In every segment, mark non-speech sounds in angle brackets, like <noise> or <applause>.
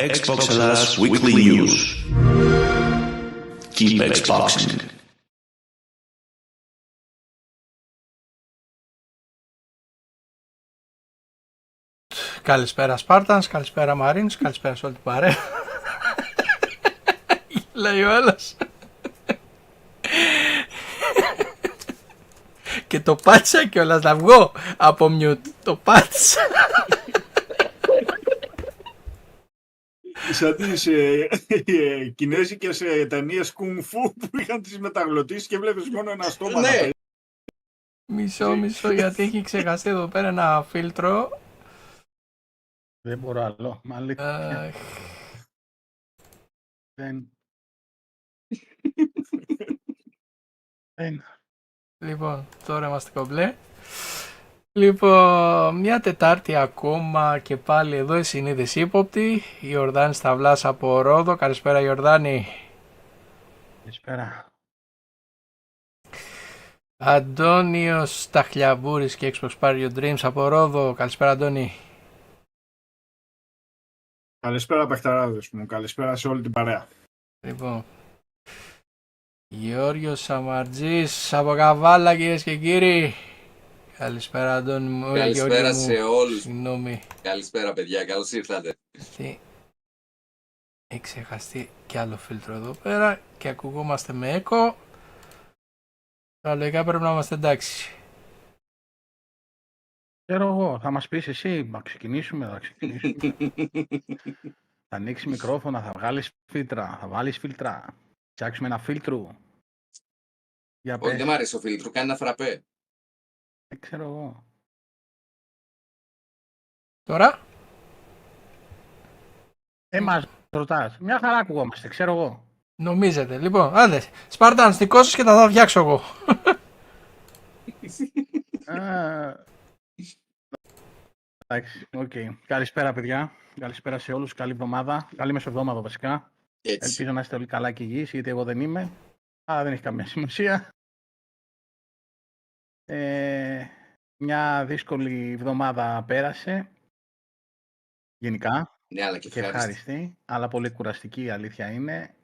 Xbox Ελλάς Weekly News. Keep Xboxing. Καλησπέρα Spartans, καλησπέρα Marines, καλησπέρα σε όλη την παρέα. Λέει ο άλλος. Και το πάτσα κιόλας να βγω από μιούτ. Το πάτσα. Σαν τις ε, ε, κινέζικες ε, ταινίες κουνφού που είχαν τις μεταγλωτήσεις και βλέπεις μόνο ένα στόμα. Ναι. να Μισό, μισό, γιατί έχει ξεχαστεί εδώ πέρα ένα φίλτρο. Δεν μπορώ άλλο. Μα λέει, Αχ, δεν... <laughs> δεν... Λοιπόν, τώρα είμαστε κομπλέ. Λοιπόν, μια Τετάρτη ακόμα και πάλι εδώ η συνείδηση ύποπτη. Η Ιορδάνη Σταυλάς από Ρόδο. Καλησπέρα Ιορδάνη. Καλησπέρα. Αντώνιος Σταχλιαβούρης και Xbox Pario Dreams από Ρόδο. Καλησπέρα Αντώνη. Καλησπέρα παιχταράδες μου, καλησπέρα σε όλη την παρέα. Λοιπόν, Γιώργος Σαμαρτζής από Καβάλα κυρίες και κύριοι. Καλησπέρα Αντώνη μου. ε, Καλησπέρα Γιώργο μου. σε όλους. Συγγνώμη. Καλησπέρα παιδιά, καλώς ήρθατε. Τι; Έχει ξεχαστεί κι άλλο φίλτρο εδώ πέρα και ακουγόμαστε με έκο. Αλλά λογικά πρέπει να είμαστε εντάξει. Ξέρω εγώ, θα μας πεις εσύ, να ξεκινήσουμε, θα ξεκινήσουμε. <laughs> θα ανοίξεις μικρόφωνα, θα βγάλεις φίλτρα, θα βάλεις φίλτρα. Φτιάξουμε ένα φίλτρο. Για Όχι, πες, δεν μ' αρέσει ο φίλτρος, κάνει ένα φραπέ. Δεν ξέρω εγώ. Τώρα, Ε, μας ρωτάς. Μια χαρά ακουγόμαστε, ξέρω εγώ. νομίζετε. Λοιπόν, άντε, Σπάρταν, στικώσεις και τα θα φτιάξω εγώ. <laughs> Ε, Εντάξει, οκ. Καλησπέρα παιδιά. Καλησπέρα σε όλους. Καλή εβδομάδα. Καλή μεσοβδόμαδα βασικά. Έτσι. Ελπίζω να είστε όλοι καλά και υγιείς, γιατί εγώ δεν είμαι. Αλλά δεν έχει καμία σημασία. Ε, μια δύσκολη εβδομάδα πέρασε. Γενικά Ναι, αλλά και και ευχάριστη. ευχάριστη, αλλά πολύ κουραστική η αλήθεια είναι.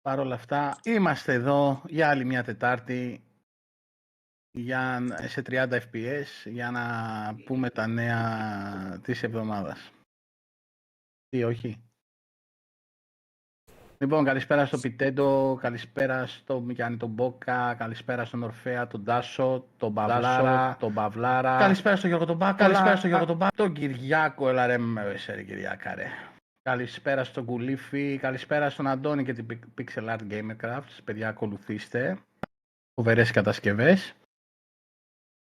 Παρ' όλα αυτά, είμαστε εδώ για άλλη μια Τετάρτη για, ν- σε 30 fps για να πούμε τα νέα της εβδομάδας. Τι όχι. Λοιπόν, καλησπέρα στο Πιτέντο, καλησπέρα στο Μιάννη τον Μπόκα, καλησπέρα στον Ορφέα, τον Τάσο, τον Παυλάρα, τον Παυλάρα. Καλησπέρα στο Γιώργο τον Μπάκα, καλησπέρα στο Γιώργο τον Μπάκα, τον Κυριάκο, έλα ρε με σε ρε Κυριάκα ρε. Καλησπέρα στον Κουλίφη, καλησπέρα στον Αντώνη και την Pic- Pixel Art Gamercraft. Παιδιά, ακολουθήστε. Φοβερές κατασκευές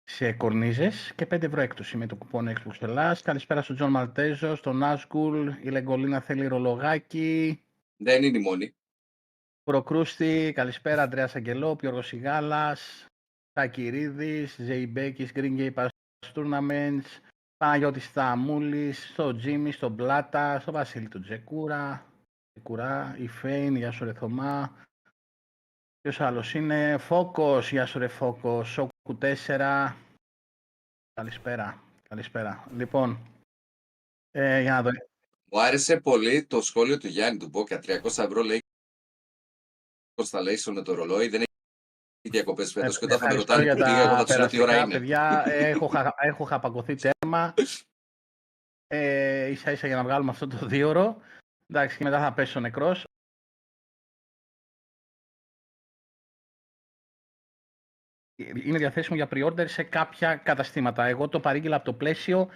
σε κορνίζες και 5 ευρώ έκπτωση με το κουπόν Xbox Hellas. Καλησπέρα στον Τζον Μαλτέζο, στον Άσκουλ, η Λεγκολίνα θέλει ρολογάκι. Δεν είναι η μόνη. Προκρούστη, καλησπέρα Αντρέας Αγγελό, Γιώργος Σιγάλας, Τακυρίδης, Ζεϊμπέκης, Green Gay Pass Tournaments, Παναγιώτης Θαμούλης, στο Τζίμι, στον Πλάτα, στο Βασίλη του Τζεκούρα, Τζεκουρά, η Φέιν, γεια σου ρε Θωμά. Ποιος άλλος είναι, Φόκος, γεια σου ρε Φόκος, Σόκου 4. Καλησπέρα, καλησπέρα. Λοιπόν, ε, για να δω. Μου άρεσε πολύ το σχόλιο του Γιάννη του Μπόκα. 300 ευρώ λέει Constellation με το ρολόι. Δεν έχει διακοπές φέτος. Και όταν θα με Ευχαριστώ ρωτάνε για που πήγα, εγώ θα τους λέω τι ώρα περαστικά, είναι. Παιδιά, έχω, χα- έχω χαπακωθεί τέρμα. Ε, ίσα ίσα για να βγάλουμε αυτό το δίωρο. Εντάξει, και μετά θα πέσω νεκρός. Είναι διαθέσιμο για pre-order σε κάποια καταστήματα. Εγώ το παρήγγειλα από το πλαίσιο.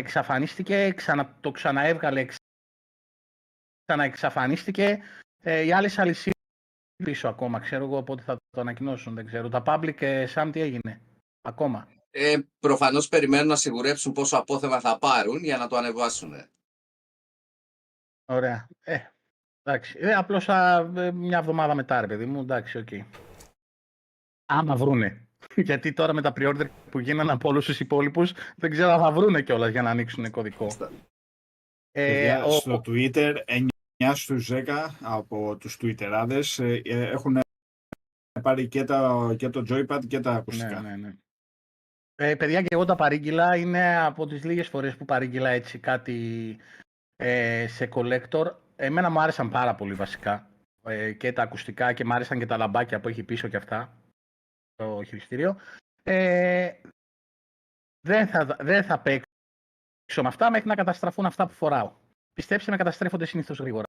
Εξαφανίστηκε, ξανα, το ξαναέβγαλε, εξ- ξαναεξαφανίστηκε. Ε, οι άλλες αλυσίδες πίσω ακόμα, ξέρω εγώ πότε θα το ανακοινώσουν, δεν ξέρω. Τα public, ε, Sam, τι έγινε, ακόμα; Ε, Προφανώς περιμένουν να σιγουρέψουν πόσο απόθεμα θα πάρουν για να το ανεβάσουν. Ωραία. Ε, εντάξει. Ε, απλώς α, ε, μια εβδομάδα μετά, ρε παιδί μου, εντάξει, οκ. Άμα βρούνε. <laughs> Γιατί τώρα με τα pre-order που γίνανε από όλους τους υπόλοιπους, δεν ξέρω αν θα βρούνε κιόλας για να ανοίξουν κωδικό. Ε, Παιδιά, ο- στο Twitter, 9 στους 10 από τους Twitterάδες ε, ε, έχουν πάρει και, τα, και το joypad και τα ακουστικά. ναι, ναι, ναι. Ε, παιδιά, και εγώ τα παρήγγειλα. Είναι από τις λίγες φορές που παρήγγειλα έτσι κάτι ε, σε collector. Εμένα μου άρεσαν πάρα πολύ βασικά. Ε, και τα ακουστικά και μου άρεσαν και τα λαμπάκια που έχει πίσω και αυτά. Το χειριστήριο. Ε, δεν, θα, δεν θα παίξω με αυτά μέχρι να καταστραφούν αυτά που φοράω. Πιστέψτε με, καταστρέφονται συνήθως γρήγορα.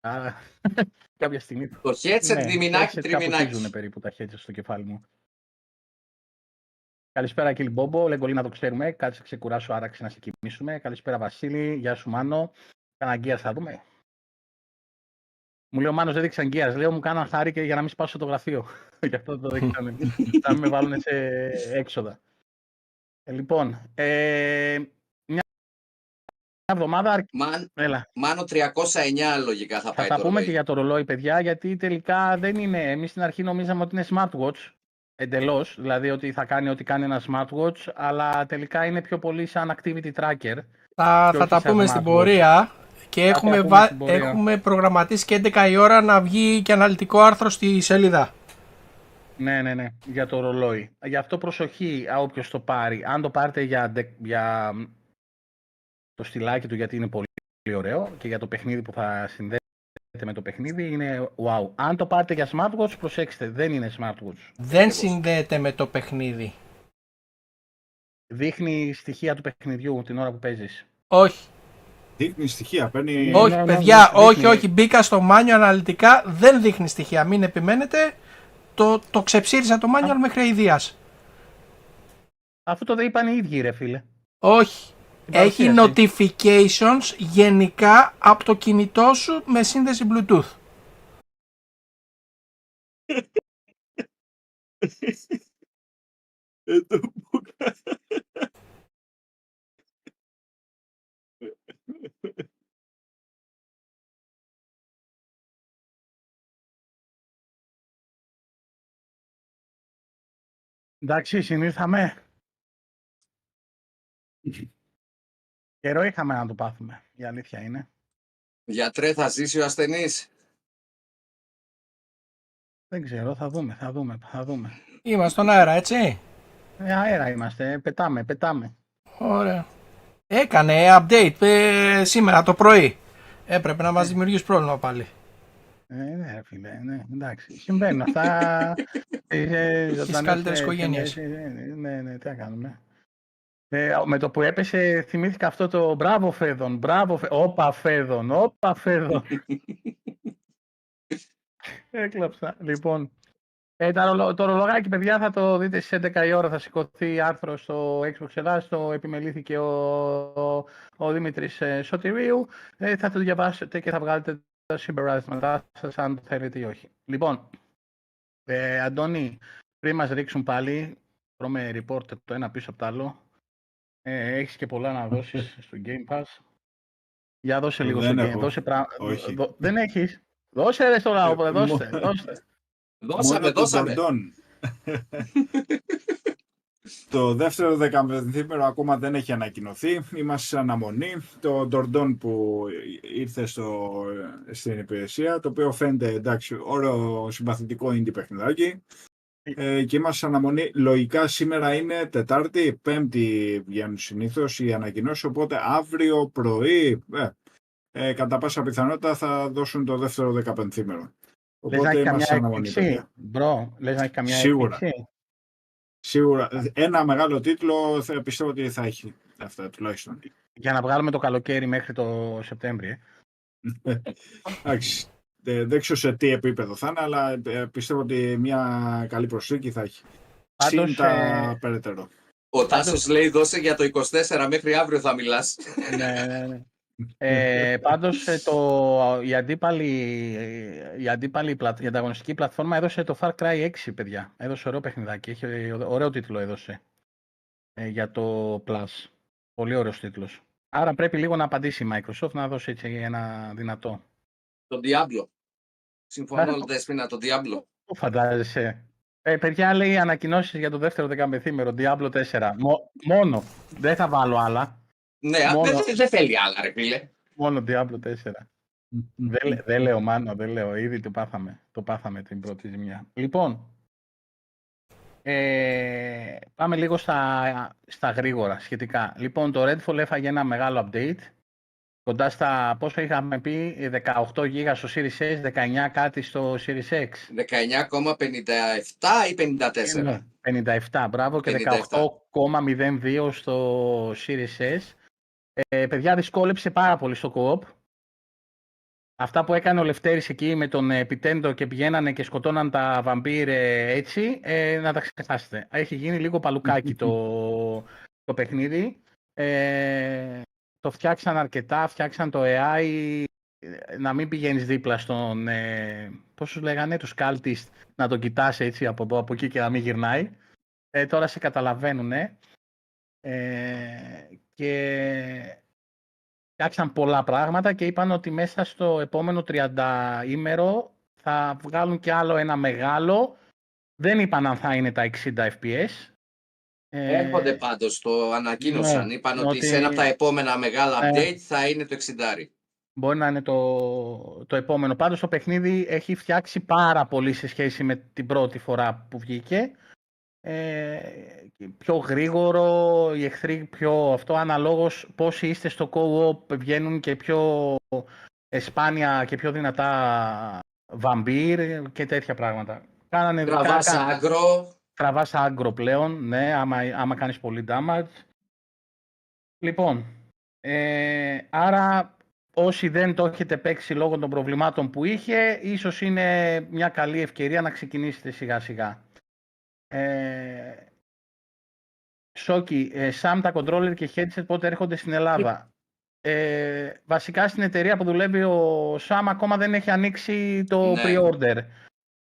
Άρα, <laughs> κάποια στιγμή. Το headset Ναι, διμηνάκι, headset κάπου τριμηνάκι. χύζουνε περίπου τα headset στο κεφάλι μου. Καλησπέρα κύριε Μπόμπο, Λεγκολή να το ξέρουμε. Κάτσε ξεκουράσω άραξε να σε κοιμήσουμε. Καλησπέρα Βασίλη, γεια σου Μάνο. Κάνα γκίας θα δούμε. Μου λέει ο Μάνος δεν δείξαν γκίας. Λέω μου κάναν χάρη και για να μην σπάσω το γραφείο. <laughs> Γι' αυτό το δείξανε. θα μην με βάλουν σε έξοδα. Ε, λοιπόν, ε, μια, μια εβδομάδα αρκ- Μάν, Έλα, μάνο 309 λογικά θα θα πάει τα το πούμε ρολόι. και για το ρολόι, παιδιά, γιατί τελικά δεν είναι. Εμείς στην αρχή νομίζαμε ότι είναι smartwatch. Εντελώς. Δηλαδή ότι θα κάνει ό,τι κάνει ένα smartwatch, αλλά τελικά είναι πιο πολύ σαν activity tracker. Θα, Και θα όχι τα σαν πούμε στην smartwatch. πορεία και τα έχουμε, πούμε βα- στην πορεία. έχουμε προγραμματίσει και 11 η ώρα να βγει και αναλυτικό άρθρο στη σελίδα. Ναι, ναι, ναι, για το ρολόι. Γι' αυτό προσοχή όποιος το πάρει. Αν το πάρετε για, ντε- για το στυλάκι του, γιατί είναι πολύ ωραίο και για το παιχνίδι που θα συνδέεται με το παιχνίδι, είναι wow. Αν το πάρετε για smartwatch, προσέξτε, δεν είναι smartwatch. Δεν συνδέεται με το παιχνίδι. Δείχνει στοιχεία του παιχνιδιού την ώρα που παίζεις. Όχι, Δείχνει στοιχεία, παίρνει. Ναι, όχι ναι, παιδιά, ναι, όχι, δείχνει. όχι. Μπήκα στο manual αναλυτικά, δεν δείχνει στοιχεία. Μην επιμένετε. Το, το ξεψήρισα το manual μέχρι αηδίας. Αφού το είπαν οι ίδιοι, ρε φίλε. Όχι. Την Έχει παρουσίαση. notifications γενικά από το κινητό σου με σύνδεση Bluetooth. <laughs> Ε, το Εντάξει, συνήθαμε. Καιρό είχαμε να το πάθουμε. Η αλήθεια είναι. Γιατρέ, θα ζήσει ο ασθενής; Δεν ξέρω, θα δούμε, θα δούμε, θα δούμε. Είμαστε στον αέρα, έτσι; Ε, αέρα είμαστε, ε, πετάμε, πετάμε. Ωραία. Έκανε update ε, σήμερα το πρωί. Έπρεπε να μας δημιουργήσει πρόβλημα πάλι. Ε, ναι, ρε φίλε, ναι, εντάξει. Συμβαίνουν αυτά. ε, Στις ζωντανές, καλύτερες ε, οικογένειες. ε, ε, Ναι, ναι, τι να κάνουμε. Ε, με το που έπεσε, θυμήθηκα αυτό το μπράβο Φέδων, μπράβο Φέδων, όπα Φέδων, όπα Φέδων. <laughs> Έκλαψα. Λοιπόν, ε, τα ρολο- το ρολογάκι, παιδιά, θα το δείτε στις 11 η ώρα. Θα σηκωθεί άρθρο στο Xbox Ελλάδας. Το επιμελήθηκε ο, ο, ο Δημήτρης ε, Σωτηρίου. Ε, θα το διαβάσετε και θα βγάλετε τα συμπεράσματά σας, αν το θέλετε ή όχι. Λοιπόν, ε, Αντώνη, πριν μας ρίξουν πάλι, τρώμε report το ένα πίσω από το άλλο. Ε, έχεις και πολλά να δώσεις <laughs> στο Game Pass. Για δώσε λίγο Δεν στο Game. έχω. Δώσε πρά... Όχι. δω- δεν έχεις. Δώσε ρε στο λαό, Ε, δώστε, μο- δώστε. Δώσαμε, Μόνο το δώσαμε. Dordogne. το δεύτερο δεκαπενθήμερο ακόμα δεν έχει ανακοινωθεί. Είμαστε σε αναμονή. Το Dordogne που ήρθε στο, στην υπηρεσία, το οποίο φαίνεται εντάξει, ωραίο συμπαθητικό indie παιχνιδάκι. Ε, και είμαστε σε αναμονή. Λογικά σήμερα είναι Τετάρτη, Πέμπτη βγαίνουν συνήθως οι ανακοινώσεις. Οπότε αύριο πρωί, ε, ε, κατά πάσα πιθανότητα, θα δώσουν το δεύτερο δεκαπενθήμερο. Λες να Οπότε έχει είμαστε καμιά σε αναμονή. έκπληξη. παιδιά. Μπρο, λες να έχει καμιά Σίγουρα. έκπληξη. Σίγουρα. Ένα μεγάλο τίτλο θα, πιστεύω ότι θα έχει αυτά τουλάχιστον. Για να βγάλουμε το καλοκαίρι μέχρι το Σεπτέμβριο. ε. <laughs> Εντάξει. Ε, Δεν ξέρω σε τι επίπεδο θα είναι, αλλά ε, πιστεύω ότι μια καλή προσθήκη θα έχει. Πάντως, Συν τα ε, περαιτέρω. Ο Τάσος λέει δώσε για το 24 μέχρι αύριο θα μιλάς. ναι, ναι, ναι. Ε, πάντως ε, το, η αντίπαλη, η αντίπαλη πλα- η ανταγωνιστική πλατφόρμα έδωσε το Far Cry 6, παιδιά. Έδωσε ωραίο παιχνιδάκι. Έχει ωραίο τίτλο έδωσε ε, για το Plus. Πολύ ωραίος τίτλος. Άρα πρέπει λίγο να απαντήσει η Microsoft να δώσει έτσι ένα δυνατό. Τον Diablo. Συμφωνώ, Ναι. Δέσποινα, τον Diablo. Πού φαντάζεσαι. Ε, παιδιά λέει ανακοινώσεις για το δεύτερο δεκαμεθήμερο, Diablo 4. Μο- μόνο. Δεν θα βάλω άλλα. Ναι, α, Μόνο- δεν δεν θέλει άλλα, ρε φίλε. Μόνο Diablo 4. Δεν, λέ- δεν λέω Μάνο, δεν λέω. Ήδη το πάθαμε. Το πάθαμε την πρώτη ζημιά. Λοιπόν, Ε, πάμε λίγο στα, στα γρήγορα σχετικά. Λοιπόν, το Redfall έφαγε ένα μεγάλο update. Κοντά στα, πόσο είχαμε πει, 18 GB στο Series S, 19 κάτι στο Series X. 19,57 ή 54. 57, μπράβο, και 18,02 στο Series S. Ε, παιδιά, δυσκόλεψε πάρα πολύ στο co-op. Αυτά που έκανε ο Λευτέρης εκεί με τον Επιτέντο και πηγαίνανε και σκοτώναν τα βαμπύρ ε, έτσι, ε, να τα ξεχάσετε. Έχει γίνει λίγο παλουκάκι το, <laughs> το παιχνίδι. Ε, το φτιάξαν αρκετά, φτιάξαν το AI, να μην πηγαίνεις δίπλα στον, ε, πώς τους λέγανε, τους Cultist, να τον κοιτάς έτσι από εδώ, από εκεί και να μην γυρνάει. Ε, τώρα σε καταλαβαίνουν. Ε, και φτιάξαν πολλά πράγματα και είπαν ότι μέσα στο επόμενο 30 ημέρο θα βγάλουν και άλλο ένα μεγάλο. Δεν είπαν αν θα είναι τα 60 FPS. Έρχονται ε, πάντως, το ανακοίνωσαν. Ναι, είπαν ότι, σε ένα από τα επόμενα μεγάλα ναι. update θα είναι το 60. Μπορεί να είναι το, το επόμενο. Πάντως το παιχνίδι έχει φτιάξει πάρα πολύ σε σχέση με την πρώτη φορά που βγήκε. Ε, πιο γρήγορο, οι εχθροί πιο αυτό, αναλόγως πόσοι είστε στο co-op βγαίνουν και πιο σπάνια και πιο δυνατά βαμπύρ και τέτοια πράγματα. Κάνανε τραβάς άγκρο. Τραβάς άγκρο πλέον, ναι, άμα, άμα κάνεις πολύ damage. Λοιπόν, ε, άρα όσοι δεν το έχετε παίξει λόγω των προβλημάτων που είχε, ίσως είναι μια καλή ευκαιρία να ξεκινήσετε σιγά σιγά. Ε, Σόκι, ε, Sam τα controller και headset πότε έρχονται στην Ελλάδα. Ε, βασικά στην εταιρεία που δουλεύει ο Sam ακόμα δεν έχει ανοίξει το ναι. pre-order.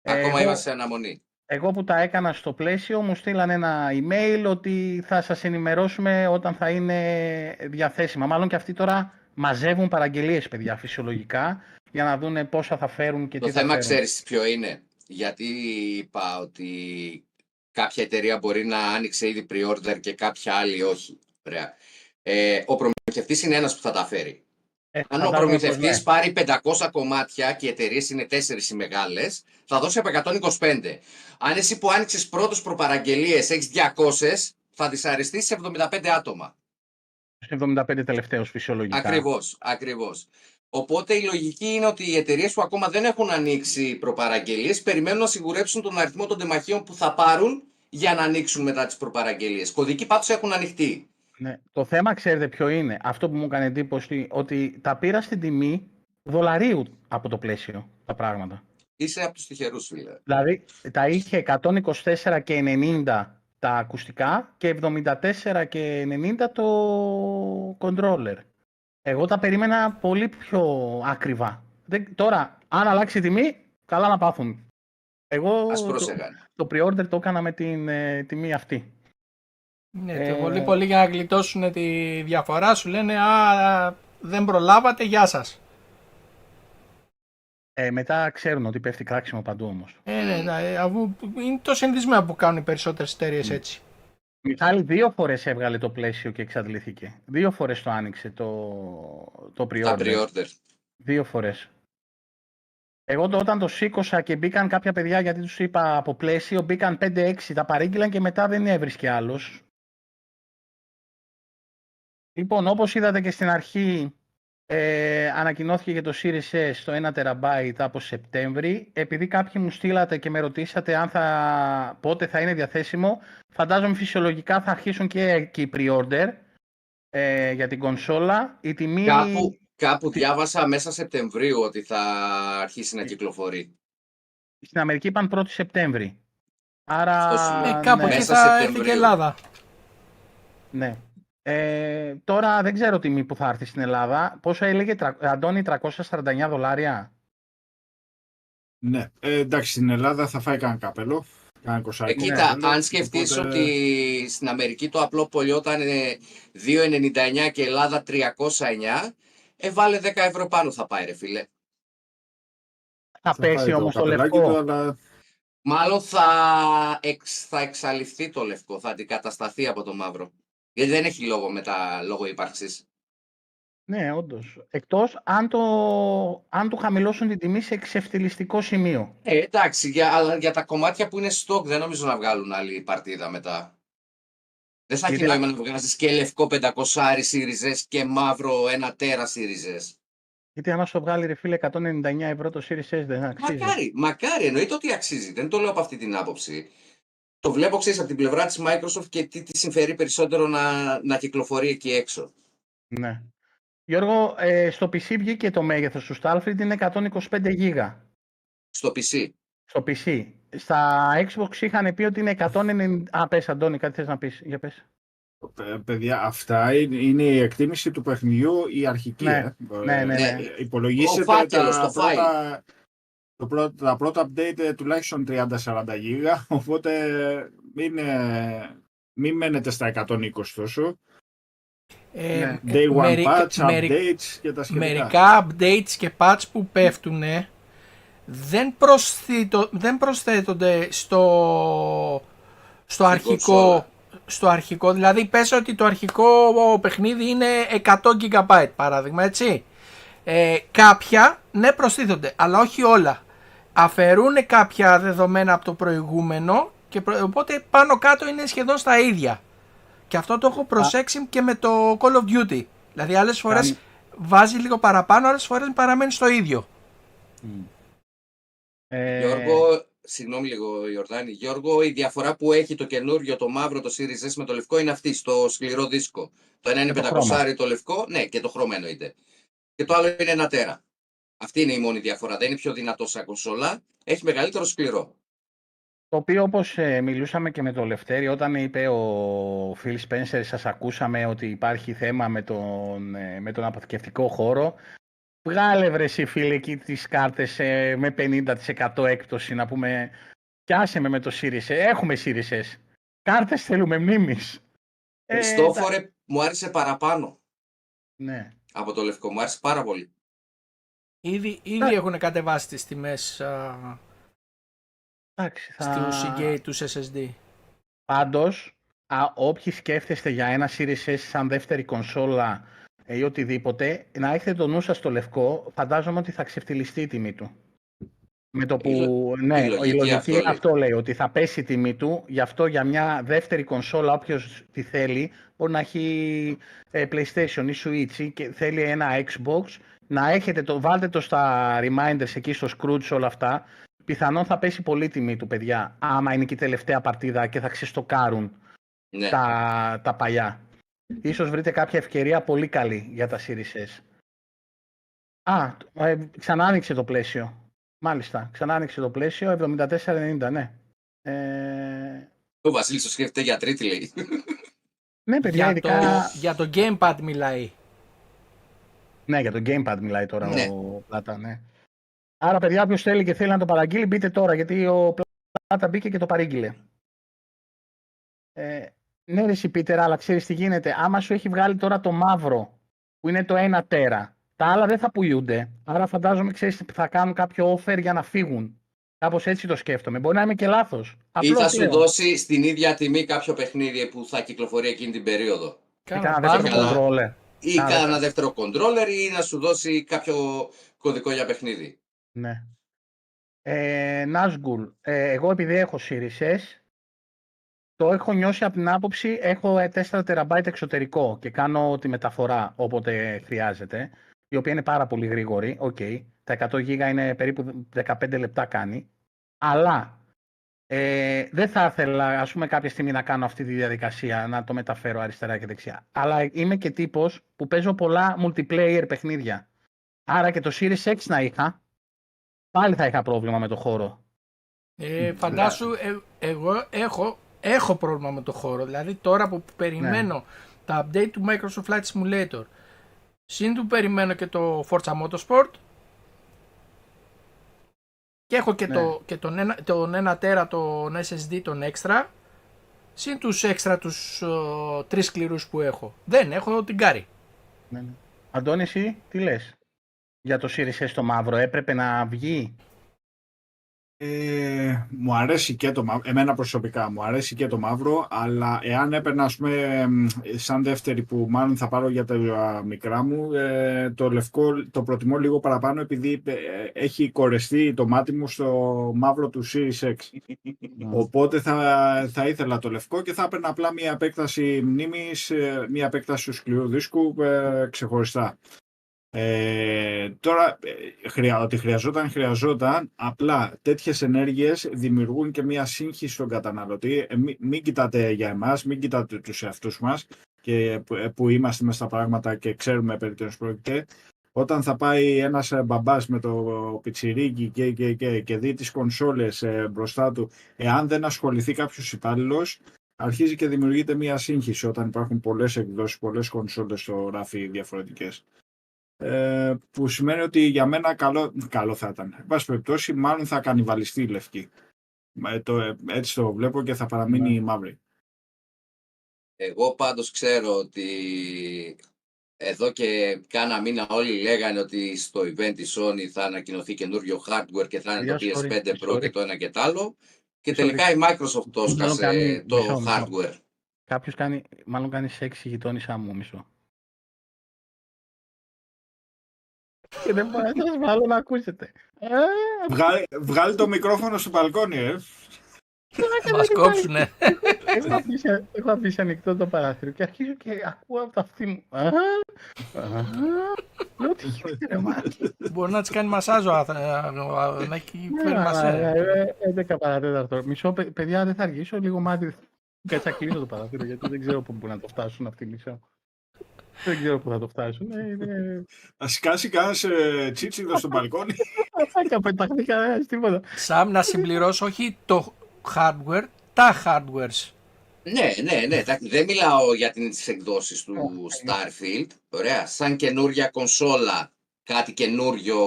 Ακόμα ε, είμαστε σε αναμονή. Εγώ που τα έκανα στο πλαίσιο μου στείλαν ένα email ότι θα σας ενημερώσουμε όταν θα είναι διαθέσιμα. Μάλλον και αυτοί τώρα μαζεύουν παραγγελίες, παιδιά, φυσιολογικά, για να δουν πόσα θα φέρουν και το τι θα φέρουν. Το θέμα ξέρεις ποιο είναι. Γιατί είπα ότι κάποια εταιρεία μπορεί να άνοιξε ήδη pre-order και κάποια άλλη όχι. Ε, ο προμηθευτής είναι ένας που θα τα φέρει. Ε, Αν ο προμηθευτής ναι. πάρει 500 κομμάτια και οι εταιρείες είναι 4 οι μεγάλες, θα δώσει από 125. Αν εσύ που άνοιξες πρώτο προπαραγγελίες έχεις 200, θα δυσαρεστείς σε 75 άτομα. 75 τελευταίους φυσιολογικά. Ακριβώς, ακριβώς. Οπότε η λογική είναι ότι οι εταιρείες που ακόμα δεν έχουν ανοίξει προπαραγγελίες περιμένουν να σιγουρέψουν τον αριθμό των τεμαχίων που θα πάρουν για να ανοίξουν μετά τις προπαραγγελίες. Κωδικοί πάντως έχουν ανοιχτεί. Ναι. Το θέμα ξέρετε ποιο είναι; Αυτό που μου έκανε εντύπωση ότι τα πήρα στην τιμή δολαρίου από το πλαίσιο τα πράγματα. Είσαι από τους τυχερούς, φίλε. Δηλαδή τα είχε 124 και 90 τα ακουστικά και 74 και 90 το controller. Εγώ τα περίμενα πολύ πιο ακριβά. τώρα, αν αλλάξει η τιμή, καλά να πάθουν. Εγώ το, το pre-order το έκανα με την ε, τιμή αυτή. Ναι, ε... πολύ πολύ για να γλιτώσουν τη διαφορά σου λένε «Α, δεν προλάβατε, γεια σας». Ε, μετά ξέρουν ότι πέφτει κράξιμο παντού όμως. Ε, ναι, ναι, αφού είναι το συνδυσμένο που κάνουν οι περισσότερες εταιρείες mm. έτσι. Μιχάλη δύο φορές έβγαλε το πλαίσιο και εξαντληθήκε. Δύο φορές το άνοιξε το, το pre-order. pre-order. Δύο φορές. Εγώ το, όταν το σήκωσα και μπήκαν κάποια παιδιά, γιατί τους είπα από πλαίσιο, μπήκαν 5-6, τα παρήγγειλαν και μετά δεν έβρισκε άλλος. Λοιπόν, όπως είδατε και στην αρχή, ε, ανακοινώθηκε για το Series S στο 1 TB από Σεπτέμβρη. Επειδή κάποιοι μου στείλατε και με ρωτήσατε αν θα, πότε θα είναι διαθέσιμο, φαντάζομαι φυσιολογικά θα αρχίσουν και εκεί pre-order ε, για την κονσόλα. Η τιμή... Κάπου, κάπου διάβασα μέσα Σεπτεμβρίου ότι θα αρχίσει να κυκλοφορεί. Στην Αμερική είπαν 1η Σεπτέμβρη. Άρα... Ε, κάπου ναι. εκεί θα έρθει και Ελλάδα. Ναι. Ε, τώρα δεν ξέρω τιμή που θα έρθει στην Ελλάδα. Πόσο έλεγε, Αντώνη, 349 δολάρια; Ναι, ε, εντάξει, στην Ελλάδα θα φάει κανένα καπέλο. Ε, κοίτα, αν σκεφτείς οπότε... ότι στην Αμερική το απλό πολιόταν 2,99 και Ελλάδα 309, ε, βάλε 10 ευρώ πάνω θα πάει ρε φίλε. Θα, θα πέσει όμως το λευκό. αλλά... Μάλλον θα, εξ, θα εξαλειφθεί το λευκό, θα αντικατασταθεί από το μαύρο. Γιατί δεν έχει λόγο μετά λόγω ύπαρξης. Ναι, όντως. Εκτός αν, το, αν του χαμηλώσουν την τιμή σε εξευτελιστικό σημείο. Ε, εντάξει, για, αλλά για τα κομμάτια που είναι stock δεν νομίζω να βγάλουν άλλη παρτίδα μετά. Δεν θα έχει Γιατί- νόημα να βγάζεις και λευκό 500 σύριζες και μαύρο ένα τέρα σύριζες. Γιατί άμα σου βγάλει ρε φίλε 199 ευρώ το Series S δεν αξίζει. Μακάρι, μακάρι, εννοείται ότι αξίζει. Δεν το λέω από αυτή την άποψη. Το βλέπω, ξέρεις, από την πλευρά της Microsoft και τι της συμφέρει περισσότερο να, να κυκλοφορεί εκεί έξω. Ναι. Γιώργο, ε, στο PC βγήκε το μέγεθος του Starfield είναι 125 γίγα. Στο PC. Στο PC. Στα Xbox είχαν πει ότι είναι 190... Α, πες Αντώνη, κάτι θες να πεις. Για πες. Ε, Παιδιά, αυτά είναι, είναι η εκτίμηση του παιχνιδιού η αρχική. Ναι, ε. ναι, ναι, Ε, ναι. Υπολογίσετε Ο φάκελος, τα, το file. πρώτα, το πρώτο, τα πρώτα update ε, τουλάχιστον 30-40 γίγα, <laughs> οπότε μην, ε, μην μένετε στα 120 τόσο. Ε, Ναι. ε, Day one μερικα- patch, μερι- updates και τα σχετικά. μερικά updates και patch που πέφτουν δεν, προσθέτω, δεν προσθέτονται στο, στο αρχικό κονσόλα. στο αρχικό, δηλαδή πες ότι το αρχικό παιχνίδι είναι 100 GB παράδειγμα έτσι ε, κάποια ναι προστίθονται αλλά όχι όλα αφαιρούν κάποια δεδομένα από το προηγούμενο και προ- οπότε πάνω κάτω είναι σχεδόν στα ίδια και αυτό το έχω προσέξει και με το Call of Duty δηλαδή άλλες φορές Κάνει- βάζει λίγο παραπάνω άλλες φορές παραμένει στο ίδιο Ε, Γιώργο, συγγνώμη λίγο Ιορδάνη. Γιώργο, η διαφορά που έχει το καινούριο, το μαύρο, το Series S με το λευκό είναι αυτή, στο σκληρό δίσκο. Το ένα είναι το 500 χρώμα. το λευκό, ναι, και το χρώμα εννοείται. Και το άλλο είναι ένα τέρα. Αυτή είναι η μόνη διαφορά. Δεν είναι πιο δυνατό σαν κονσόλα, έχει μεγαλύτερο σκληρό. Το οποίο όπως ε, μιλούσαμε και με το Λευτέρη όταν είπε ο Phil Spencer σας ακούσαμε ότι υπάρχει θέμα με τον, ε, με τον αποθηκευτικό χώρο βγάλε βρε εσύ φίλε εκεί τις κάρτες ε, με 50% έκπτωση να πούμε πιάσε με με το Series S. Έχουμε Series S. Κάρτες θέλουμε μνήμης. Ε, Χριστόφορε, μου άρεσε παραπάνω Ναι. από το λευκό. Μου άρεσε πάρα πολύ. Ήδη, ήδη έχουν κατεβάσει τις τιμές α, Εντάξει, θα... στους Seagate τους SSD Πάντως, α, όποιοι σκέφτεστε για ένα Series S σαν δεύτερη κονσόλα ε, ή οτιδήποτε, να έχετε το νου σας στο λευκό, φαντάζομαι ότι θα ξεφτυλιστεί η τιμή του. Με το που, Η λο- ναι, η η λογική λογική, αυτό αυτό, λέει. λέει, ότι θα πέσει η τιμή του, γι' αυτό για μια δεύτερη κονσόλα όποιος τη θέλει, μπορεί να έχει ε, PlayStation ή Switch ή και θέλει ένα Xbox, να έχετε το, βάλτε το στα reminders εκεί στο Scrooge όλα αυτά, πιθανόν θα πέσει πολύ η τιμή του παιδιά, άμα είναι και η τελευταία παρτίδα και θα ξεστοκάρουν Ναι. τα, τα παλιά. Ίσως βρείτε κάποια ευκαιρία πολύ καλή για τα Series S. Α, ε, ξανά άνοιξε το πλαίσιο. Μάλιστα, ξανά άνοιξε το πλαίσιο, 74,90, ναι. Ε, Ο Βασίλης το σκέφτεται για τρίτη, λέει. ναι, παιδιά, για, το, ειδικά... για το Gamepad μιλάει Ναι, για το Gamepad μιλάει τώρα Ναι. ο Πλάτα, ναι. Άρα, παιδιά, όποιος θέλει και θέλει να το παραγγείλει, μπείτε τώρα, γιατί ο Πλάτα μπήκε και το παρήγγειλε. Ε, ναι, ρε εσύ, Πίτερ, αλλά ξέρεις τι γίνεται. Άμα σου έχει βγάλει τώρα το μαύρο, που είναι το 1 τέρα, τα άλλα δεν θα πουλούνται. Άρα φαντάζομαι, ξέρεις, θα κάνουν κάποιο offer για να φύγουν. Κάπως έτσι το σκέφτομαι. Μπορεί να είμαι και λάθος. Ή Απλώς θα σου λέω. δώσει στην ίδια τιμή κάποιο παιχνίδι που θα κυκλοφορεί εκείνη την περίοδο. Ή Κάνα Κάνα δεύτερο καλά. controller. Ή Άρα. κάνα δεύτερο controller ή να σου δώσει κάποιο κωδικό για παιχνίδι. Ναι. Ε, Nazgul, ε, εγώ επειδή έχω Series S, το έχω νιώσει από την άποψη, έχω ε, 4 TB εξωτερικό και κάνω τη μεταφορά όποτε χρειάζεται, η οποία είναι πάρα πολύ γρήγορη, οκ. Τα 100 GB είναι περίπου 15 λεπτά κάνει, αλλά ε, δεν θα ήθελα, ας πούμε, κάποια στιγμή να κάνω αυτή τη διαδικασία, να το μεταφέρω αριστερά και δεξιά. Αλλά είμαι και τύπος που παίζω πολλά multiplayer παιχνίδια. Άρα και το Series X να είχα, πάλι θα είχα πρόβλημα με το χώρο. Ε, φαντάσου, ε, εγώ έχω, έχω πρόβλημα με το χώρο. Δηλαδή τώρα που περιμένω Ναι. τα update του Microsoft Flight Simulator, συν του περιμένω και το Forza Motorsport και έχω και, Ναι. το, και τον, ένα, τον ένα τέρα τον SSD τον extra, συν τους extra τους ε, τρεις σκληρούς που έχω. Δεν έχω την κάρη. Ναι, ναι. Αντώνη, εσύ τι λες; Για το Series S το μαύρο, έπρεπε να βγει; Ε, μου αρέσει και το μαύρο, εμένα προσωπικά μου αρέσει και το μαύρο, αλλά εάν έπαιρνα ας πούμε μ, σαν δεύτερη που μάλλον θα πάρω για τα μικρά μου, ε, το λευκό το προτιμώ λίγο παραπάνω επειδή ε, έχει κορεστεί το μάτι μου στο μαύρο του Series X. Οπότε θα, θα ήθελα το λευκό και θα έπαιρνα απλά μια επέκταση μνήμης, ε, μια επέκταση του σκληρού δίσκου ε, ξεχωριστά. Ε, τώρα, ε, χρειά, ότι χρειαζόταν, χρειαζόταν. Απλά τέτοιες ενέργειες δημιουργούν και μια σύγχυση στον καταναλωτή. Ε, μην, μην κοιτάτε για εμάς, μην κοιτάτε τους εαυτούς μας και που, ε, που είμαστε μέσα στα πράγματα και ξέρουμε περί τίνος πρόκειται. Όταν θα πάει ένας ε, μπαμπάς με το πιτσιρίκι και, και, και, και δει τις κονσόλες ε, μπροστά του, εάν δεν ασχοληθεί κάποιος υπάλληλος, αρχίζει και δημιουργείται μια σύγχυση όταν υπάρχουν πολλές εκδόσεις, πολλές κονσόλες στο ράφι διαφορετικές. Ε, που σημαίνει ότι για μένα καλό, καλό θα ήταν. Εν πάση περιπτώσει, μάλλον θα κανιβαλιστεί η λευκή. Ε, το, ε, έτσι το βλέπω και θα παραμείνει η μαύρη. Εγώ πάντως ξέρω ότι εδώ και κάνα μήνα όλοι λέγανε ότι στο event της Sony θα ανακοινωθεί καινούριο hardware και θα είναι το Παιδιά, sorry, PS5 Pro sorry. και το ένα και το άλλο. Και Sorry. τελικά η Microsoft το Μάλλον έσκασε κάνει- το μισό, μισό. hardware. Κάποιος κάνει, μάλλον κάνει σεξ η γειτόνισά μου μισό. Και δεν μπορώ να σας βάλω να ακούσετε. Ε, Βγάλει, βγάλει το μικρόφωνο στο μπαλκόνι, ε. Θα μας κόψουνε. έχω, αφήσει, έχω αφήσει ανοιχτό το παράθυρο και αρχίζω και ακούω από τα αυτή μου. Α, α, Λέω τι γίνεται ρε μάτι. Μπορεί να της κάνει μασάζ ο Άθα- ε, να έχει φέρει μας, ε. 11 παρατέταρτο. Μισό, παι- παιδιά δεν θα αργήσω, λίγο μάτι. Κάτσε να κλείσω το παράθυρο γιατί δεν ξέρω πού μπορεί να το φτάσουν αυτοί μισό. Δεν ξέρω πού θα το φτάσουν. Ε, είναι... Θα σκάσει κανένα ε, τσίτσιδο στο μπαλκόνι. Αφάκα πεταχτήκα, δεν τίποτα. Σαμ να συμπληρώσω όχι το hardware, τα hardwares. Ναι, ναι, ναι. εντάξει, Δεν μιλάω για τις εκδόσεις του Starfield. Ωραία. Σαν καινούρια κονσόλα, κάτι καινούριο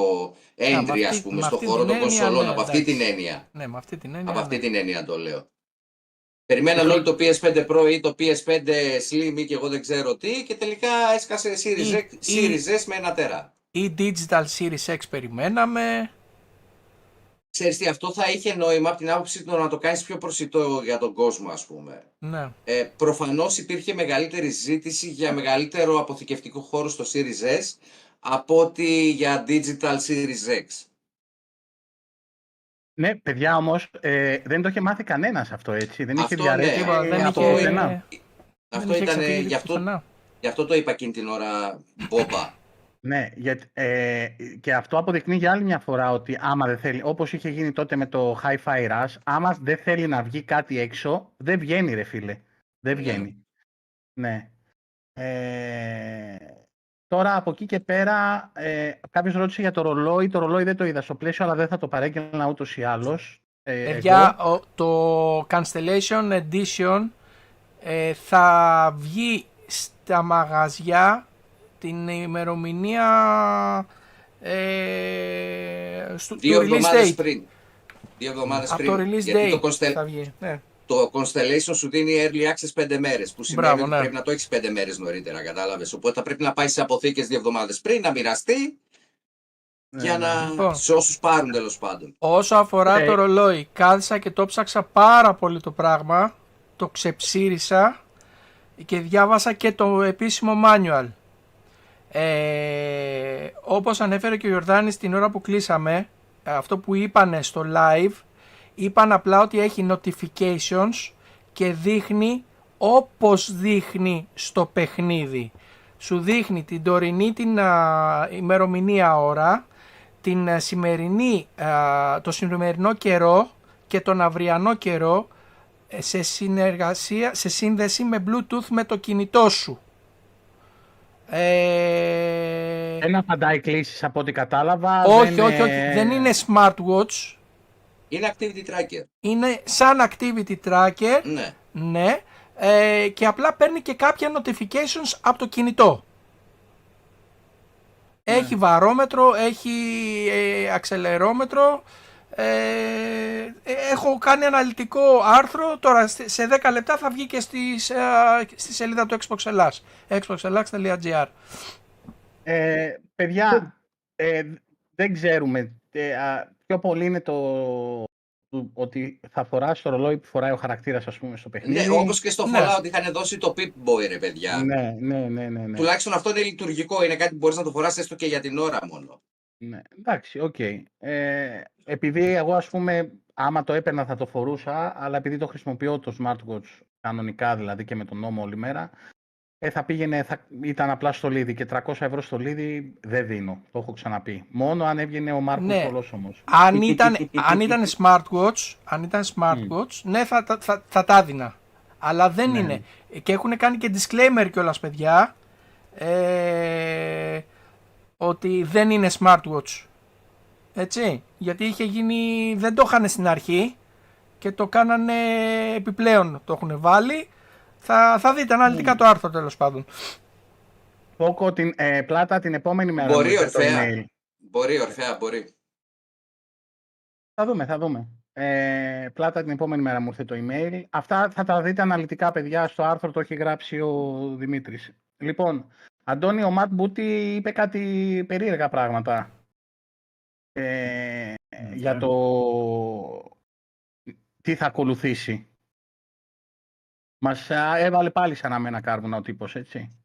entry, αυτή- ας πούμε, με στο αυτή χώρο την των έννοια, κονσολών. ναι, από αυτή εντάξει. την έννοια. Ναι, με αυτή την έννοια. Από αυτή ναι. την έννοια το λέω. Περιμέναν όλοι το PS5 Pro ή το PS5 Slim ή και εγώ δεν ξέρω τι και τελικά έσκασε Series, Ή- X, ή- Series S με ένα τέρα. Ή Digital Series X περιμέναμε. Ξέρεις τι, αυτό θα είχε νόημα από την άποψη του να το κάνεις πιο προσιτό για τον κόσμο, ας πούμε. Ναι. Ε, προφανώς υπήρχε μεγαλύτερη ζήτηση για μεγαλύτερο αποθηκευτικό χώρο στο Series S από ότι για Digital Series X. Ναι, παιδιά όμως ε, δεν το είχε μάθει κανένας αυτό έτσι. Δεν είχε Αυτό, διαρρεύσει ναι. Τίποτα, δεν από είχε, πουθενά. δεν Αυτό είχε ήταν, ξεφύγει γι' αυτό, πουθενά. γι' αυτό το είπα εκείνη την ώρα μπόμπα. Ναι, γιατί, ε, και αυτό αποδεικνύει για άλλη μια φορά ότι άμα δεν θέλει, όπως είχε γίνει τότε με το Hi-Fi Rush, άμα δεν θέλει να βγει κάτι έξω, δεν βγαίνει ρε φίλε. Δεν Ναι. βγαίνει. Ναι. Ε, τώρα από εκεί και πέρα, ε, κάποιος ρώτησε για το ρολόι. Το ρολόι δεν το είδα στο πλαίσιο, αλλά δεν θα το παρέγγελνα ούτως ή άλλως. Ε, Παιδιά, εγώ. ο- το Constellation Edition ε, θα βγει στα μαγαζιά την ημερομηνία ε, στο, Δύο του release εβδομάδες date. πριν. Δύο εβδομάδες Από πριν. το release γιατί date το, Constel- θα βγει. Ναι. Το Constellation σου δίνει early access 5 μέρες, που σημαίνει Μπράβο, ότι ναι. πρέπει να το έχεις 5 μέρες νωρίτερα, κατάλαβες. Οπότε θα πρέπει να πάει σε αποθήκες δύο εβδομάδες πριν, να μοιραστεί, Ναι, για ναι. να... Λοιπόν. σε όσους πάρουν τέλος πάντων. Όσο αφορά Ε, το ρολόι, κάθισα και το ψάξα πάρα πολύ το πράγμα, το ξεψήρισα και διάβασα και το επίσημο manual. Ε, όπως ανέφερε και ο Ιορδάνης την ώρα που κλείσαμε, αυτό που είπανε στο live, είπαν απλά ότι έχει notifications και δείχνει όπως δείχνει στο παιχνίδι. Σου δείχνει την τωρινή την α, ημερομηνία ώρα, την α, σημερινή, α, το σημερινό καιρό και τον αυριανό καιρό ε, σε συνεργασία, σε σύνδεση με Bluetooth με το κινητό σου. Ε, Δεν απαντάει κλήσεις από ό,τι κατάλαβα. όχι, δεν, όχι, όχι, ε, δεν είναι smartwatch, Είναι activity tracker. είναι σαν activity tracker, Ναι. ναι, ε, και απλά παίρνει και κάποια notifications από το κινητό. Έχει βαρόμετρο, έχει ε, αξελερόμετρο. Ε, ε, έχω κάνει αναλυτικό άρθρο, τώρα σε- σε 10 λεπτά θα βγει και στις, ε, στη σελίδα του Xbox Ελλάς, xboxellax.gr. Ε, παιδιά, ε, δεν ξέρουμε. Ε, α, πιο πολύ είναι το, του- ότι θα φοράσει το ρολόι που φοράει ο χαρακτήρας ας πούμε στο παιχνίδι. Ναι, όπως και στο Ναι. Fallout είχαν δώσει το Pip Boy, ρε παιδιά. ναι, ναι, ναι, ναι, ναι. Τουλάχιστον αυτό είναι λειτουργικό. Είναι κάτι που μπορείς να το φοράσει έστω και για την ώρα μόνο. Ναι, εντάξει, οκ. Ε, επειδή εγώ ας πούμε, άμα το έπαιρνα θα το φορούσα, αλλά επειδή το χρησιμοποιώ το smartwatch κανονικά δηλαδή και μετά το 'χω όλη μέρα, ε, θα πήγαινε, θα, ήταν απλά στολίδι και 300 ευρώ στολίδι δεν δίνω, το έχω ξαναπεί. Μόνο αν έβγαινε ο Μάρκος Ναι. ολόσωμος. Αν ήταν, αν ήταν smartwatch, αν ήταν smartwatch, ναι, θα, θα, θα, θα τα έδινα. Αλλά δεν Ναι. είναι. Και έχουν κάνει και disclaimer κιόλας, παιδιά. Ε, ότι δεν είναι smartwatch. Έτσι. Γιατί είχε γίνει. Δεν το είχαν στην αρχή και το κάνανε επιπλέον. Το έχουν βάλει. Θα, θα δείτε αναλυτικά το άρθρο τέλος πάντων. Πόκο την ε, πλάτα την επόμενη μέρα. Μπορεί, μου ήρθε το Ορφέα. email. Μπορεί, ορφαία, μπορεί. Θα δούμε, θα δούμε. Ε, πλάτα την επόμενη μέρα μου ήρθε το email. Αυτά θα τα δείτε αναλυτικά, παιδιά, στο άρθρο το έχει γράψει ο Δημήτρης. Λοιπόν, Αντώνη, ο Ματ Μπούτι είπε κάτι περίεργα πράγματα. Ε, για το τι θα ακολουθήσει. Μας α, έβαλε πάλι σαν αμένα κάρβουνα ο τύπος, έτσι.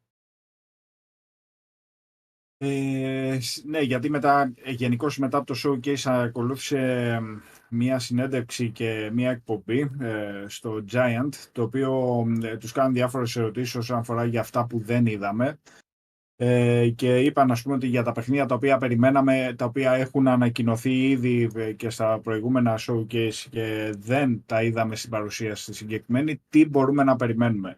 Ε, σ- ναι, γιατί μετά, ε, γενικώς μετά από το showcase ακολούθησε ε, μία συνέντευξη και μία εκπομπή ε, στο Giant, το οποίο ε, τους κάνουν διάφορες ερωτήσεις όσον αφορά για αυτά που δεν είδαμε. Ε, και είπαν ας πούμε ότι για τα παιχνίδια τα οποία περιμέναμε, τα οποία έχουν ανακοινωθεί ήδη ε, και στα προηγούμενα showcase και δεν τα είδαμε στην παρουσίαση στη συγκεκριμένη, τι μπορούμε να περιμένουμε.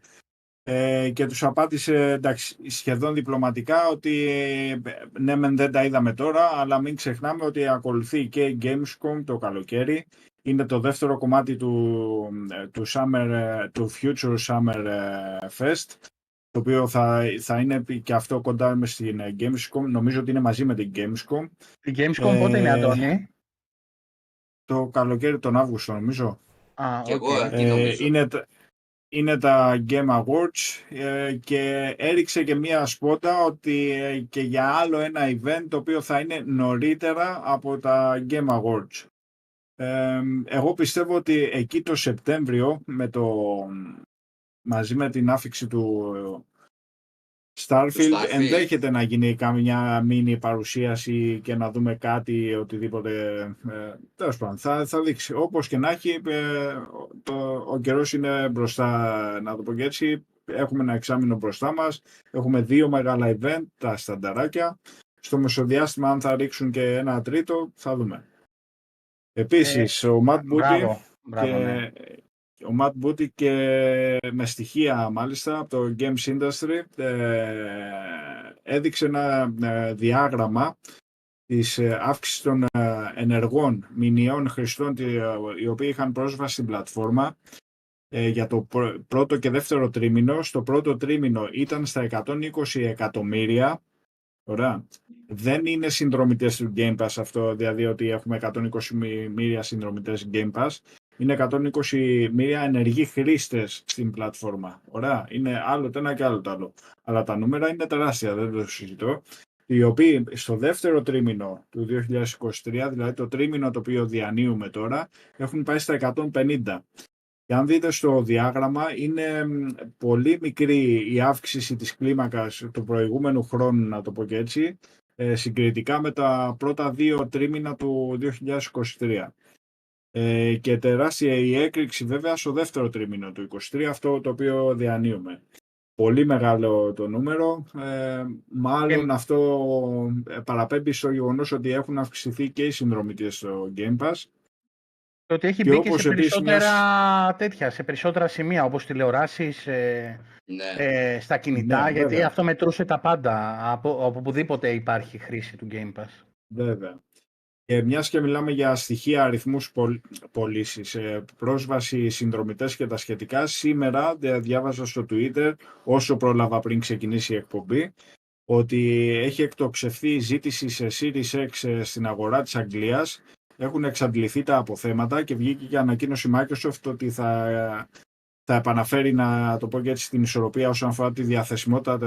Ε, και τους απάντησε εντάξει, σχεδόν διπλωματικά ότι ε, ναι μεν δεν τα είδαμε τώρα αλλά μην ξεχνάμε ότι ακολουθεί και η Gamescom το καλοκαίρι είναι το δεύτερο κομμάτι του, ε, του, summer, ε, του Future Summer ε, Fest το οποίο θα, θα είναι και αυτό κοντά με στην ε, Gamescom νομίζω ότι είναι μαζί με την Gamescom Η Gamescom πότε είναι, Ε, Αντώνη; το καλοκαίρι τον Αύγουστο νομίζω Α, κι οκ. εγώ, ε, Τι Ε, νομίζω; είναι, τα- είναι τα Game Awards ε, και έριξε και μία σπότα ότι ε, και για άλλο ένα event το οποίο θα είναι νωρίτερα από τα Game Awards. Ε, εγώ πιστεύω ότι εκεί το Σεπτέμβριο με το, μαζί με την άφιξη του Starfield, Starfield. ενδέχεται να γίνει καμιά μίνι παρουσίαση και να δούμε κάτι, οτιδήποτε. Ε, τέλος πάντων, θα, θα δείξει. Όπως και να έχει, ε, το, ο καιρός είναι μπροστά, να το πω και έτσι. Έχουμε ένα εξάμεινο μπροστά μας. Έχουμε δύο μεγάλα event, τα στανταράκια. Στο μεσοδιάστημα, αν θα ρίξουν και ένα τρίτο, θα δούμε. Επίσης, ο Matt Booty Μπράβο, μπράβο, και ναι. Ο Matt Booty και με στοιχεία μάλιστα από το Games Industry ε, έδειξε ένα ε, διάγραμμα της ε, αύξησης των ε, ενεργών μηνιαίων χρηστών τη- ε, οι οποίοι είχαν πρόσβαση στην πλατφόρμα ε, για το πρω- πρώτο και δεύτερο τρίμηνο. Στο πρώτο τρίμηνο ήταν στα 120 εκατομμύρια. Ωραία. Δεν είναι συνδρομητές του Game Pass αυτό, δηλαδή ότι έχουμε 120 εκατομμύρια συνδρομητές Game Pass. Είναι 120 εκατομμύρια ενεργοί χρήστες στην πλατφόρμα. Ωραία. Είναι άλλο το ένα και άλλο το άλλο. Αλλά τα νούμερα είναι τεράστια, δεν το συζητώ. Οι οποίοι στο δεύτερο τρίμηνο του 2023, δηλαδή το τρίμηνο το οποίο διανύουμε τώρα, έχουν πάει στα 150. Και αν δείτε στο διάγραμμα, είναι μ, πολύ μικρή η αύξηση της κλίμακας του προηγούμενου χρόνου, να το πω και έτσι, ε, συγκριτικά με τα πρώτα δύο τρίμηνα του 2023. Ε, και τεράστια η έκρηξη βέβαια στο δεύτερο τρίμηνο του 2023, αυτό το οποίο διανύουμε. Πολύ μεγάλο το νούμερο. Ε, μάλλον αυτό ε, παραπέμπει στο γεγονός ότι έχουν αυξηθεί και οι συνδρομητές στο Game Pass. Και ότι έχει Και μπει και όπως σε επίσης περισσότερα τέτοια, σε περισσότερα σημεία, όπως τηλεοράσεις, ε, Ναι. ε, στα κινητά, Ναι, γιατί βέβαια. αυτό μετρούσε τα πάντα, από, από οπουδήποτε υπάρχει χρήση του Game Pass. Βέβαια. Και μιας και μιλάμε για στοιχεία αριθμούς πωλ- πωλήσεις, ε, πρόσβαση συνδρομητές και τα σχετικά, σήμερα ε, διάβαζα στο Twitter, όσο πρόλαβα πριν ξεκινήσει η εκπομπή, ότι έχει εκτοξευθεί η ζήτηση σε Series X ε, στην αγορά της Αγγλίας. Έχουν εξαντληθεί τα αποθέματα και βγήκε και ανακοίνωση Microsoft ότι θα, ε, θα επαναφέρει, να το πω και έτσι, την ισορροπία όσον αφορά τη διαθεσιμότητα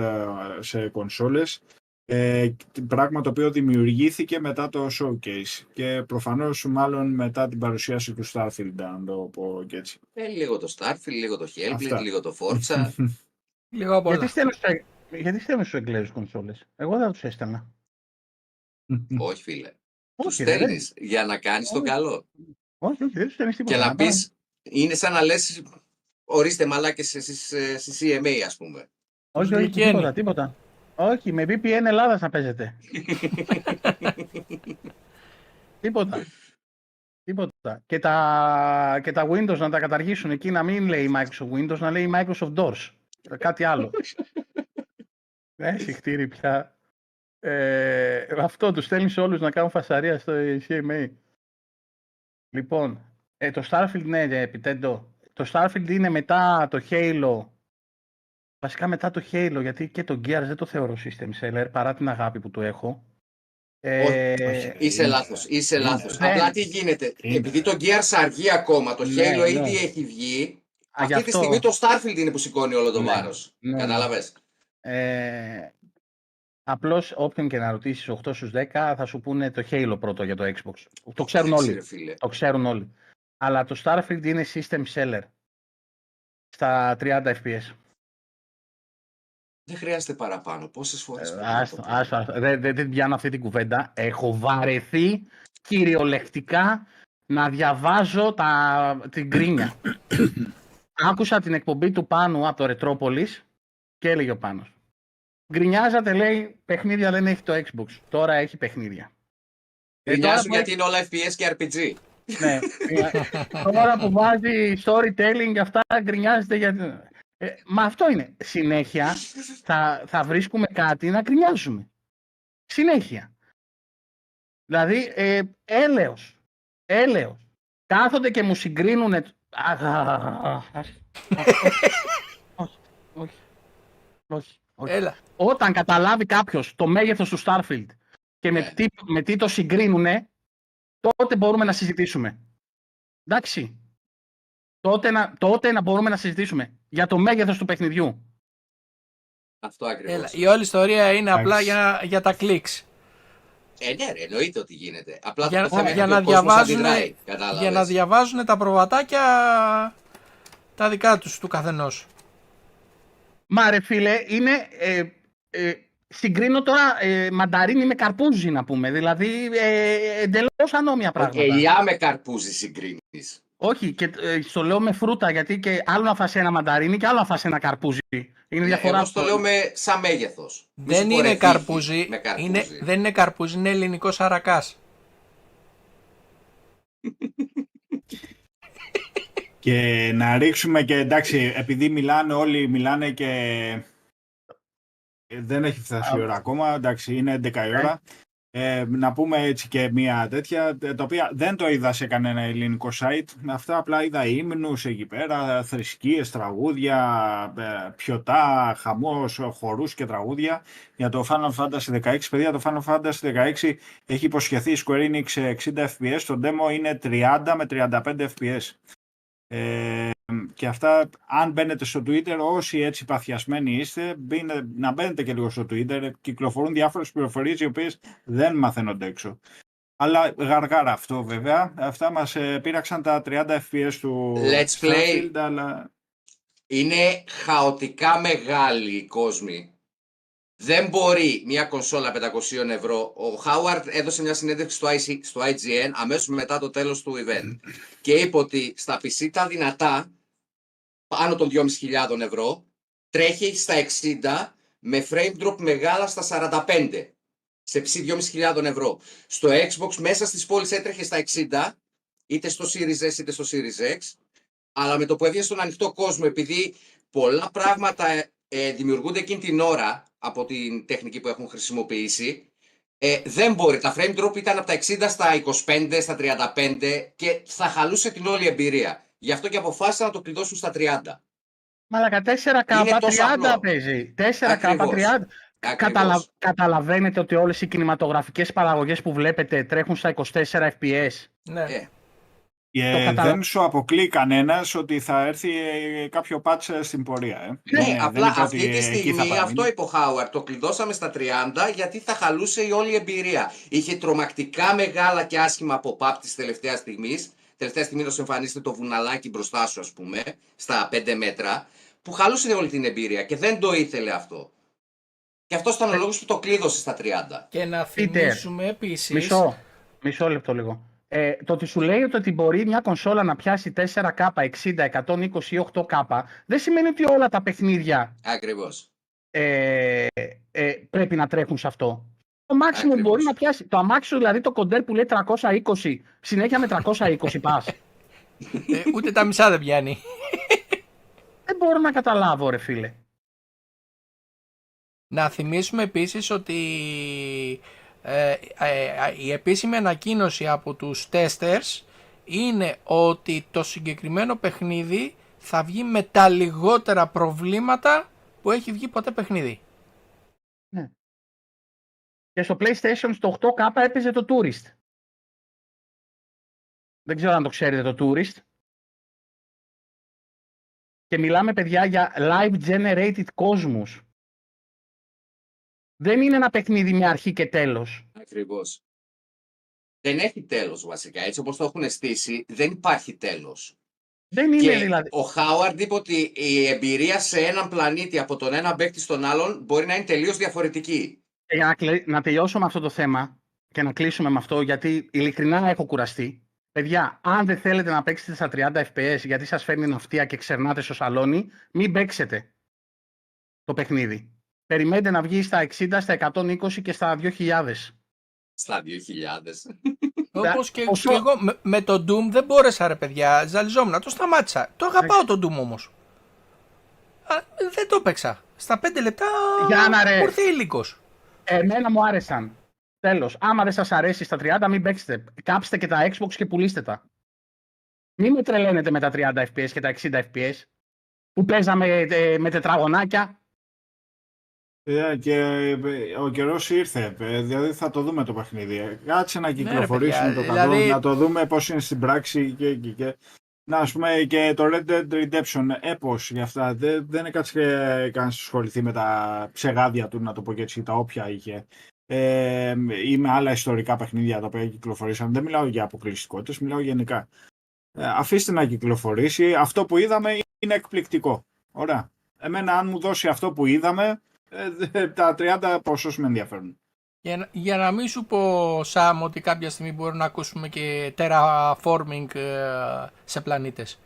ε, σε κονσόλες Ε, πράγμα το οποίο δημιουργήθηκε μετά το showcase και προφανώς μάλλον μετά την παρουσίαση του Starfield, αν το πω και έτσι. Ε, λίγο το Starfield, λίγο το Hellblade, Αυτά. λίγο το Forza. <laughs> Λίγο από όλα. Γιατί στέλνεις, γιατί στέλνεις στους Εγγλέζους κονσόλες; Εγώ δεν τους έστελνα. <laughs> Όχι, φίλε. Τους Όχι, ρε, στέλνεις για να κάνεις το Όχι. καλό. Όχι, όχι, δεν τους στέλνεις τίποτα. Και να πάνε- πεις, είναι σαν να λες, ορίστε μαλάκες στη CMA, ας πούμε. Όχι, όχι, VPN. τίποτα, τίποτα. Όχι, με VPN Ελλάδας θα παίζετε. <laughs> τίποτα. Τίποτα. Και τα, και τα Windows να τα καταργήσουν εκεί, να μην λέει Microsoft Windows, να λέει Microsoft Doors. Κάτι άλλο. <laughs> Ε, συχτήρι πια. Ε, αυτό τους στέλνεις σε όλους να κάνουν φασαρία στο CMA. Λοιπόν, ε, το Starfield, ναι, ε, επιτέντω. Το Starfield είναι μετά το Halo. Βασικά μετά το Halo, γιατί και το Gears δεν το θεωρώ system seller, παρά την αγάπη που του έχω. Ε, Είσαι είναι- λάθος, είσαι είναι- λάθος. δεν- Απλά τι γίνεται, είναι. επειδή το Gears αργεί ακόμα, το Ναι, Halo ναι. ήδη έχει βγει, α, γι' αυτή τη αυτό, στιγμή το Starfield είναι που σηκώνει όλο το Ναι, βάρος. ναι, ναι. Κατάλαβες. Ε, απλώς όποιον και να ρωτήσεις 8 στους 10 θα σου πούνε το Halo πρώτο για το Xbox. Το ξέρουν Εντάξει, όλοι. ρε φίλε. Το ξέρουν όλοι. Αλλά το Starfield είναι system seller. Στα 30 FPS. Δεν χρειάζεται παραπάνω. Πόσες φορές Ε, πρέπει να Άστο, το πω. άστο, άστο. Δεν, δεν, δεν πιάνω αυτή την κουβέντα. Έχω βαρεθεί κυριολεκτικά να διαβάζω τα, την κρίνια. <coughs> Άκουσα την εκπομπή του Πάνου από το Ρετρόπολης και έλεγε ο Πάνος. Γκρινιάζατε, λέει, παιχνίδια δεν έχει το Xbox. Τώρα έχει παιχνίδια. Ε, τώρα Γκρινιάζουν που γιατί είναι όλα FPS και RPG. ναι. Τώρα που βάζει storytelling αυτά γκρινιάζεται γιατί... Ε, μα αυτό είναι. Συνέχεια θα, θα βρίσκουμε κάτι να γκρινιάζουμε. Συνέχεια. Δηλαδή, ε, έλεος. Έλεος. Κάθονται και μου συγκρίνουν... Όχι, όχι, όχι, όχι. Έλα. Όταν καταλάβει κάποιος το μέγεθος του Starfield και με, Ναι. τι, με τι το συγκρίνουνε, τότε μπορούμε να συζητήσουμε. Εντάξει. Τότε να, τότε να μπορούμε να συζητήσουμε για το μέγεθος του παιχνιδιού. Αυτό ακριβώς. Έλα. Η όλη ιστορία είναι απλά Εντάξει. για, για τα κλικς. Ε, ναι, ρε, εννοείται ότι γίνεται. Απλά Για- το θέμα για είναι να ότι ο κόσμος διαβάζουνε- αντιδράει. Κατάλαβες. Για να διαβάζουν τα προβατάκια τα δικά τους του καθενός. Μα ρε φίλε, είναι... Ε, ε, συγκρίνω τώρα ε, μανταρίνι με καρπούζι να πούμε. Δηλαδή ε, εντελώς ανώμια πράγματα. Ελιά με καρπούζι συγκρίνεις. Όχι, και ε, στο λέω με φρούτα γιατί και άλλο να φας ένα μανταρίνι και άλλο να φας ένα καρπούζι. Είναι διαφορά. Ναι, Εγώ στο λέω με σαν μέγεθος. Μη Δεν σου πω, είναι ρε, δίκη, καρπούζι, Με καρπούζι. είναι, δεν είναι καρπούζι, είναι ελληνικός αρακάς. Και να ρίξουμε και εντάξει, επειδή μιλάνε όλοι, μιλάνε και ε, δεν έχει φτάσει η ώρα ακόμα, εντάξει, είναι 11 η ώρα. Ε, να πούμε έτσι και μία τέτοια, ε, τα οποία δεν το είδα σε κανένα ελληνικό site. Αυτά απλά είδα ύμνους εκεί πέρα, θρησκείες, τραγούδια, ε, πιωτά, χαμός, χορούς και τραγούδια για το Final Fantasy 16. Παιδιά, το Final Fantasy 16 έχει υποσχεθεί η Square Enix σε 60 FPS, το demo είναι 30 με 35 FPS. Ε, και αυτά, αν μπαίνετε στο Twitter, όσοι έτσι παθιασμένοι είστε, μπαίνε- να μπαίνετε και λίγο στο Twitter. Κυκλοφορούν διάφορες πληροφορίες οι οποίες δεν μαθαίνονται έξω. Αλλά γαργάρα αυτό βέβαια. Αυτά μας ε, πείραξαν τα 30 FPS του Let's play. Starfield, αλλά Είναι χαοτικά μεγάλη η κόσμη. Δεν μπορεί μια κονσόλα 500 ευρώ. Ο Χάουαρτ έδωσε μια συνέντευξη στο, IC, στο IGN αμέσως μετά το τέλος του event και είπε ότι στα PC τα δυνατά πάνω των 2.500 ευρώ τρέχει στα 60 με frame drop μεγάλα στα 45 σε PC 2.500 ευρώ. Στο Xbox μέσα στις πόλεις έτρεχε στα 60 είτε στο Series S είτε στο Series X αλλά με το που έβγαινε στον ανοιχτό κόσμο επειδή πολλά πράγματα ε, ε, δημιουργούνται εκείνη την ώρα από την τεχνική που έχουν χρησιμοποιήσει ε, δεν μπορεί. Τα frame drop ήταν από τα 60 στα 25, στα 35 και θα χαλούσε την όλη εμπειρία. Γι' αυτό και αποφάσισαν να το κλειδώσουν στα 30. Μαλακα 4K Είναι τόσο 30 απλό. παίζει. 4K Ακριβώς. 30. Ακριβώς. Καταλα... Καταλαβαίνετε ότι όλες οι κινηματογραφικές παραγωγές που βλέπετε τρέχουν στα 24 FPS. Ναι. Ε, Ε, καταλα- Δεν σου αποκλεί κανένας ότι θα έρθει ε, κάποιο patch στην πορεία. Ε. Ναι, Δεν- δεν απλά είπε αυτή ότι τη εκεί θα στιγμή παραμείνει. αυτό είπε ο Χάουαρτ. Το κλειδώσαμε στα 30 γιατί θα χαλούσε η όλη εμπειρία. Είχε τρομακτικά μεγάλα και άσχημα pop-up της τελευταίας στιγμής. Τελευταία στιγμή να σου εμφανίζεται το βουναλάκι μπροστά σου, ας πούμε, στα 5 μέτρα, που χαλούσε όλη την εμπειρία και δεν το ήθελε αυτό. Και αυτός ήταν ο λόγος που το κλείδωσε στα 30. Και να Πείτε. θυμίσουμε επίσης. Μισό. Μισό λεπτό λίγο. Ε, το ότι σου λέει ότι μπορεί μια κονσόλα να πιάσει 4K, 60, 120 ή 8K δεν σημαίνει ότι όλα τα παιχνίδια Ακριβώς. ε, ε, πρέπει να τρέχουν σε αυτό. Το maximum Ακριβώς. μπορεί να πιάσει. Το αμάξι δηλαδή το κοντέρ που λέει 320, συνέχεια με 320 πας. Ε, ούτε τα μισά δεν πιάνει. δεν μπορώ να καταλάβω ρε φίλε. Να θυμίσουμε επίσης ότι ε, ε, ε, η επίσημη ανακοίνωση από τους testers είναι ότι το συγκεκριμένο παιχνίδι θα βγει με τα λιγότερα προβλήματα που έχει βγει ποτέ παιχνίδι. Και στο PlayStation στο 8K έπαιζε το Tourist. Δεν ξέρω αν το ξέρετε το Tourist. Και μιλάμε παιδιά για live generated κόσμους. Δεν είναι ένα παιχνίδι με αρχή και τέλος. Ακριβώς. Δεν έχει τέλος βασικά. Έτσι όπως το έχουν στήσει, δεν υπάρχει τέλος. Δεν είναι Και δηλαδή. ο Χάουαρντ είπε ότι η εμπειρία σε έναν πλανήτη από τον ένα παίκτη στον άλλον μπορεί να είναι τελείως διαφορετική. Και Για να, κλε- να τελειώσω με αυτό το θέμα και να κλείσουμε με αυτό, γιατί ειλικρινά έχω κουραστεί. Παιδιά, αν δεν θέλετε να παίξετε στα 30 FPS γιατί σας φέρνει ναυτία και ξερνάτε στο σαλόνι, μην παίξετε το παιχνίδι. Περιμένετε να βγει στα 60, στα 120 και στα 2000. Στα 2000. <laughs> Όπως και, όσο- και εγώ με, με το Doom δεν μπόρεσα ρε παιδιά, ζαλιζόμουν, το σταμάτησα. Το αγαπάω το Doom όμως. Α, δεν το έπαιξα. Στα 5 λεπτά Για να ρε. μου ήρθε ήλικος. Εμένα μου άρεσαν. Τέλος, άμα δεν σας αρέσει στα 30 μην παίξετε. Κάψτε και τα Xbox και πουλήστε τα. Μην με τρελαίνετε με τα 30 FPS και τα 60 FPS που παίζαμε ε, με τετραγωνάκια. Ε, και ε, ο καιρός ήρθε. ε, Δηλαδή θα το δούμε το παιχνίδι. Ε, Κάτσε να κυκλοφορήσει παιδιά, το δηλαδή- καλό, να το δούμε πώς είναι στην πράξη και, και, και. Να, ας πούμε και το Red Dead Redemption, έπος για αυτά. Δεν, δεν έκατσε κανένας ασχοληθεί με τα ψεγάδια του, να το πω και έτσι, τα όποια είχε. Ε, ή με άλλα ιστορικά παιχνίδια τα οποία κυκλοφορήσαν. Δεν μιλάω για αποκλειστικότητες, μιλάω γενικά. Ε, αφήστε να κυκλοφορήσει. Αυτό που είδαμε είναι εκπληκτικό. Ωραία. Εμένα αν μου δώσει αυτό που είδαμε, ε, δε- τα 30 πόσο με ενδιαφέρουν. Για, να- για να μην σου πω Σάμ ότι κάποια στιγμή μπορούμε να ακούσουμε και terraforming ε, σε πλανήτες.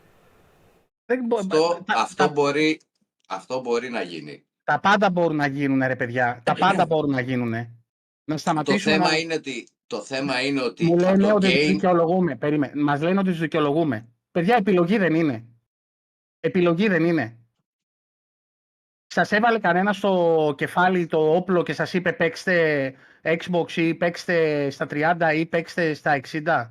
Δεν μπο- Αυτό, τα, αυτό, τα- μπορεί, αυτό μπορεί να γίνει. τα πάντα μπορούν να γίνουν, ρε παιδιά. Τα πάντα μπορούν να γίνουν. Να Το σταματήσουμε θέμα, να... είναι ότι, το θέμα είναι ότι Μου λένε το ότι τους game δικαιολογούμε. Περίμενε. Μας λένε ότι τους δικαιολογούμε. Παιδιά, επιλογή δεν είναι. Επιλογή δεν είναι. Σας έβαλε κανένα στο κεφάλι το όπλο και σας είπε παίξτε Xbox ή παίξτε στα 30 ή παίξτε στα 60.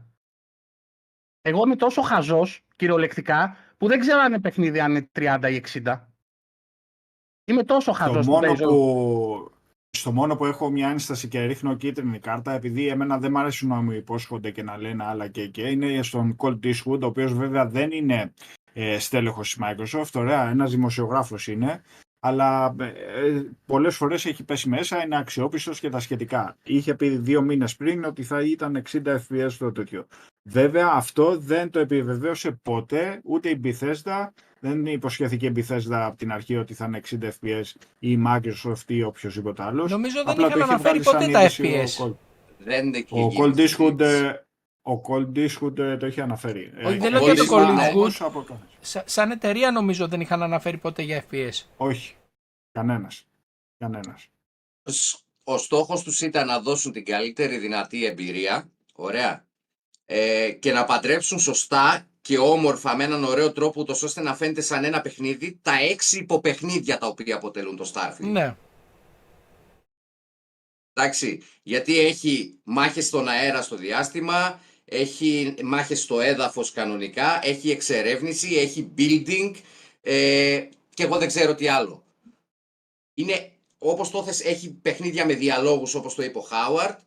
Εγώ είμαι τόσο χαζός, κυριολεκτικά, που δεν ξέρω αν είναι παιχνίδι αν είναι 30 ή 60. Είμαι τόσο Το χαζός που μόνο παίζω. που, στο μόνο που έχω μια ένσταση και ρίχνω κίτρινη κάρτα, επειδή εμένα δεν μ' αρέσει να μου υπόσχονται και να λένε άλλα και και, είναι στον Colt Eastwood, ο οποίος βέβαια δεν είναι ε, στέλεχος της Microsoft, ωραία, ένας δημοσιογράφος είναι, αλλά ε, πολλές φορές έχει πέσει μέσα, είναι αξιόπιστος και τα σχετικά. Είχε πει δύο μήνες πριν ότι θα ήταν 60 FPS το τέτοιο. Βέβαια αυτό δεν το επιβεβαίωσε ποτέ ούτε η Bethesda, δεν υποσχέθηκε η Bethesda από την αρχή ότι θα είναι 60 FPS ή η Microsoft ή οποιοδήποτε άλλος. Νομίζω δεν είχαν αναφέρει ποτέ τα FPS. δεν έχει Ο γίνει Cold αυτή η Eastwood, είδηση. ε, ο Cold Eastwood ε, το είχε αναφέρει. Όχι, Ε, δεν λέω για το Eastwood Cold όμως Eastwood. από το- Σα- σαν εταιρεία νομίζω δεν είχαν αναφέρει ποτέ για FPS. Όχι. Κανένας. Κανένας. Σ- Ο στόχος τους ήταν να δώσουν την καλύτερη δυνατή εμπειρία, ωραία, ε, και να παντρέψουν σωστά και όμορφα με έναν ωραίο τρόπο, ούτως ώστε να φαίνεται σαν ένα παιχνίδι, τα έξι υποπαιχνίδια τα οποία αποτελούν το Starfield. Ναι. Εντάξει, γιατί έχει μάχες στον αέρα στο διάστημα, έχει μάχες στο έδαφος κανονικά, έχει εξερεύνηση, έχει building ε, και εγώ δεν ξέρω τι άλλο. Είναι, όπως το θες, έχει παιχνίδια με διαλόγους όπως το είπε ο Χάουαρτ,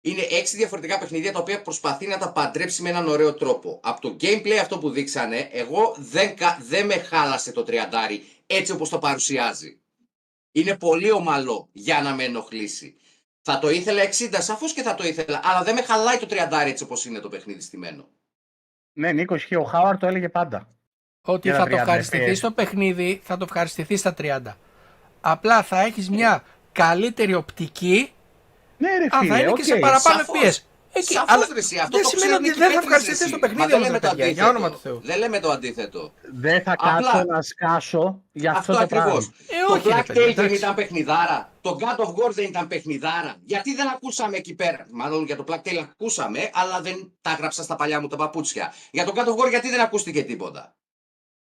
Είναι έξι διαφορετικά παιχνίδια τα οποία προσπαθεί να τα παντρέψει με έναν ωραίο τρόπο. Από το gameplay αυτό που δείξανε, εγώ δεν, κα- δεν με χάλασε το τριαντάρι έτσι όπως το παρουσιάζει. Είναι πολύ ομαλό για να με ενοχλήσει. Θα το ήθελα 60, σαφώς και θα το ήθελα, αλλά δεν με χαλάει το τριαντάρι έτσι όπως είναι το παιχνίδι στημένο. Ναι, Νίκος, ισχύει. Ο Χάουαρ το έλεγε πάντα. Ότι Για θα τα το 30 ευχαριστηθεί FPS. στο παιχνίδι, θα το ευχαριστηθεί στα 30. Απλά θα έχεις μια καλύτερη οπτική, Ναι, ρε αν φίλε, θα είναι και σε οκ. παραπάνω σαφώς. FPS. Εκεί, Σαφώς, αλλά ρε, εσύ, αυτό δεν το σημαίνει ξέρουν ότι και δεν θα οι παίκτες, ευχαριστηθεί εσύ. στο Μα παιχνίδι δεν όμως, λέμε ρε το παιδιά, για αντίθετο. όνομα του Θεού. Δεν λέμε το αντίθετο. Δεν θα Απλά- κάτσω να σκάσω για αυτό, Αυτό το πράγμα. ακριβώς. Ε, το όχι, ρε Black παιδιά, Tail δεν εντάξει. ήταν παιχνιδάρα. Το God of War δεν ήταν παιχνιδάρα. Γιατί δεν ακούσαμε εκεί πέρα. Μάλλον για το Black Tail ακούσαμε, αλλά δεν τα έγραψα στα παλιά μου τα παπούτσια. Για το God of War γιατί δεν ακούστηκε τίποτα.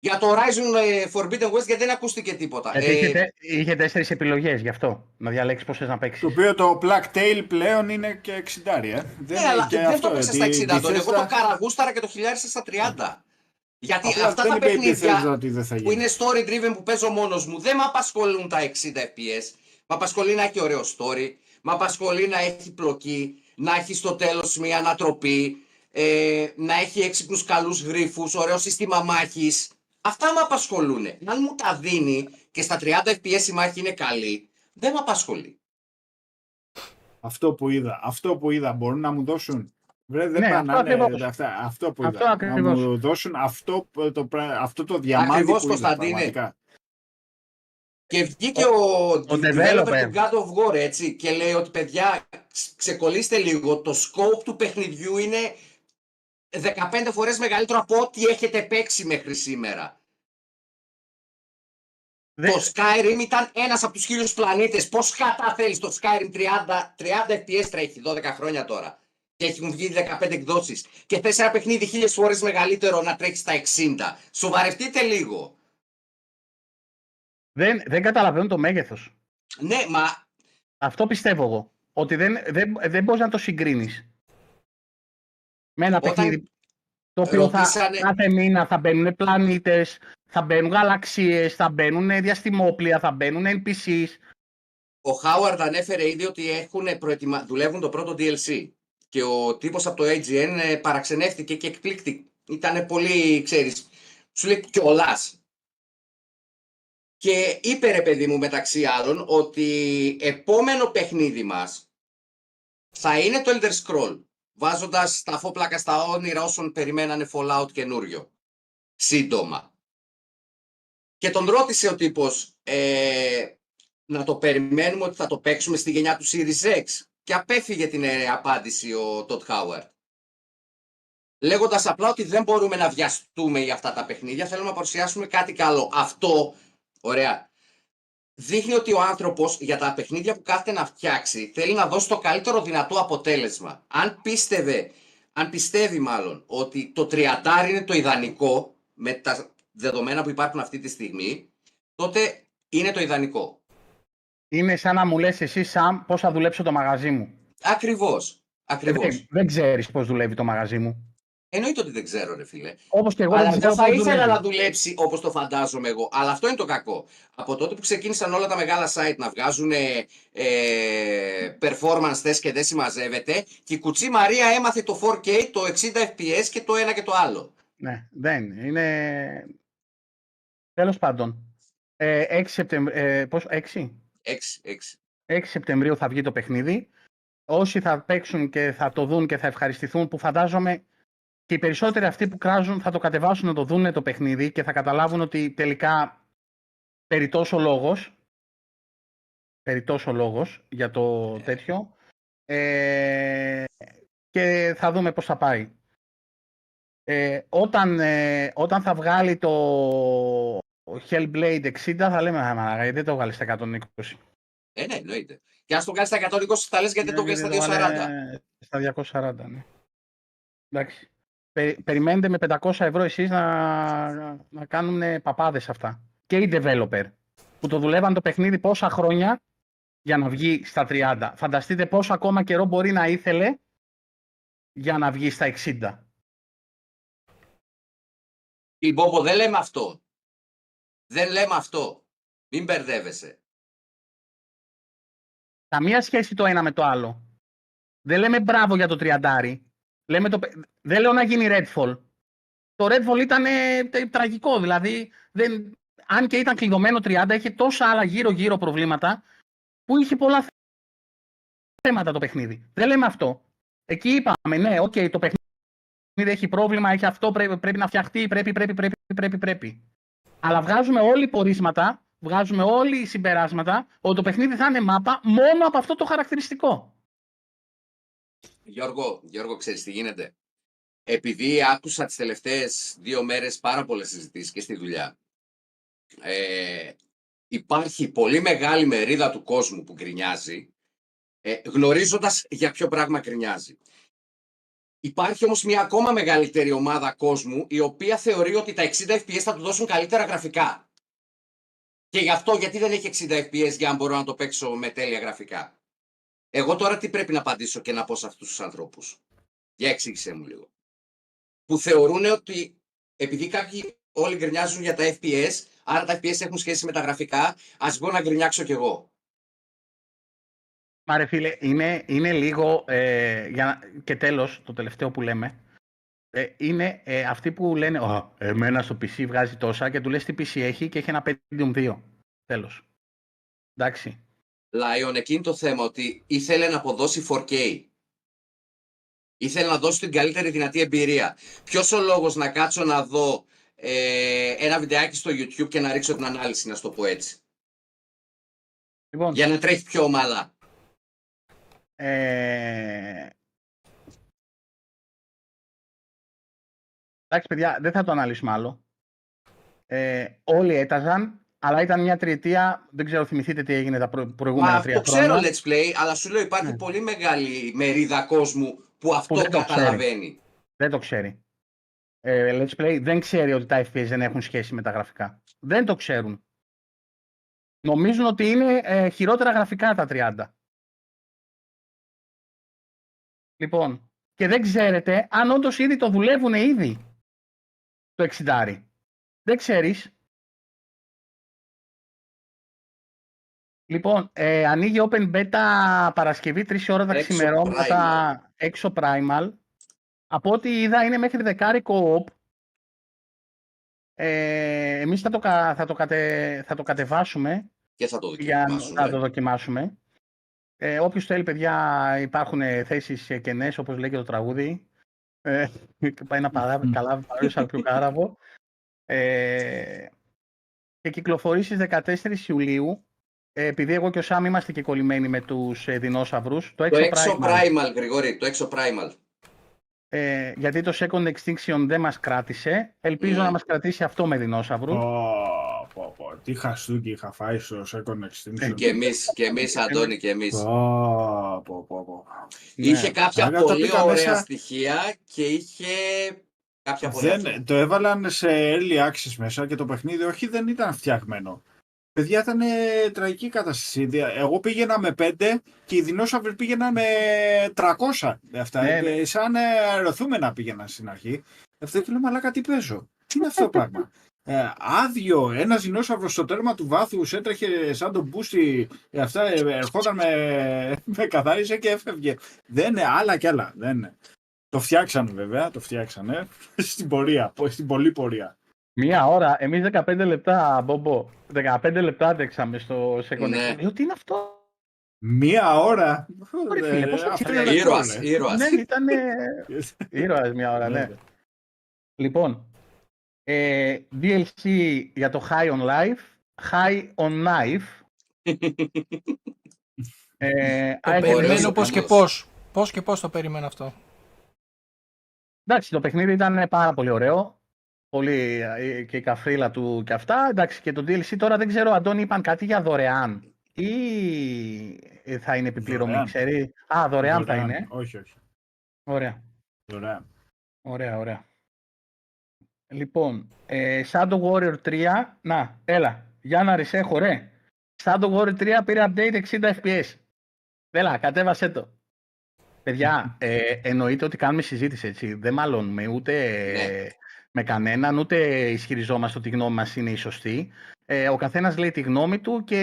Για το Horizon ε, Forbidden West γιατί δεν ακούστηκε τίποτα. Γιατί Ε, είχε, τε- είχε τέσσερις επιλογές γι' αυτό. Να διαλέξεις πώς θες να παίξεις. Το οποίο το Black Tail πλέον είναι και 60, ε. ναι, αλλά και δεν αυτό, το έπαιξα ότι στα η 60 τότε. Εγώ το Bethesda- καραγούσταρα και το χιλιάρισα στα 30. Γιατί Απλά αυτά δεν τα είπε η παιχνίδια Bethesda ότι δεν θα που γίνει. είναι story driven που παίζω μόνος μου δεν με απασχολούν τα 60 FPS. Με απασχολεί να έχει ωραίο story, με απασχολεί να έχει πλοκή, να έχει στο τέλος μια ανατροπή, ε, να έχει έξυπνους καλούς γρίφους, ωραίο σύστημα μάχης. Αυτά με απασχολούν. Αν μου τα δίνει και στα 30 FPS η μάχη είναι καλή, δεν με απασχολεί. Αυτό που είδα, αυτό που είδα μπορούν να μου δώσουν; Βρε, δεν Ναι, πάνε αυτό να είναι ακριβώς. αυτά, αυτό που Αυτό είδα. Να ακριβώς. μου δώσουν αυτό, που- το, πρά- αυτό το διαμάντι Ακριβώς, που είδα, Κωνσταντίνε. πραγματικά. Και βγήκε ο, ο developer developer. του God of War έτσι και λέει ότι παιδιά ξ- ξεκολλήστε λίγο, το scope του παιχνιδιού είναι 15 φορές μεγαλύτερο από ό,τι έχετε παίξει μέχρι σήμερα. Δεν- Το Skyrim ήταν ένας από τους χίλιους πλανήτες. Πώς κατά θέλεις το Skyrim 30, 30 FPS τρέχει 12 χρόνια τώρα. Και έχουν βγει 15 εκδόσεις. Και θες ένα παιχνίδι χίλιες φορές μεγαλύτερο να τρέχει στα 60. Σοβαρευτείτε λίγο. Δεν, δεν καταλαβαίνω το μέγεθος. Ναι, μα Αυτό πιστεύω εγώ. Ότι δεν, δεν, δεν μπορείς να το συγκρίνεις. Με ένα Όταν παιχνίδι το οποίο θα, ρωτήσανε- κάθε μήνα θα μπαίνουν πλανήτες, θα μπαίνουν γαλαξίες, θα μπαίνουν διαστημόπλια, θα μπαίνουν NPCs. Ο Χάουαρντ ανέφερε ήδη ότι έχουν προετοιμα... δουλεύουν το πρώτο DLC. Και ο τύπος από το AGN ε, παραξενεύτηκε και εκπλήκτηκε. Ήταν πολύ, ξέρεις, σου λέει κιόλας. Και είπε ρε παιδί μου μεταξύ άλλων ότι επόμενο παιχνίδι μας θα είναι το Elder Scroll. Βάζοντας τα φόπλακα στα όνειρα όσων περιμένανε Fallout καινούριο. Σύντομα. Και τον ρώτησε ο τύπος ε, να το περιμένουμε ότι θα το παίξουμε στη γενιά του Series X. Και απέφυγε την ε, απάντηση ο Todd Howard. Λέγοντας απλά ότι δεν μπορούμε να βιαστούμε για αυτά τα παιχνίδια, θέλουμε να παρουσιάσουμε κάτι καλό. Αυτό, ωραία, δείχνει ότι ο άνθρωπος για τα παιχνίδια που κάθεται να φτιάξει θέλει να δώσει το καλύτερο δυνατό αποτέλεσμα. Αν πίστευε, αν πιστεύει μάλλον ότι το 30 είναι το ιδανικό με τα δεδομένα που υπάρχουν αυτή τη στιγμή, τότε είναι το ιδανικό. Είναι σαν να μου λες εσύ, Σαμ, πώς θα δουλέψω το μαγαζί μου. Ακριβώς. Ακριβώς. Δεν, δεν ξέρεις πώς δουλεύει το μαγαζί μου. Εννοείται ότι δεν ξέρω, ρε φίλε. Όπως και εγώ Αλλά δεν δεν ξέρω θα πώς ήθελα δουλεύει. να δουλέψει όπως το φαντάζομαι εγώ. Αλλά αυτό είναι το κακό. Από τότε που ξεκίνησαν όλα τα μεγάλα site να βγάζουν ε, ε, performance test και δεν συμμαζεύεται, και η κουτσή Μαρία έμαθε το 4K, το 60 FPS και το ένα και το άλλο. Ναι, δεν. Είναι... Τέλος πάντων. Ε, 6 Σεπτεμβρίου... Ε, πώς, 6? 6, 6. 6 Σεπτεμβρίου θα βγει το παιχνίδι. Όσοι θα παίξουν και θα το δουν και θα ευχαριστηθούν, που φαντάζομαι και οι περισσότεροι αυτοί που κράζουν θα το κατεβάσουν να το δουν το παιχνίδι και θα καταλάβουν ότι τελικά περί τόσο λόγος, περί τόσο λόγος για το τέτοιο ε, και θα δούμε πώς θα πάει. Ε, όταν, ε, όταν θα βγάλει το Hellblade 60 θα λέμε «Α, μαλάκα, γιατί δεν το βγάλεις στα 120. Ε, ναι, εννοείται. Και αν το κάνεις στα 120, θα λες γιατί δεν το Ναι, κάνει στα 240. βάλε Στα 240, ναι. Εντάξει. Πε- περιμένετε με 500 ευρώ εσείς να, να κάνουν παπάδες αυτά. Και οι developer που το δουλεύαν το παιχνίδι πόσα χρόνια για να βγει στα 30. Φανταστείτε πόσο ακόμα καιρό μπορεί να ήθελε για να βγει στα 60. Η Μπόμπο, δεν λέμε αυτό. Δεν λέμε αυτό. Μην μπερδεύεσαι. Καμία σχέση το ένα με το άλλο. Δεν λέμε μπράβο για το τριαντάρι. Λέμε το... παι- Δεν λέω να γίνει Redfall. Το Redfall ήταν ε, τε- τραγικό. Δηλαδή, δεν... αν και ήταν κλειδωμένο 30, είχε τόσα άλλα γύρω-γύρω προβλήματα που είχε πολλά θέματα το παιχνίδι. Δεν λέμε αυτό. Εκεί είπαμε, ναι, οκ, το παιχνίδι έχει πρόβλημα, έχει αυτό, πρέπει, πρέπει να φτιαχτεί, πρέπει, πρέπει, πρέπει, πρέπει, πρέπει. Αλλά βγάζουμε όλοι πορίσματα, βγάζουμε όλοι συμπεράσματα ότι το παιχνίδι θα είναι μάπα μόνο από αυτό το χαρακτηριστικό. Γιώργο, Γιώργο, ξέρεις τι γίνεται. Επειδή άκουσα τις τελευταίες δύο μέρες πάρα πολλές συζητήσεις και στη δουλειά, ε, υπάρχει πολύ μεγάλη μερίδα του κόσμου που γκρινιάζει, ε, γνωρίζοντας για ποιο πράγμα γκρινιάζει. Υπάρχει όμως μια ακόμα μεγαλύτερη ομάδα κόσμου η οποία θεωρεί ότι τα 60 FPS θα του δώσουν καλύτερα γραφικά. Και γι' αυτό γιατί δεν έχει 60 FPS για να μπορώ να το παίξω με τέλεια γραφικά. Εγώ τώρα τι πρέπει να απαντήσω και να πω σε αυτούς τους ανθρώπους; Για εξήγησέ μου λίγο. Που θεωρούν ότι επειδή κάποιοι όλοι γκρινιάζουν για τα FPS, άρα τα FPS έχουν σχέση με τα γραφικά, ας βγω να γκρινιάξω κι εγώ. Μα ρε φίλε, είναι, είναι λίγο, ε, για να- και τέλος, το τελευταίο που λέμε, ε, είναι ε, αυτοί που λένε «Α, εμένα στο PC βγάζει τόσα» και του λες τι PC έχει και έχει ένα Pentium 2. Τέλος. Εντάξει. Lion, εκείνη το θέμα ότι ήθελε να αποδώσει 4K. Ήθελε να δώσει την καλύτερη δυνατή εμπειρία. Ποιος ο λόγος να κάτσω να δω ε, ένα βιντεάκι στο YouTube και να ρίξω την ανάλυση, να σου το πω έτσι; Λοιπόν, Για να τρέχει πιο ομαλά. Ε... Εντάξει, παιδιά, δεν θα το αναλύσουμε άλλο. Ε, όλοι έταζαν, αλλά ήταν μια τριετία. Δεν ξέρω, θυμηθείτε τι έγινε τα προ- Μα προηγούμενα αυτό τρία ξέρω χρόνια. Let's Play, αλλά σου λέω υπάρχει Ναι. πολύ μεγάλη μερίδα κόσμου που αυτό δεν το ξέρει. καταλαβαίνει. Δεν το ξέρει. Ε, Let's Play δεν ξέρει ότι τα FPS δεν έχουν σχέση με τα γραφικά. Δεν το ξέρουν. Νομίζουν ότι είναι ε, χειρότερα γραφικά τα 30. Λοιπόν, και δεν ξέρετε αν όντως ήδη το δουλεύουν ήδη το 60. Δεν ξέρεις. Λοιπόν, ε, ανοίγει Open Beta Παρασκευή 3 ώρα τα Έξω ξημερώματα έξω Primal. Από ό,τι είδα είναι μέχρι δεκάρικο op. Ε, εμείς θα το, κα- θα, το κατε, θα το κατεβάσουμε Και θα το για δοκιμάσουμε. να το δοκιμάσουμε. Ε, όποιος θέλει, παιδιά, υπάρχουν ε, θέσεις ε, κενές, όπως λέει και το τραγούδι. Ε, και <laughs> πάει να παράβει καλά, παράδειγμα πιο κάραβο. Ε, και κυκλοφορεί στις 14 Ιουλίου. Ε, επειδή εγώ και ο Σάμ είμαστε και κολλημένοι με τους ε, δεινόσαυρους, το Το Exo έξω Primal, primal, Γρηγόρη, το έξω primal. ε, γιατί το Second Extinction δεν μας κράτησε, ελπίζω Mm. να μας κρατήσει αυτό με δεινόσαυρους. Πω, πω, πω. Τι χαστούκι είχα φάει στο Second Extinction. Και εμείς, και εμείς, Αντώνη, και εμείς. Πω, πω, πω, πω. Είχε Ναι. κάποια Άρα το πολύ πήγα ωραία μέσα- στοιχεία και είχε κάποια πολύ Δεν, αυτά. το έβαλαν σε early access μέσα και το παιχνίδι όχι δεν ήταν φτιαγμένο. Παιδιά ήταν ε, τραγική κατάσταση. Δια- Εγώ πήγαινα με 5 και οι δεινόσαυροι πήγαιναν με 300. Αυτά, Ναι, ε, ναι. σαν ε, αεροθούμενα πήγαιναν στην αρχή. Αυτό και λέω μαλάκα τι παίζω. Τι είναι αυτό το πράγμα; Ε, άδειο, ένας δεινόσαυρος στο τέρμα του βάθους έτρεχε σαν τον μπούσι. ε, Αυτά ε, ερχόταν με, <laughs> με καθάρισε και έφευγε. Δεν είναι άλλα κι άλλα. Δεν είναι. Το φτιάξανε βέβαια, το φτιάξανε <laughs> στην πορεία, πο- στην πολλή πορεία. Μία ώρα, εμείς 15 λεπτά, Μπομπό, 15 λεπτά άντεξαμε στο Second Ναι. Extinction. Λέω, τι είναι αυτό; Μία ώρα; Ωραία, φίλε, πώς το αυτό ξέρεις. είναι Ήρωας, εύκολο, ήρωας. ναι, ήταν <laughs> ήρωας μία ώρα, ναι. Ναι. Λοιπόν, ε, DLC για το High on Life, High on Knife. <laughs> ε, Το α, έχει περιμένω βγει- πώς και Όμως. πώς. Πώς και πώς το περιμένω αυτό. Εντάξει, το παιχνίδι ήταν πάρα πολύ ωραίο. Πολύ ε, και η καφρίλα του και αυτά. Εντάξει, και το DLC τώρα δεν ξέρω, Αντώνη, είπαν κάτι για δωρεάν ή ε, θα είναι επιπληρωμή, Δωρεάν. ξέρει; Α, δωρεάν θα είναι. Όχι, όχι. Ωραία. Δωρεάν. Ωραία, ωραία. Λοιπόν, ε, Shadow Warrior 3, να, έλα, για να ρισέχω, ρε. Shadow Warrior 3 πήρε update 60 FPS. Έλα, κατέβασέ το. Παιδιά, ε, εννοείται ότι κάνουμε συζήτηση, έτσι. Δεν μαλώνουμε ούτε ε, με κανέναν, ούτε ισχυριζόμαστε ότι η γνώμη μας είναι η σωστή. Ε, ο καθένας λέει τη γνώμη του και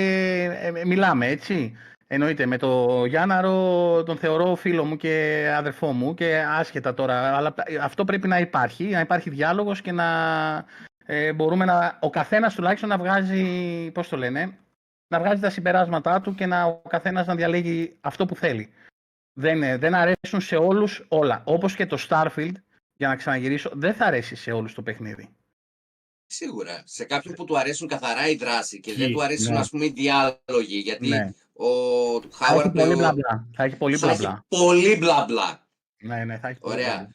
ε, μιλάμε, έτσι. Εννοείται, με το Γιάνναρο τον θεωρώ φίλο μου και αδερφό μου και άσχετα τώρα, αλλά αυτό πρέπει να υπάρχει, να υπάρχει διάλογος και να ε, μπορούμε να, ο καθένας τουλάχιστον να βγάζει, πώς το λένε, να βγάζει τα συμπεράσματά του και να, ο καθένας να διαλέγει αυτό που θέλει. Δεν, ε, δεν αρέσουν σε όλους όλα. Όπως και το Starfield, για να ξαναγυρίσω, δεν θα αρέσει σε όλους το παιχνίδι. Σίγουρα. Σε κάποιον που του αρέσουν καθαρά οι δράση και δεν Χι, του αρέσουν ναι. ας πούμε οι διάλογοι. Γιατί Ναι. ο Θα έχει Χάουαρντ πολύ ο- μπλα μπλα. Θα έχει πολύ θα μπλα έχει μπλα. πολύ μπλα μπλα. Ναι, ναι, θα έχει πολύ Ωραία. μπλα μπλα.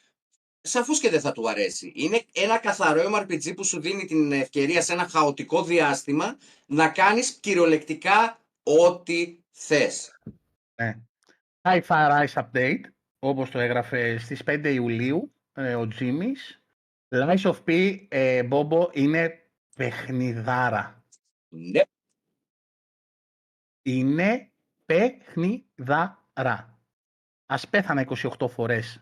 Σαφώς και δεν θα του αρέσει. Είναι ένα καθαρό MRPG που σου δίνει την ευκαιρία σε ένα χαοτικό διάστημα να κάνεις κυριολεκτικά ό,τι θες. Ναι. Hi-Fi Rise Update, όπως το έγραφε στις 5 Ιουλίου ε, ο Τζίμις. Lies of P, ε, Μπόμπο, είναι παιχνιδάρα. Ναι. Είναι παιχνιδάρα. Ας πέθανα 28 φορές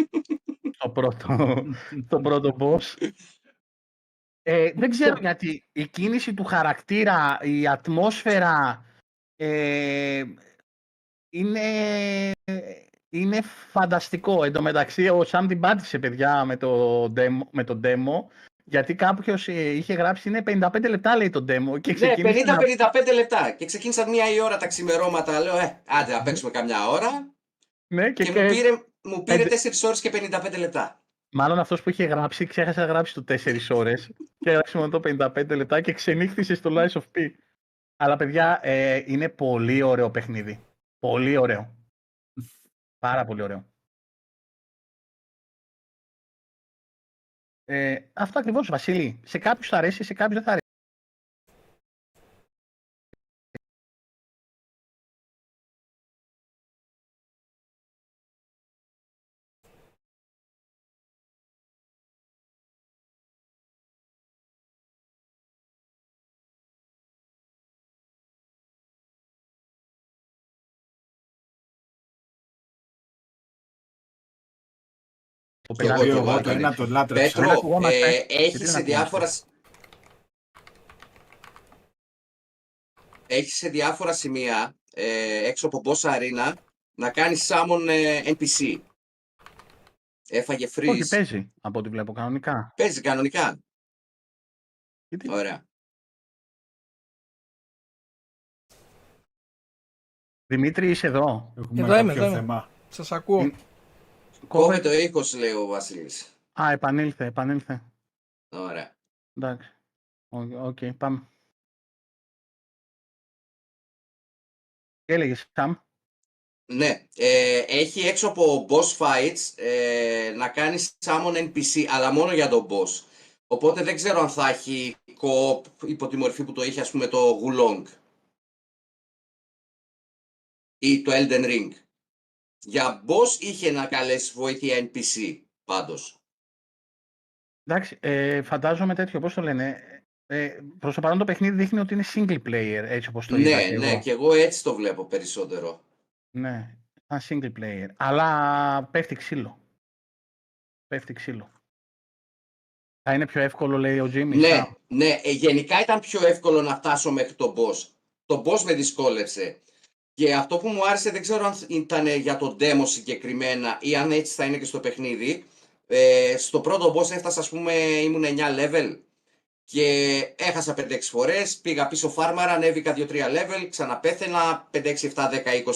<laughs> στο πρώτο, στο πρώτο boss. Ε, δεν ξέρω γιατί η κίνηση του χαρακτήρα, η ατμόσφαιρα ε, είναι, είναι φανταστικό. Εν τω μεταξύ, ο Σαμ την πάτησε, παιδιά, με το demo, με το demo γιατί κάποιος ε, είχε γράψει είναι 55 λεπτά, λέει το demo. Και Ναι, ξεκίνησε να- 50-55 λεπτά. Και ξεκίνησα μία η ώρα τα ξημερώματα. Λέω, ε, άντε να παίξουμε καμιά ώρα. Ναι, και, Και, και- μου πήρε, μου πήρε πέντε- 4 ώρες και 55 λεπτά. Μάλλον αυτός που είχε γράψει, ξέχασε να γράψει το 4 ώρες <laughs> και έγραψε μόνο το 55 λεπτά και ξενύχτησε στο Lies of P. Αλλά παιδιά, ε, είναι πολύ ωραίο παιχνίδι. Πολύ ωραίο. Πάρα πολύ ωραίο. Ε, αυτό ακριβώς, Βασίλη. Σε κάποιους θα αρέσει, σε κάποιους δεν θα αρέσει. Το Κι εγώ, πελάτη κι Εγώ εγώ, το ναι. ένα το λάτρεψα. Δεν Πέτρο, ακουγόμαστε. ε, Γιατί έχεις δεν σε ακουγόμαστε. διάφορα... σ- Έχεις σε διάφορα σημεία ε, έξω από boss arena να κάνεις summon ε, NPC. Έφαγε freeze. Όχι, παίζει από ό,τι βλέπω κανονικά. Παίζει κανονικά. Γιατί... Ωραία. Δημήτρη, είσαι εδώ; Έχουμε Εδώ είμαι, κάποιο εδώ είμαι. θέμα. Σας ακούω. Είναι- Κόβεται ο ήχος, λέει ο Βασίλης. Α, επανήλθε, επανήλθε. Ωραία. Εντάξει. Οκ, οκ, πάμε. Τι έλεγες, Σαμ; Ναι, ε, έχει έξω από boss fights ε, να κάνεις summon NPC, αλλά μόνο για τον boss. Οπότε δεν ξέρω αν θα έχει co-op υπό τη μορφή που το είχε ας πούμε το Wo Long ή το Elden Ring. Για boss είχε να καλέσει βοήθεια NPC πάντως. Εντάξει, ε, φαντάζομαι τέτοιο, πώς το λένε. Ε, προς το παρόν το παιχνίδι δείχνει ότι είναι single player, έτσι όπως το είδα ναι, και ναι, εγώ. και εγώ έτσι το βλέπω περισσότερο. Ναι, σαν single player. Αλλά πέφτει ξύλο. Πέφτει ξύλο. Θα είναι πιο εύκολο, λέει ο Τζίμι. Ναι, ναι, ε, γενικά ήταν πιο εύκολο να φτάσω μέχρι τον boss. Το boss με δυσκόλεψε. Και αυτό που μου άρεσε δεν ξέρω αν ήταν για το demo συγκεκριμένα ή αν έτσι θα είναι και στο παιχνίδι. Ε, στο πρώτο boss έφτασα ας πούμε ήμουν 9 level και έχασα 5-6 φορές, πήγα πίσω φάρμαρα, ανέβηκα 2-3 level, ξαναπέθαινα 5-6-7-10-20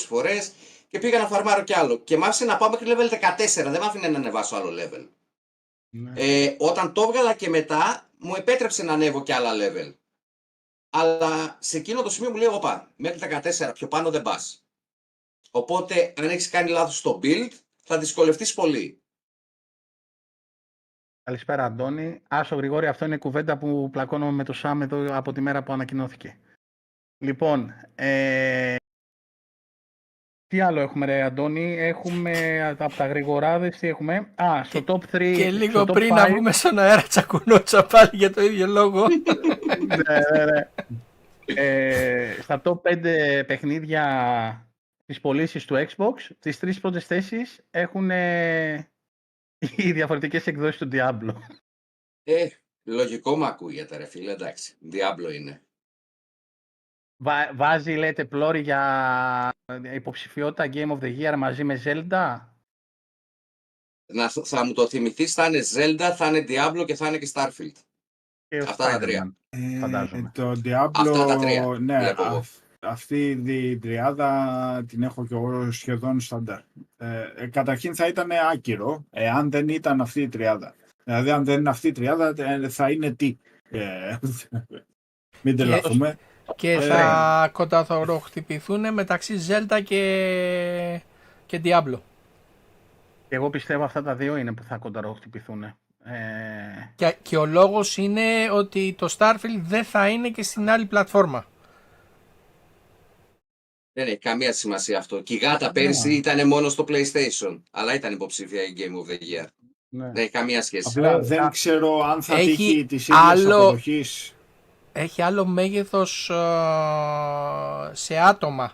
φορές και πήγα να φαρμάρω κι άλλο. Και μ' άφησε να πάω μέχρι level 14, δεν μ' άφηνε να ανεβάσω άλλο level. Ναι. Ε, όταν το έβγαλα και μετά, μου επέτρεψε να ανέβω και άλλα level. Αλλά σε εκείνο το σημείο μου λέει, όπα, μέχρι 14, πιο πάνω δεν πας. Οπότε, αν έχεις κάνει λάθος στο build, θα δυσκολευτείς πολύ. Καλησπέρα, Αντώνη. Άσο Γρηγόρη, αυτό είναι η κουβέντα που πλακώνω με το Σάμ εδώ από τη μέρα που ανακοινώθηκε. Λοιπόν, ε... τι άλλο έχουμε ρε Αντώνη, έχουμε από τα γρηγοράδες, τι έχουμε; Α, στο top 3. Και λίγο στο top πριν 5, να βγούμε στον αέρα τσακουνότσα πάλι για το ίδιο λόγο. <laughs> ναι, ναι, ναι. Ε, στα top 5 παιχνίδια της πωλήσει του Xbox, τις τρεις πρώτες θέσεις έχουν ε, οι διαφορετικές εκδόσεις του Diablo. Ε, λογικό μου ακούγεται ρε φίλε, εντάξει. Διάμπλο είναι. Βα- βάζει, λέτε, πλώρη για υποψηφιότητα Game of the Year μαζί με Zelda; Να, θα μου το θυμηθείς, θα είναι Zelda, θα είναι Diablo και θα είναι και Starfield. Και ο Αυτά τα τρία. Spider-Man. Ε, Φαντάζομαι. Το Diablo, Αυτά τα τρία, ναι, βλέπω εγώ. αυ- αυτή η τριάδα την έχω και εγώ σχεδόν στάνταρ. Ε, ε, καταρχήν θα ήταν άκυρο εάν δεν ήταν αυτή η τριάδα. Δηλαδή αν δεν είναι αυτή η τριάδα ε, θα είναι τι. Ε, <laughs> μην τρελαθούμε. Και Ε, θα κονταθωροχτυπηθούν μεταξύ Zelda και, και Diablo. Και εγώ πιστεύω αυτά τα δύο είναι που θα κονταροχτυπηθούν. Ε, Και, και ο λόγος είναι ότι το Starfield δεν θα είναι και στην άλλη πλατφόρμα. Δεν έχει καμία σημασία αυτό. Και η γάτα πέρυσι ήταν μόνο στο PlayStation. Αλλά ήταν υποψήφια η Game of the Year. ναι. Δεν έχει καμία σχέση. Απλά Ε, δεν α- ξέρω αν θα έχει τύχει της ίδια άλλο- αποδοχής. Έχει άλλο μέγεθος ε, σε άτομα.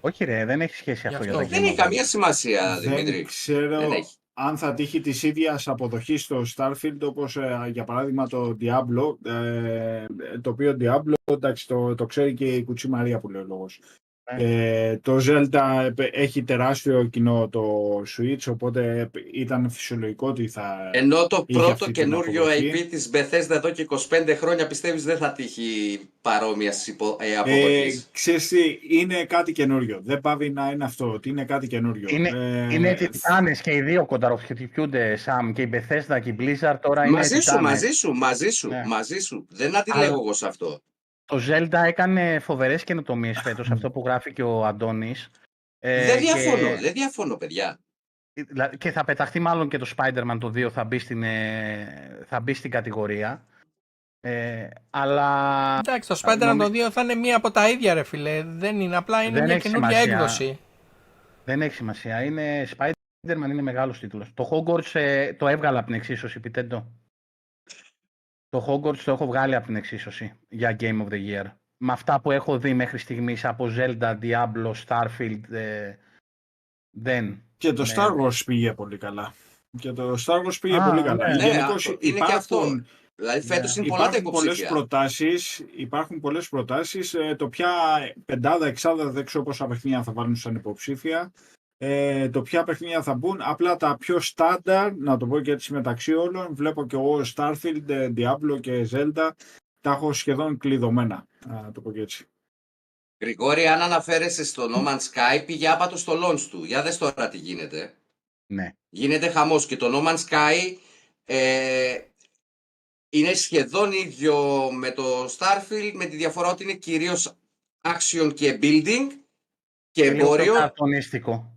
Όχι ρε, δεν έχει σχέση Γι' αυτό για αυτό. τα Δεν Game έχει of the καμία σημασία, Δεν Δημήτρη. ξέρω Δεν έχει. αν θα τύχει της ίδιας αποδοχής στο Starfield όπως ε, για παράδειγμα το Diablo. ε, το οποίο Diablo εντάξει, το, το ξέρει και η Κουτσή Μαρία που λέει ο λόγος. Ναι. Ε, το Zelda ε, έχει τεράστιο κοινό το Switch οπότε ε, ήταν φυσιολογικό ότι θα... Ενώ το Είχε πρώτο αυτή την καινούριο αποδοχή. IP της Bethesda εδώ και 25 χρόνια πιστεύεις δεν θα τύχει παρόμοιας ε, Ε, αποδοχής; ξέρεις τι, είναι κάτι καινούριο. Δεν πάβει να είναι αυτό, ότι είναι κάτι καινούριο. Είναι, Ε, είναι τιτάνες και οι δύο κονταροχτυπιούνται, Σαμ, και η Bethesda και η Blizzard τώρα είναι Μαζί σου, τιτάνες. μαζί σου, μαζί σου, Ναι. μαζί σου. Δεν αντιλέγω Αλλά- εγώ σε αυτό. Το Zelda έκανε φοβερές καινοτομίες φέτος, αυτό που γράφει και ο Αντώνης. Ε, δεν και- διαφωνώ, δεν διαφωνώ, παιδιά. δηλα- Και θα πεταχτεί μάλλον και το Spider-Man το 2 θα μπει στην, ε, θα μπει στην κατηγορία. Ε, αλλά Εντάξει, το Spider-Man νομι- το 2 θα είναι μία από τα ίδια ρε φίλε. Δεν είναι, απλά είναι Δεν μια έχει καινούργια σημασία. έκδοση. δεν έχει σημασία. Είναι Spider-Man είναι μεγάλος τίτλος. Το Hogwarts ε, το έβγαλα από την εξίσωση, πιτέντο. Το Hogwarts το έχω βγάλει από την εξίσωση για Game of the Year. Με αυτά που έχω δει μέχρι στιγμής από Zelda, Diablo, Starfield, ε, δεν. Και το Ναι. Star Wars πήγε πολύ καλά. Και το Star Wars πήγε Α, πολύ καλά. ναι. Ναι, Γενικώς αυτό- είναι και αυτό. υπάρχουν- Δηλαδή φέτος Ναι. είναι πολλά τα Υπάρχουν πολλές υποψήφια. προτάσεις, υπάρχουν πολλές προτάσεις. Ε, το ποια πεντάδα, εξάδα, δεν ξέρω πόσα παιχνίδια θα βάλουν σαν υποψήφια. Ε, το ποια παιχνίδια θα μπουν. Απλά τα πιο στάνταρ, να το πω και έτσι μεταξύ όλων, βλέπω και εγώ Starfield, ε, Diablo και Zelda, τα έχω σχεδόν κλειδωμένα. Να το πω και έτσι. Γρηγόρη, αν αναφέρεσαι στο No Man's Sky, πήγε άπατο στο launch του. Για δες τώρα τι γίνεται. Ναι. Γίνεται χαμός και το No Man's Sky ε, είναι σχεδόν ίδιο με το Starfield με τη διαφορά ότι είναι κυρίως action και building και Λίγο πιο εμπόριο. καρτονίστικο.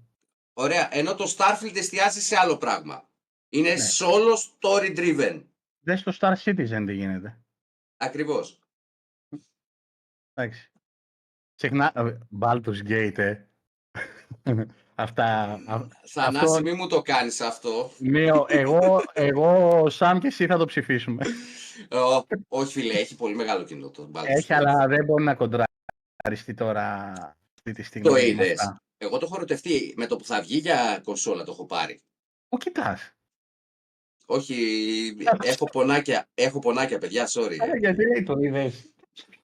Ωραία, ενώ το Starfield εστιάζει σε άλλο πράγμα. Είναι Ναι. solo story driven. Δες στο Star Citizen τι γίνεται. Ακριβώς. Εντάξει. Ξεχνά... ε, Baldur's Gate, ε. Αυτά... α- Θανάση, Αυτό- μη μου το κάνεις αυτό. Μείω, εγώ, εγώ, ο Σαμ και εσύ θα το ψηφίσουμε. Ε, ο- όχι φίλε, έχει πολύ μεγάλο κοινό το Baldur's Έχει, Gate. αλλά δεν μπορεί να κοντραριστεί τώρα αυτή τη στιγμή. Το με είδες. αυτά. Εγώ το έχω ερωτευτεί. Με το που θα βγει για κονσόλα το έχω πάρει. Πού κοιτάς. Όχι, έχω πονάκια, έχω πονάκια παιδιά, sorry. Ε, γιατί λέει το είδες.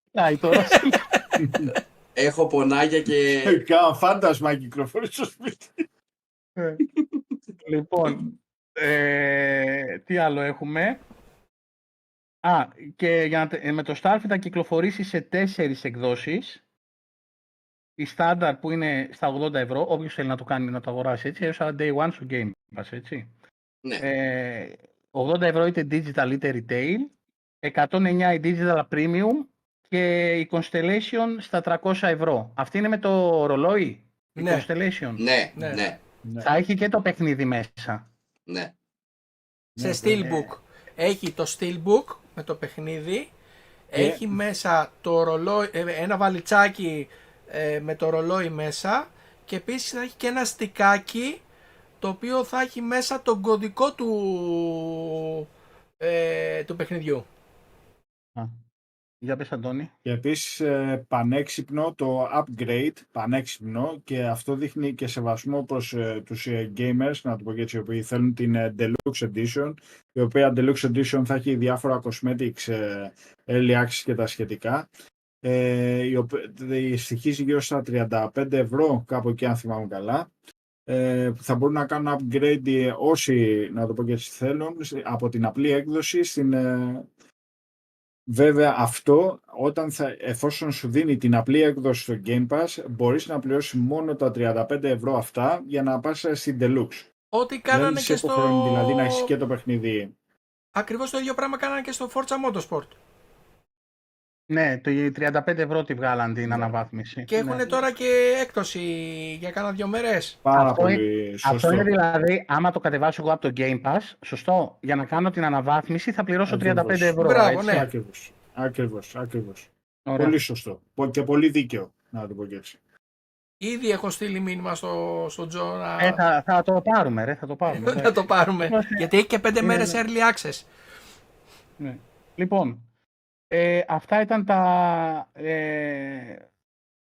Κοιτάει τώρα. <laughs> Έχω πονάκια και... Κάνα φάντασμα κυκλοφορεί στο σπίτι. Ε, λοιπόν, ε, τι άλλο έχουμε; Α, και για να, τε- ε, με το Starfield θα κυκλοφορήσει σε τέσσερις εκδόσεις. Η standard που είναι στα 80 ευρώ, όποιος θέλει να το κάνει να το αγοράσει έτσι, έως ένα day one στο Game Pass, έτσι. Ναι. Ε, 80 ευρώ είτε digital είτε retail, 109 η digital premium και η Constellation στα 300 ευρώ. Αυτή είναι με το ρολόι, η Ναι. Constellation. Ναι, Ναι. ναι, Θα έχει και το παιχνίδι μέσα. ναι. Σε Steelbook. Έχει το Steelbook με το παιχνίδι. Και- Έχει μέσα το ρολόι, ε, ένα βαλιτσάκι ε, με το ρολόι μέσα. Και επίσης θα έχει και ένα στικάκι το οποίο θα έχει μέσα τον κωδικό του, ε, του παιχνιδιού. Α. Για πες Αντώνη. Και επίσης ε, πανέξυπνο το upgrade, πανέξυπνο και αυτό δείχνει και σεβασμό προς ε, τους ε, gamers, να το πω και έτσι, οι οποίοι θέλουν την ε, Deluxe Edition, η οποία Deluxe Edition θα έχει διάφορα cosmetics, ε, early access και τα σχετικά. Ε, η οποία ε, στοιχίζει γύρω στα 35 ευρώ, κάπου εκεί αν θυμάμαι καλά, ε, που θα μπορούν να κάνουν upgrade ε, όσοι, να το πω και έτσι θέλουν, από την απλή έκδοση στην... ε, Βέβαια αυτό, όταν θα, εφόσον σου δίνει την απλή έκδοση στο Game Pass, μπορείς να πληρώσεις μόνο τα 35 ευρώ αυτά για να πας στην Deluxe. Ό,τι κάνανε Δεν και σε στο... υποχρεώνει δηλαδή να έχεις και το παιχνίδι. Ακριβώς το ίδιο πράγμα κάνανε και στο Forza Motorsport. Ναι, το 35 ευρώ τη βγάλαν την αναβάθμιση. Και έχουν Ναι. τώρα και έκπτωση για κάνα δύο μέρες. Πάρα Αυτό πολύ σωστό. Αυτό είναι δηλαδή, άμα το κατεβάσω εγώ από το Game Pass, σωστό, για να κάνω την αναβάθμιση θα πληρώσω 35 Ακριβώς. ευρώ. Μπράβο, έτσι. ναι. Ακριβώς. Ακριβώς, ακριβώς. Ωραία. Πολύ σωστό. Πο- Και πολύ δίκαιο, να το πω και έτσι. Ήδη έχω στείλει μήνυμα στο, στο Τζο να, Ε, θα, θα το πάρουμε, ρε, θα το πάρουμε. <laughs> να το πάρουμε. Είμαστε- Γιατί έχει και πέντε Είναι μέρες ένα- early access. Ναι. Λοιπόν, ε, αυτά ήταν τα, ε,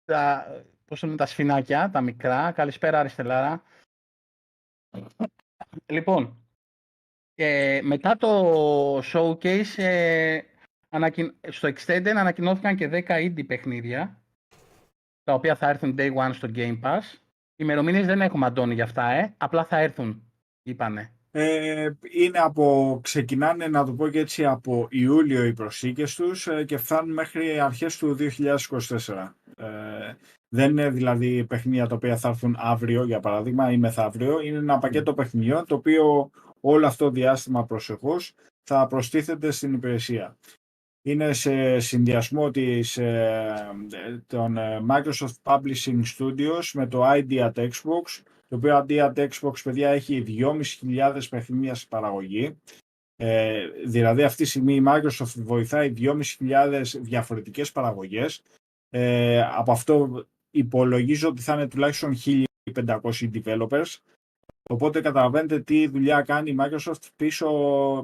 τα, πώς το λένε, τα σφινάκια, τα μικρά. Καλησπέρα Αριστελάρα. Λοιπόν, ε, μετά το showcase, ε, ανακοιν- στο Extended ανακοινώθηκαν και 10 indie παιχνίδια, τα οποία θα έρθουν day one στο Game Pass. Ημερομηνίες δεν έχουμε, Αντώνη, για αυτά, ε. Απλά θα έρθουν, είπανε. Ε, είναι από, ξεκινάνε να το πω και έτσι από Ιούλιο οι προσήκες τους ε, και φτάνουν μέχρι αρχές του 2024. Ε, δεν είναι δηλαδή παιχνίδια τα οποία θα έρθουν αύριο για παράδειγμα ή μεθαύριο. Είναι ένα πακέτο παιχνιδιών το οποίο όλο αυτό το διάστημα προσεχώς θα προστίθεται στην υπηρεσία. Είναι σε συνδυασμό της, ε, των ε, Microsoft Publishing Studios με το ID at Xbox το οποίο αντί at Xbox, παιδιά, έχει 2.500 παιχνίδια στη παραγωγή. Ε, δηλαδή αυτή τη στιγμή η Microsoft βοηθάει 2.500 διαφορετικές παραγωγές. Ε, από αυτό υπολογίζω ότι θα είναι τουλάχιστον 1.500 developers. Οπότε καταλαβαίνετε τι δουλειά κάνει η Microsoft πίσω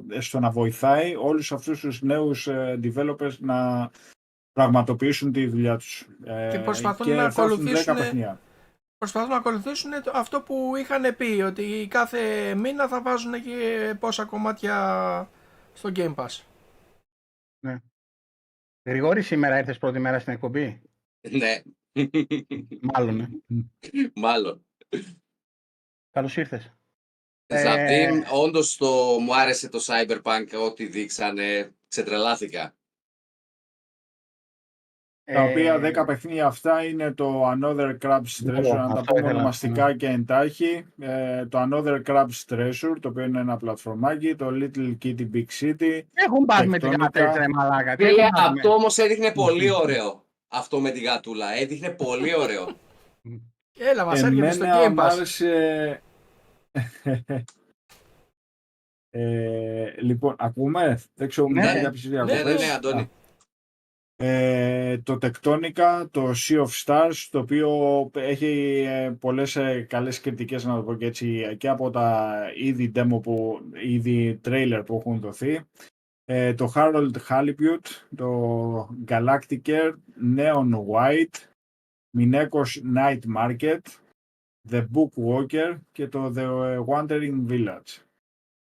ε, στο να βοηθάει όλους αυτούς τους νέους ε, developers να πραγματοποιήσουν τη δουλειά τους. Ε, Και προσπαθούν και να θα έρθουν 10 ακολουθήσουν παιχνίδια. Προσπαθούν να ακολουθήσουν το- αυτό που είχαν πει, ότι κάθε μήνα θα βάζουν και πόσα κομμάτια στο Game Pass. Γρηγόρη, σήμερα ήρθες πρώτη μέρα στην εκπομπή; Ναι, Μάλλον, ε. μάλλον. Καλώς ήρθες. Σε Ε, αυτήν, όντως το, μου άρεσε το Cyberpunk, ό,τι δείξανε, ξετρελάθηκα. Τα οποία Ε, 10 παιχνίδια αυτά είναι το Another Crab's Ναι, Treasure, να τα αυτό πούμε ήθελα, ονομαστικά και εντάχει. Ε, το Another Crab's Treasure, το οποίο είναι ένα πλατφορμάκι, το Little Kitty Big City. Έχουν πάρει με την Τεκτόνικα. γάτα, ρε μαλάκα. Τι Φίλε, έχουν πάρει με- αυτό όμως έδειχνε πολύ ωραίο. Αυτό με τη γατούλα. Έδειχνε πολύ ωραίο. Έλα, μας έρχεται στο Εμένα Game μ' Pass. άρεσε... ε, λοιπόν, ακούμε, δεν ξέρω, Ναι, μιλάει ναι. κάποιες Ναι, διακοπές. ναι, ναι, Αντώνη. Ε, το Tectonica, το Sea of Stars, το οποίο έχει ε, πολλές ε, καλές κριτικές, να το πω και έτσι, και από τα ήδη demo που, ήδη trailer που έχουν δοθεί. Ε, το Harold Halibut, το Galacticer, Neon White, Minekos Night Market, The Bookwalker και το The Wandering Village.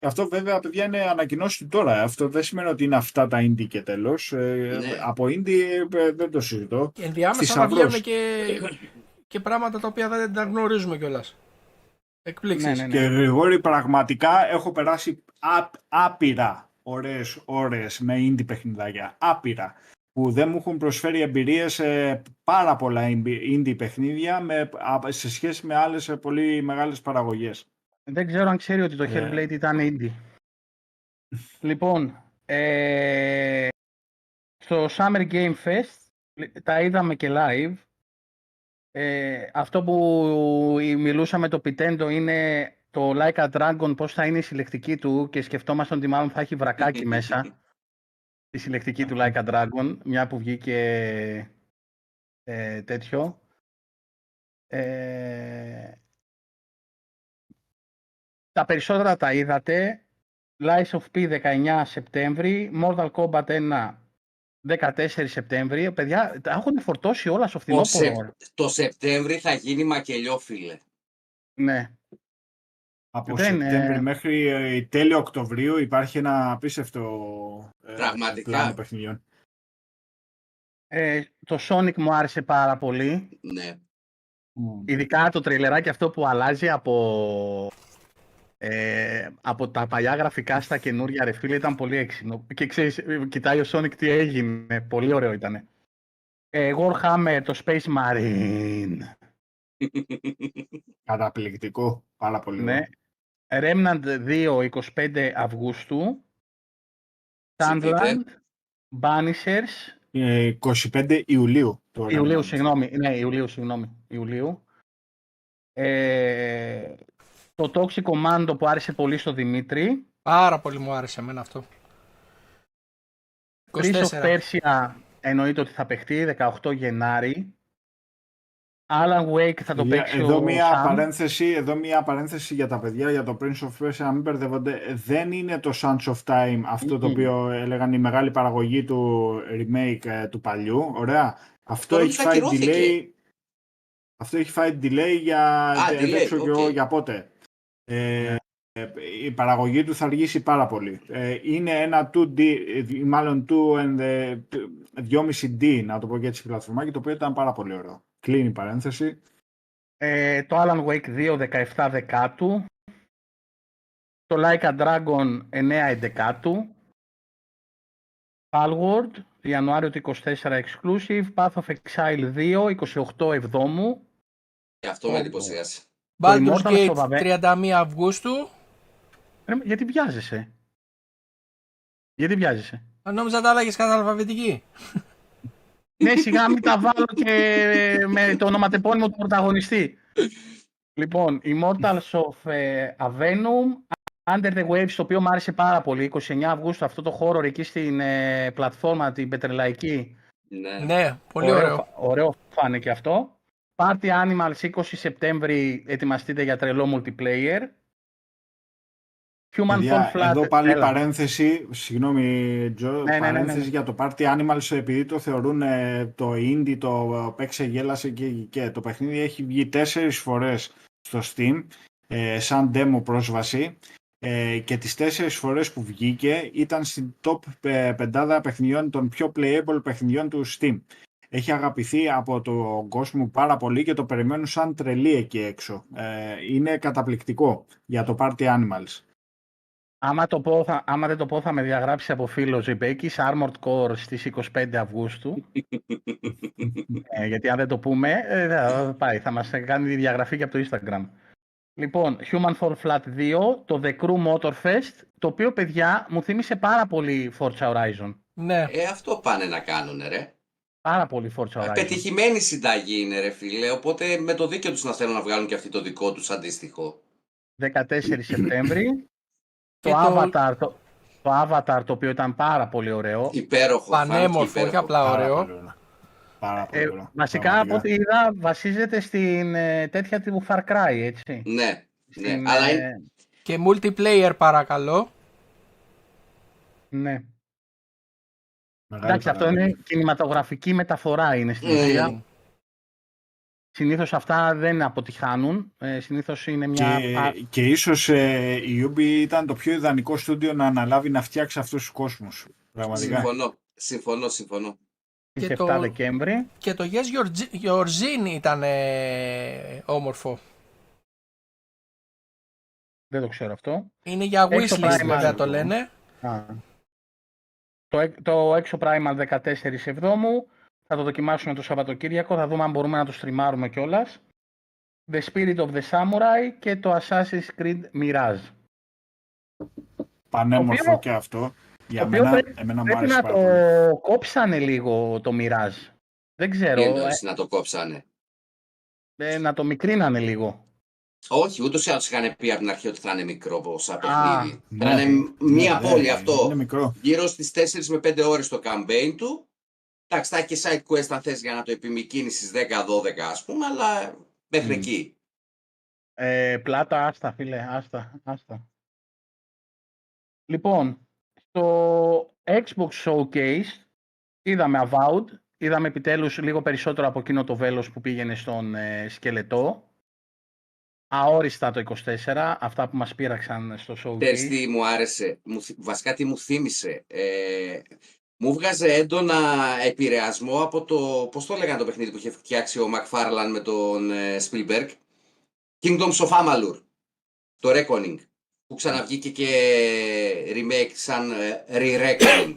Αυτό βέβαια, παιδιά, είναι ανακοινώσει του τώρα. Αυτό δεν σημαίνει ότι είναι αυτά τα indie και τέλος. Ε, Ναι. Από indie ε, δεν το συζητώ. Και ενδιάμεσα θα θησαυρός. βγαίνουν και, και πράγματα τα οποία δεν τα γνωρίζουμε κιόλας. Εκπλήξεις. Ναι, ναι, ναι. Και Γρηγόρη, πραγματικά έχω περάσει άπ, άπειρα ωραίες ώρες με indie παιχνιδάκια. Άπειρα. Που δεν μου έχουν προσφέρει εμπειρίες σε πάρα πολλά indie παιχνίδια με, α, σε σχέση με άλλες ε, πολύ μεγάλες παραγωγές. Δεν ξέρω αν ξέρει ότι το Ε. Hellblade ήταν indie. λοιπόν, ε, στο Summer Game Fest τα είδαμε και live. Ε, αυτό που μιλούσαμε το Pintendo είναι το Like a Dragon, πώς θα είναι η συλλεκτική του και σκεφτόμαστε ότι μάλλον θα έχει βρακάκι <laughs> μέσα. Η συλλεκτική του Like a Dragon, μια που βγήκε ε, τέτοιο. Ε, τα περισσότερα τα είδατε. Lies of P 19 Σεπτέμβρη, Mortal Kombat 1 14 Σεπτέμβρη. Παιδιά, τα έχουν φορτώσει όλα στο Το, φθινόπωρο. Σεπ- το Σεπτέμβρη θα γίνει μακελιό, φίλε. Ναι. Από Δεν, ε, Σεπτέμβρη μέχρι ε, τέλειο Οκτωβρίου υπάρχει ένα απίστευτο ε, Πραγματικά. πλάνο παιχνιδιών. Ε, το Sonic μου άρεσε πάρα πολύ. Ναι. Ειδικά το τριλεράκι αυτό που αλλάζει από, ε, από τα παλιά γραφικά στα καινούρια ρε φίλε ήταν πολύ έξυπνο. Και ξέρεις, ε, κοιτάει ο Sonic τι έγινε. Πολύ ωραίο ήταν. Ε, Warhammer, το Space Marine. <laughs> Καταπληκτικό. Πάρα πολύ. Ναι. Remnant 2, 25 Αυγούστου. Sunderland, Banishers, Ε, 25 Ιουλίου. Το Ιουλίου, Remnant. συγγνώμη. Ναι, Ιουλίου, συγγνώμη. Ιουλίου. Ε, το Toxic Commando που άρεσε πολύ στο Δημήτρη. Πάρα πολύ μου άρεσε εμένα αυτό. Prince 24. of Persia εννοείται ότι θα παιχτεί 18 Γενάρη. Alan Wake θα το Παιδιά, παίξει εδώ, ο μία Sam. παρένθεση, εδώ μία παρένθεση για τα παιδιά, για το Prince of Persia, να μην μπερδεύονται. Δεν είναι το Sons of Time αυτό το Μμμ. οποίο έλεγαν η μεγάλη παραγωγή του remake ε, του παλιού. Ωραία. Αυτό Τώρα έχει θα φάει ακυρώθηκε. delay. Αυτό έχει φάει delay για. Α, δεν delay, ξέρω κι εγώ οκ. για πότε; Ε, ε, η παραγωγή του θα αργήσει πάρα πολύ. Ε, είναι ένα 2D, ε, μάλλον 2 and a- 2,5D, να το πω και έτσι, πλατφορμάκι, το οποίο ήταν πάρα πολύ ωραίο. Κλείνει η παρένθεση. Ε, το Alan Wake 2, 17 Δεκάτου. Το Like a Dragon, 9 Εντεκάτου. Palworld, Ιανουάριο του 24 Exclusive. Path of Exile 2, 28 Εβδόμου. Και αυτό με εντυπωσίασε. Baldur's Immortal στο Gate Βαβέ- 31 Αυγούστου. Ρε, γιατί βιάζεσαι; Γιατί βιάζεσαι; Αν νόμιζα τα άλλαγες κατά αλφαβητική. ναι, σιγά μην τα βάλω και με το ονοματεπώνυμο του πρωταγωνιστή. λοιπόν, Immortals of ε, Avenum, Under the Waves, το οποίο μου άρεσε πάρα πολύ, 29 Αυγούστου, αυτό το χώρο εκεί στην ε, πλατφόρμα, την Πετρελαϊκή. Ναι. Ναι, πολύ ωραίο. φα- ωραίο φάνηκε αυτό. Party Animals 20 Σεπτέμβρη, ετοιμαστείτε για τρελό multiplayer. Human Παιδιά, Fall Flat. εδώ πάλι έλα. παρένθεση, συγγνώμη Τζο, ναι, ναι, παρένθεση ναι. για το Party Animals επειδή το θεωρούν ε, το indie, το παίξε γέλασε και, και το παιχνίδι έχει βγει τέσσερις φορές στο Steam ε, σαν demo πρόσβαση ε, και τις τέσσερις φορές που βγήκε ήταν στην top ε, πεντάδα παιχνιδιών των πιο playable παιχνιδιών του Steam. Έχει αγαπηθεί από τον κόσμο πάρα πολύ και το περιμένουν σαν τρελή εκεί έξω. Ε, είναι καταπληκτικό για το Party Animals. Άμα, το πω, θα, άμα δεν το πω θα με διαγράψει από φίλος Ζιμπέκης Armored Core στις 25 Αυγούστου. <laughs> ε, γιατί αν δεν το πούμε, ε, θα πάει. Θα μας κάνει τη διαγραφή και από το Instagram. Λοιπόν, Human Fall Flat 2, το The Crew Motorfest, το οποίο, παιδιά, μου θύμισε πάρα πολύ Forza Horizon. Ναι. Ε, αυτό πάνε να κάνουν, ρε. Πάρα πολύ Forza Horizon. Πετυχημένη συνταγή είναι, ρε φίλε. Οπότε με το δίκαιο τους να θέλουν να βγάλουν και αυτοί το δικό τους αντίστοιχο. 14 <clears throat> Σεπτέμβρη. Και το, το- Avatar, το, το Avatar, το οποίο ήταν πάρα πολύ ωραίο. Υπέροχο. Πανέμορφο, φάνηκε όχι υπέροχο. απλά Πάρα ωραίο. πολύ ωραίο. Πάρα πολύ Ε, ωραίο. βασικά, από Πραγματικά. ό,τι είδα, βασίζεται στην ε, τέτοια του Far Cry, έτσι. Ναι, ναι. Στην, Αλλά ε, είναι, Και multiplayer παρακαλώ. ναι. Μεγάλη Εντάξει, αυτό παραγωγή. είναι κινηματογραφική μεταφορά είναι στην Μμμ. ουσία. Συνήθως αυτά δεν αποτυχάνουν. Ε, συνήθως είναι μια... Και, πα- και ίσως ε, η Ubi ήταν το πιο ιδανικό στούντιο να αναλάβει να φτιάξει αυτούς τους κόσμους. Πραγματικά. συμφωνώ. Συμφωνώ, συμφωνώ. στις και 7 το- Δεκέμβρη. Και το Yes Your, Gi- Your Zine ήταν ε, όμορφο. Δεν το ξέρω αυτό. Είναι για Έξω wishlist Primal. βέβαια το λένε. Α. Το, εκ- το έξω Primal 14 Εβδόμου. Θα το δοκιμάσουμε το Σαββατοκύριακο. Θα δούμε αν μπορούμε να το στριμάρουμε κιόλας. The Spirit of the Samurai και το Assassin's Creed Mirage. Πανέμορφο Το οποίο- και αυτό. Για το οποίος μένα, πρέ- εμένα μου Πρέπει άρεσε να πάρα το πολύ. κόψανε λίγο το Mirage. Δεν ξέρω. Τι ε, εννοείς να το κόψανε; ε, να το μικρίνανε λίγο. Όχι, ούτως ή άλλως είχαν πει από την αρχή ότι θα είναι μικρό σαν παιχνίδι. Ναι, θα είναι μία ναι, πόλη ναι, αυτό. Είναι μικρό. Γύρω στις 4 με 5 ώρες το campaign του. Εντάξει, θα έχει και side quest αν θες για να το επιμηκύνεις στις 10-12 ας πούμε, αλλά μέχρι Μμ. εκεί. Ε, πλάτα, άστα φίλε, άστα, άστα. Λοιπόν, στο Xbox Showcase είδαμε Avowed, είδαμε επιτέλους λίγο περισσότερο από εκείνο το βέλος που πήγαινε στον ε, σκελετό. Αόριστα το 24, αυτά που μας πείραξαν στο Ξέρεις Showcase. τι μου άρεσε, μου, θυ- βασικά τι μου θύμισε. Ε, Μου βγάζε έντονα επηρεασμό από το, πώς το λέγανε το παιχνίδι που είχε φτιάξει ο Μακφάρλαν με τον ε, Spielberg; Kingdoms of Amalur, το Reckoning, που ξαναβγήκε και remake σαν ε, re-reckoning.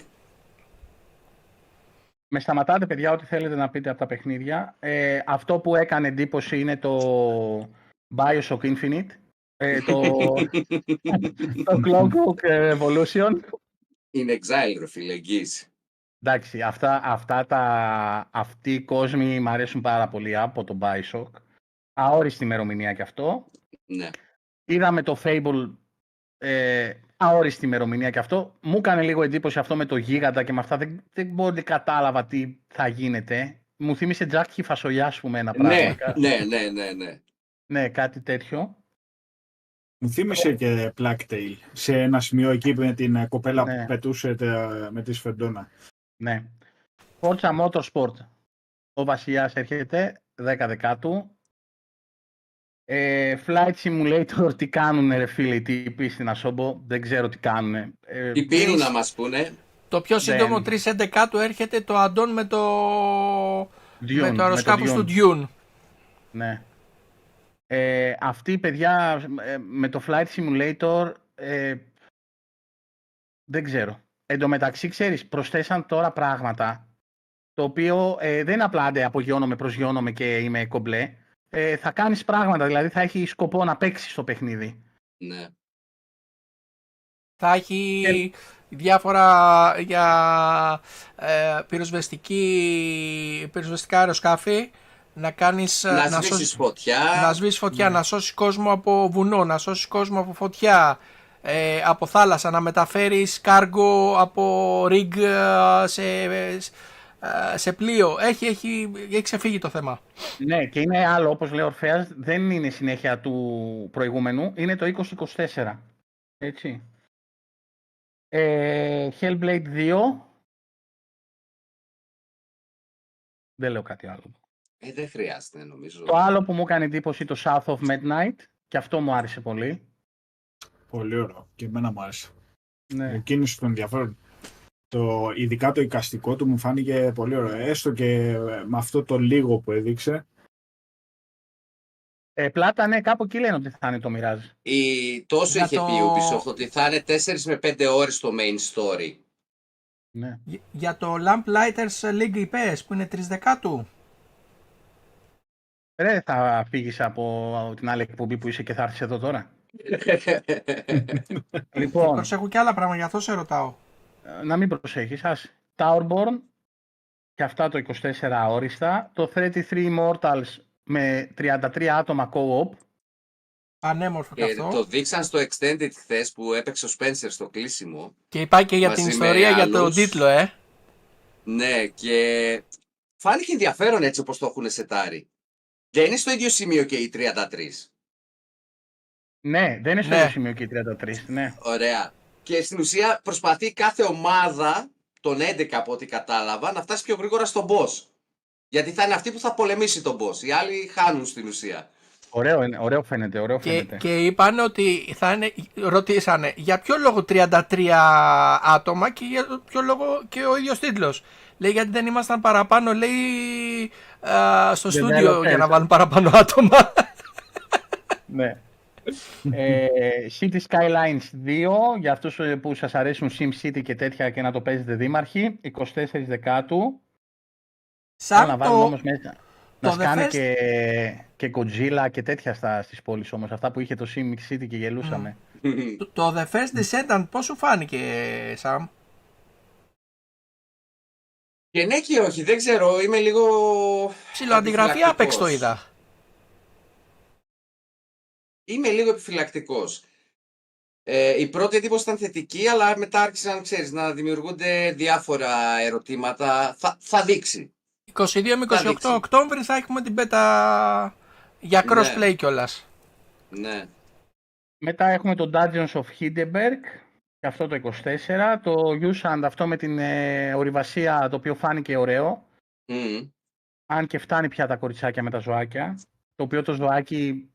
Με σταματάτε, παιδιά, ό,τι θέλετε να πείτε από τα παιχνίδια. Ε, αυτό που έκανε εντύπωση είναι το Bioshock Infinite. Ε, το, <laughs> το Clockwork Revolution. In exile, ρε φίλε, εγγύηση. Εντάξει, αυτά, αυτά τα, αυτοί οι κόσμοι μου αρέσουν πάρα πολύ από το Bioshock. Αόριστη ημερομηνία κι αυτό. Ναι. Είδαμε το Fable ε, αόριστη ημερομηνία κι αυτό. Μου έκανε λίγο εντύπωση αυτό με το γίγαντα και με αυτά. Δεν, δεν πολύ κατάλαβα τι θα γίνεται. Μου θύμισε τζάκι φασολιά, ας πούμε, ένα πράγμα. Ναι, ναι, ναι, ναι, ναι. Ναι, κάτι τέτοιο. Μου θύμισε και Blacktail σε ένα σημείο εκεί με την ε, κοπέλα Ναι. που πετούσε τε- με τη σφεντόνα. Ναι. Forza Motorsport. Ο βασιλιάς έρχεται, 10 δεκάτου. Ε, Flight Simulator, τι κάνουνε ρε φίλοι, οι τύποι στην Ασόμπο, δεν ξέρω τι κάνουνε. Ε, Τι πίνουν να μας πούνε. Το πιο σύντομο Δεν. 3.11 του έρχεται το αντών με το, Dune, με το αεροσκάφος Dune. του Dune. Ναι. Ε, αυτή, παιδιά, ε, με το Flight Simulator, ε, δεν ξέρω. Εν τω μεταξύ, ξέρεις, προσθέσαν τώρα πράγματα, το οποίο ε, δεν είναι απλά «Άντε, απογειώνομαι, προσγειώνομαι και είμαι κομπλέ. Ε, θα κάνεις πράγματα, δηλαδή θα έχει σκοπό να παίξεις το παιχνίδι. Ναι. Θα έχει διάφορα για ε, πυροσβεστική, πυροσβεστικά αεροσκάφη να κάνεις ε, Να να, σβήσεις σώσεις, φωτιά. να σβήσεις φωτιά, να σώσεις κόσμο από βουνό, να σώσεις κόσμο από φωτιά, ε, από θάλασσα, να μεταφέρεις κάργο από rig ε, σε, ε, σε πλοίο. Έχει, έχει, έχει ξεφύγει το θέμα. Ναι, και είναι άλλο, όπως λέει ο Ορφέας, δεν είναι συνέχεια του προηγούμενου, είναι το 2024. Έτσι. Ε, Hellblade 2. Δεν λέω κάτι άλλο. Ε, δεν χρειάζεται νομίζω. Το άλλο που μου έκανε εντύπωση το South of Midnight και αυτό μου άρεσε πολύ. Πολύ ωραίο. Και εμένα μου άρεσε. Ναι. Η κίνηση του ενδιαφέρον. Το, ειδικά το εικαστικό του μου φάνηκε πολύ ωραίο. Έστω και ε, με αυτό το λίγο που έδειξε. Ε, πλάτα, ναι, κάπου εκεί λένε ότι θα είναι το Mirage. Η... Τόσο Για είχε το- πει η Ubisoft ότι θα είναι 4 με 5 ώρες το main story. Ναι. Για- Για το Lamplighters League είπες που είναι 3 δεκάτου. Ρε, θα φύγεις από την άλλη εκπομπή που είσαι και θα έρθεις εδώ τώρα. <laughs> λοιπόν, Προσέχω και άλλα πράγματα, γι' αυτό σε ρωτάω. ε, να μην προσέχεις, ας. Towerborn και αυτά το 24 όριστα. Το 33 Immortals με 33 άτομα co-op. Ανέμορφο και Και αυτό. το δείξαν στο Extended χθες που έπαιξε ο Spencer στο κλείσιμο. Και υπάρχει και για μαζί την με ιστορία για τον άλλους. τίτλο, ε. Ναι, και φάνηκε ενδιαφέρον έτσι όπως το έχουν σετάρει. Δεν είναι στο ίδιο σημείο και οι 33. Ναι, δεν είναι στο Ναι. ίδιο σημείο και οι 33. Ναι. Ωραία. Και στην ουσία προσπαθεί κάθε ομάδα, των 11 από ό,τι κατάλαβα, να φτάσει πιο γρήγορα στον boss. Γιατί θα είναι αυτή που θα πολεμήσει τον boss. Οι άλλοι χάνουν στην ουσία. Ωραίο, είναι, ωραίο φαίνεται, ωραίο Και, φαίνεται. και είπαν ότι θα είναι, ρωτήσανε για ποιο λόγο 33 άτομα και για ποιο λόγο και ο ίδιος τίτλος. Λέει γιατί δεν ήμασταν παραπάνω, λέει, α, στο στούντιο Developers. για να βάλουν παραπάνω άτομα. Ναι. ε, City Skylines 2, για αυτούς ε, που σας αρέσουν SimCity και τέτοια και να το παίζετε δήμαρχοι, 24 Δεκάτου. Θέλω να Σαν βάλουν το, όμως μέσα. Να το The σκάνε First- και, και Godzilla και τέτοια στα, στις πόλεις όμως. Αυτά που είχε το SimCity και γελούσαμε. το, το The First Descendant πώς σου φάνηκε, Σαμ; Και ναι και όχι, δεν ξέρω, είμαι λίγο. Ψιλοαντιγραφή απ' έξω το επιφυλακτικός. είδα. Είμαι λίγο επιφυλακτικός. Ε, η πρώτη εντύπωση ήταν θετική, αλλά μετά άρχισαν ξέρεις, να δημιουργούνται διάφορα ερωτήματα. Θα, θα δείξει. 22 με Θα 28 δείξει. Οκτώβρη θα έχουμε την πέτα για Ναι. crossplay κιόλας. Ναι. Μετά έχουμε το Dungeons of Hindenburg, και αυτό το 24. Το Usand, αυτό με την ε, ορειβασία, το οποίο φάνηκε ωραίο. Μμμ. αν και φτάνει πια τα κοριτσάκια με τα ζωάκια, το οποίο το ζωάκι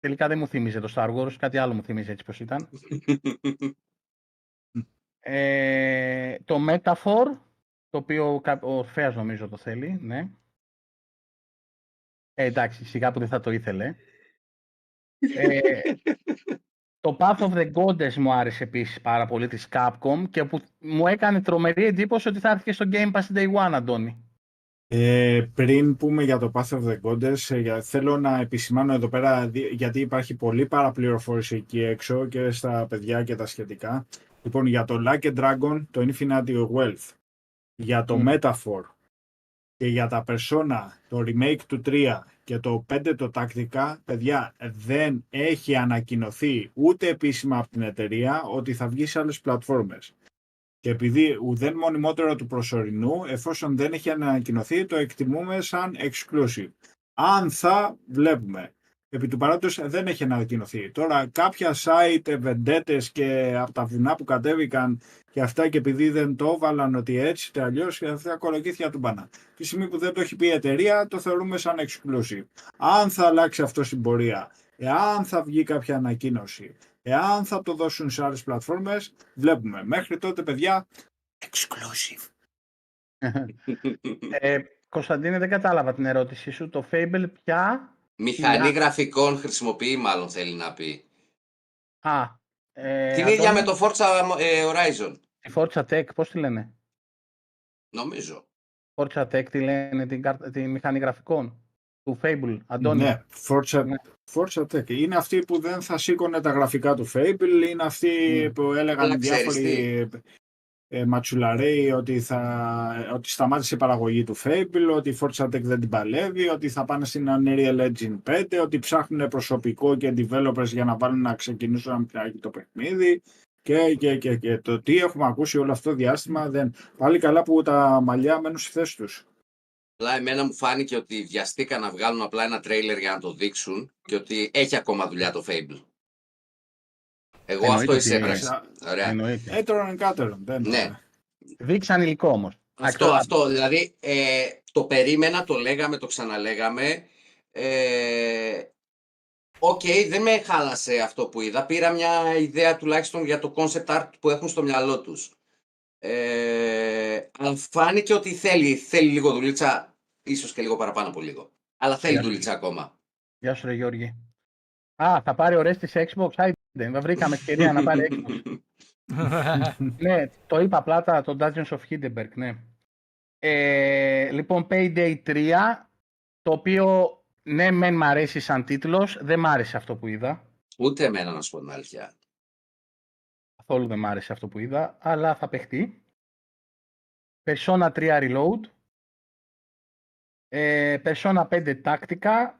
τελικά δεν μου θύμιζε το Star Wars, κάτι άλλο μου θύμιζε έτσι πως ήταν. <laughs> Ε, το Metaphor, το οποίο κα- ο Ορφέας νομίζω το θέλει, ναι. Ε, εντάξει, σιγά που δεν θα το ήθελε. <laughs> Ε, το Path of the Goddess μου άρεσε επίσης πάρα πολύ της Capcom και που μου έκανε τρομερή εντύπωση ότι θα έρθει και στο Game Pass Day One, Αντώνη. Ε, πριν πούμε για το Path of the Goddess, ε, για- θέλω να επισημάνω εδώ πέρα, δι- γιατί υπάρχει πολύ παραπληροφόρηση εκεί έξω και στα παιδιά και τα σχετικά. Λοιπόν, για το Like a Dragon, το Infinity Wealth, για το Μμ. Metaphor και για τα Persona, το remake του 3 και το 5 το τακτικά, παιδιά, δεν έχει ανακοινωθεί ούτε επίσημα από την εταιρεία ότι θα βγει σε άλλες πλατφόρμες. Και επειδή ουδέν μονιμότερο του προσωρινού, εφόσον δεν έχει ανακοινωθεί, το εκτιμούμε σαν exclusive. Αν θα, βλέπουμε. Επί του παρόντος δεν έχει ανακοινωθεί. Τώρα κάποια site, βεντέτες και από τα βουνά που κατέβηκαν και αυτά και επειδή δεν το έβαλαν ότι έτσι και αλλιώς και αυτά κολοκύθια του μπανά. Τη στιγμή που δεν το έχει πει η εταιρεία το θεωρούμε σαν exclusive. Αν θα αλλάξει αυτό στην πορεία, εάν θα βγει κάποια ανακοίνωση, εάν θα το δώσουν σε άλλες πλατφόρμες, βλέπουμε. Μέχρι τότε παιδιά, exclusive. ε, Κωνσταντίνε, δεν κατάλαβα την ερώτησή σου. Το Fable πια... Μηχανή Για- γραφικών χρησιμοποιεί, μάλλον θέλει να πει. Α, ε, Την Αντώνη, ίδια με το Forza ε, Horizon, Τη Forza Tech, πώς τη λένε; νομίζω. Forza Tech τη λένε την, κάρτα- τη μηχανή γραφικών του Fable, Αντώνη. Ναι, Forza, Ναι. Forza Tech. Είναι αυτοί που δεν θα σήκωνε τα γραφικά του Fable, είναι αυτοί Μμ. που έλεγαν Αλλά ξέρεις διάφοροι ε, ματσουλαρέοι ότι, θα, ότι σταμάτησε η παραγωγή του Fable, ότι η Forza Tech δεν την παλεύει, ότι θα πάνε στην Unreal Engine 5, ότι ψάχνουν προσωπικό και developers για να βάλουν να ξεκινήσουν να φτιάξει το παιχνίδι. Και, και, και, και το τι έχουμε ακούσει όλο αυτό το διάστημα δεν. Πάλι καλά που τα μαλλιά μένουν στη θέση τους. Απλά εμένα μου φάνηκε ότι βιαστήκαν να βγάλουν απλά ένα τρέιλερ για να το δείξουν και ότι έχει ακόμα δουλειά το Fable. Εγώ Εννοείται αυτό ότι εισέπραξα. Ωραία. Εννοείται. Έτερον κάτερον. Δεν, Ναι. Δείξαν υλικό όμως. Αυτό, Ακτό- αυτό, δηλαδή ε, το περίμενα, το λέγαμε, το ξαναλέγαμε. Ε, Οκ, δεν με χάλασε αυτό που είδα. Πήρα μια ιδέα τουλάχιστον για το concept art που έχουν στο μυαλό τους. Ε, αλλά φάνηκε ότι θέλει, θέλει λίγο δουλίτσα, ίσως και λίγο παραπάνω από λίγο. Αλλά θέλει Γεια σου. δουλίτσα ακόμα. Γεια σου ρε Γιώργη. Α, θα πάρει ωραίες της Xbox. Άιντε, δεν βρήκαμε ευκαιρία να πάρει Xbox. <laughs> ναι, το είπα απλά τα- το Dungeons of Hinterberg, ναι. Ε, λοιπόν, Payday 3, το οποίο ναι, μεν μ' αρέσει σαν τίτλος, δεν μ' άρεσε αυτό που είδα. Ούτε εμένα να σου πω την αλήθεια. Καθόλου δεν μ' άρεσε αυτό που είδα, αλλά θα παιχτεί. Persona 3 Reload. Ε, Persona 5 Tactica,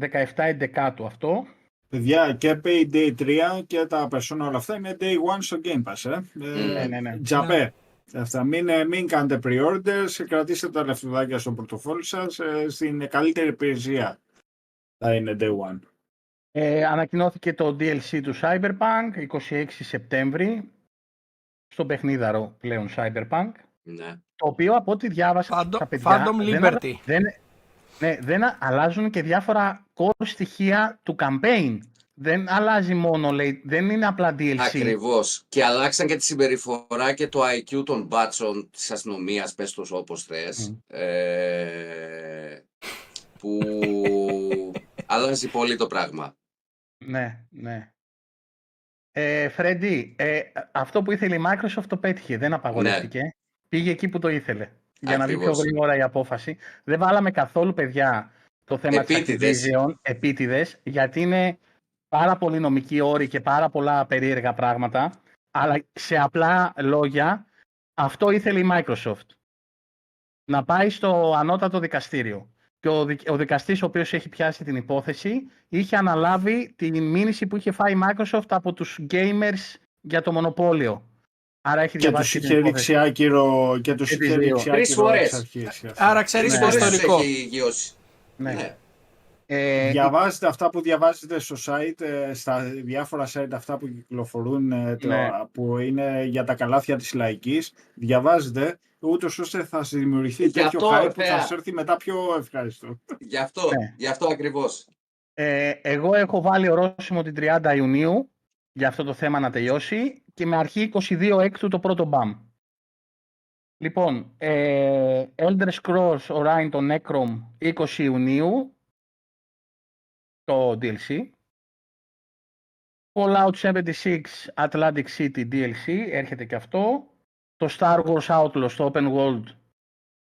17-11 του αυτό. Παιδιά, και Payday 3 και τα Persona όλα αυτά είναι Day One στο Game Pass, ε. Ναι, ε ναι, ναι. Τζαπέ. Αυτά. Μην, ε, μην κάνετε pre-orders, κρατήστε τα λεφτουδάκια στο πορτοφόλι σας ε, στην καλύτερη υπηρεσία. Θα είναι Day One. Ε, ανακοινώθηκε το DLC του Cyberpunk 26 Σεπτέμβρη στο παιχνίδαρο πλέον Cyberpunk Ναι. το οποίο από ό,τι διάβασα Phantom- τα παιδιά Phantom δεν, Liberty. δεν, ναι, δεν α- αλλάζουν και διάφορα core στοιχεία του campaign δεν αλλάζει μόνο λέει, δεν είναι απλά DLC Ακριβώς. Και αλλάξαν και τη συμπεριφορά και το IQ των μπάτσων της αστυνομίας, πες το όπως θες. Μμ. Ε, που <laughs> αλλάζει πολύ το πράγμα. ναι, ναι ε, Φρέντι, ε, αυτό που ήθελε η Microsoft το πέτυχε, δεν απαγορεύτηκε. Πήγε εκεί που το ήθελε. Για να βγει πιο Ακριβώς. γρήγορα η απόφαση. Δεν βάλαμε καθόλου, παιδιά, το θέμα Επίτηδες. της Activision, επίτηδες, γιατί είναι πάρα πολύ νομική όρη και πάρα πολλά περίεργα πράγματα, αλλά σε απλά λόγια, αυτό ήθελε η Microsoft. Να πάει στο ανώτατο δικαστήριο. Και ο, δικ- ο δικαστής ο οποίος έχει πιάσει την υπόθεση είχε αναλάβει την μήνυση που είχε φάει η Microsoft από τους gamers για το μονοπόλιο. Άρα έχεις Και τους διαβάσει είχε την υπόθεση. ρίξει άκυρο και τους Και τις είχε δύο. ρίξει Τρεις άκυρο φορές. εξ αρχής. Άρα ξέρεις Ναι. το Φορές τους ιστορικό. έχει γιώσει. Ναι. Ναι. Ε, Διαβάζετε αυτά που διαβάζετε στο site, ε, στα διάφορα site αυτά που κυκλοφορούν, ε, το- Ναι. που είναι για τα καλάθια της λαϊκής, διαβάζετε, ούτως ώστε θα σας δημιουργηθεί Γι' τέτοιο αυτό, hype που θα Θέα. σας έρθει μετά πιο ευχάριστο. Γι' αυτό, Ναι. γι' αυτό ακριβώς. Ε, εγώ έχω βάλει ορόσημο την 30 Ιουνίου για αυτό το θέμα να τελειώσει και με αρχή 22 έκτου το πρώτο μπαμ. Λοιπόν, ε, Elder Scrolls Orion το Necrom 20 Ιουνίου, το DLC. Fallout 76 Atlantic City DLC, έρχεται και αυτό. Το Star Wars Outlaws, το Open World.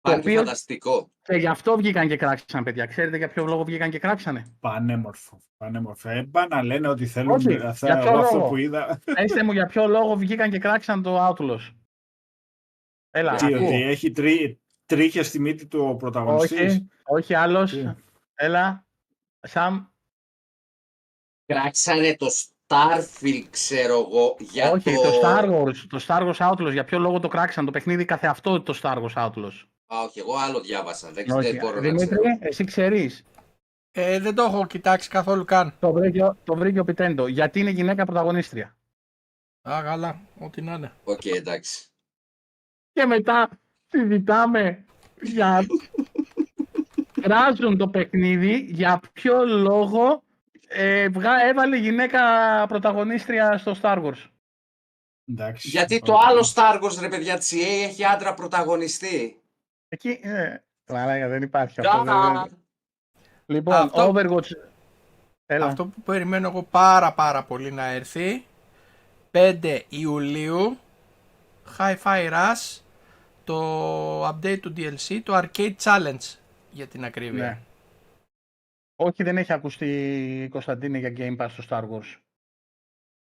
Το Πάλι οποίο φανταστικό. και γι' αυτό βγήκαν και κράξαν, παιδιά. Ξέρετε για ποιο λόγο βγήκαν και κράξανε; Πανέμορφο. Πανέμορφο. Έμπα να λένε ότι θέλουν Όχι, αυτά, για ποιο εγώ αυτό λόγο; που είδα. Πετε μου για ποιο λόγο βγήκαν και κράξαν το Outlaws. Έλα, Τι, ακούω. ότι έχει τρί, τρίχες στη μύτη του ο πρωταγωνιστής; Όχι, όχι άλλος. Τι; Έλα, Σαμ. Κράξανε το Starfield, ξέρω εγώ, για όχι, το... το Star Wars, το Star Wars Outlaws. Για ποιο λόγο το κράξαν το παιχνίδι καθεαυτό το Star Wars Outlaws; Α, όχι, εγώ άλλο διάβασα. Δεν, Όχι, δεν μπορώ να Δημήτρη, ξέρω. εσύ ξέρεις. Ε, δεν το έχω κοιτάξει καθόλου καν. Το βρήκε, ο- το βρήκε ο Πιτέντο. Γιατί είναι γυναίκα πρωταγωνίστρια. Α, καλά, ό,τι να είναι. Οκ, εντάξει. Και μετά συζητάμε για... <laughs> Κράζουν το παιχνίδι για ποιο λόγο ε, βγα- έβαλε γυναίκα πρωταγωνίστρια στο Star Wars. Εντάξει. Γιατί το Οκ. άλλο Star Wars, ρε παιδιά, της EA έχει άντρα πρωταγωνιστή. Εκεί, ε, μαλάκα, δεν υπάρχει αυτό. δεν- Α, δεν- Λοιπόν, Αυτό- Overwatch. Έλα. Αυτό που περιμένω εγώ πάρα πάρα πολύ να έρθει 5 Ιουλίου Hi-Fi Rush το update του DLC το Arcade Challenge για την ακρίβεια. Ναι. Όχι, δεν έχει ακουστεί Κωνσταντίνε για Game Pass στο Star Wars.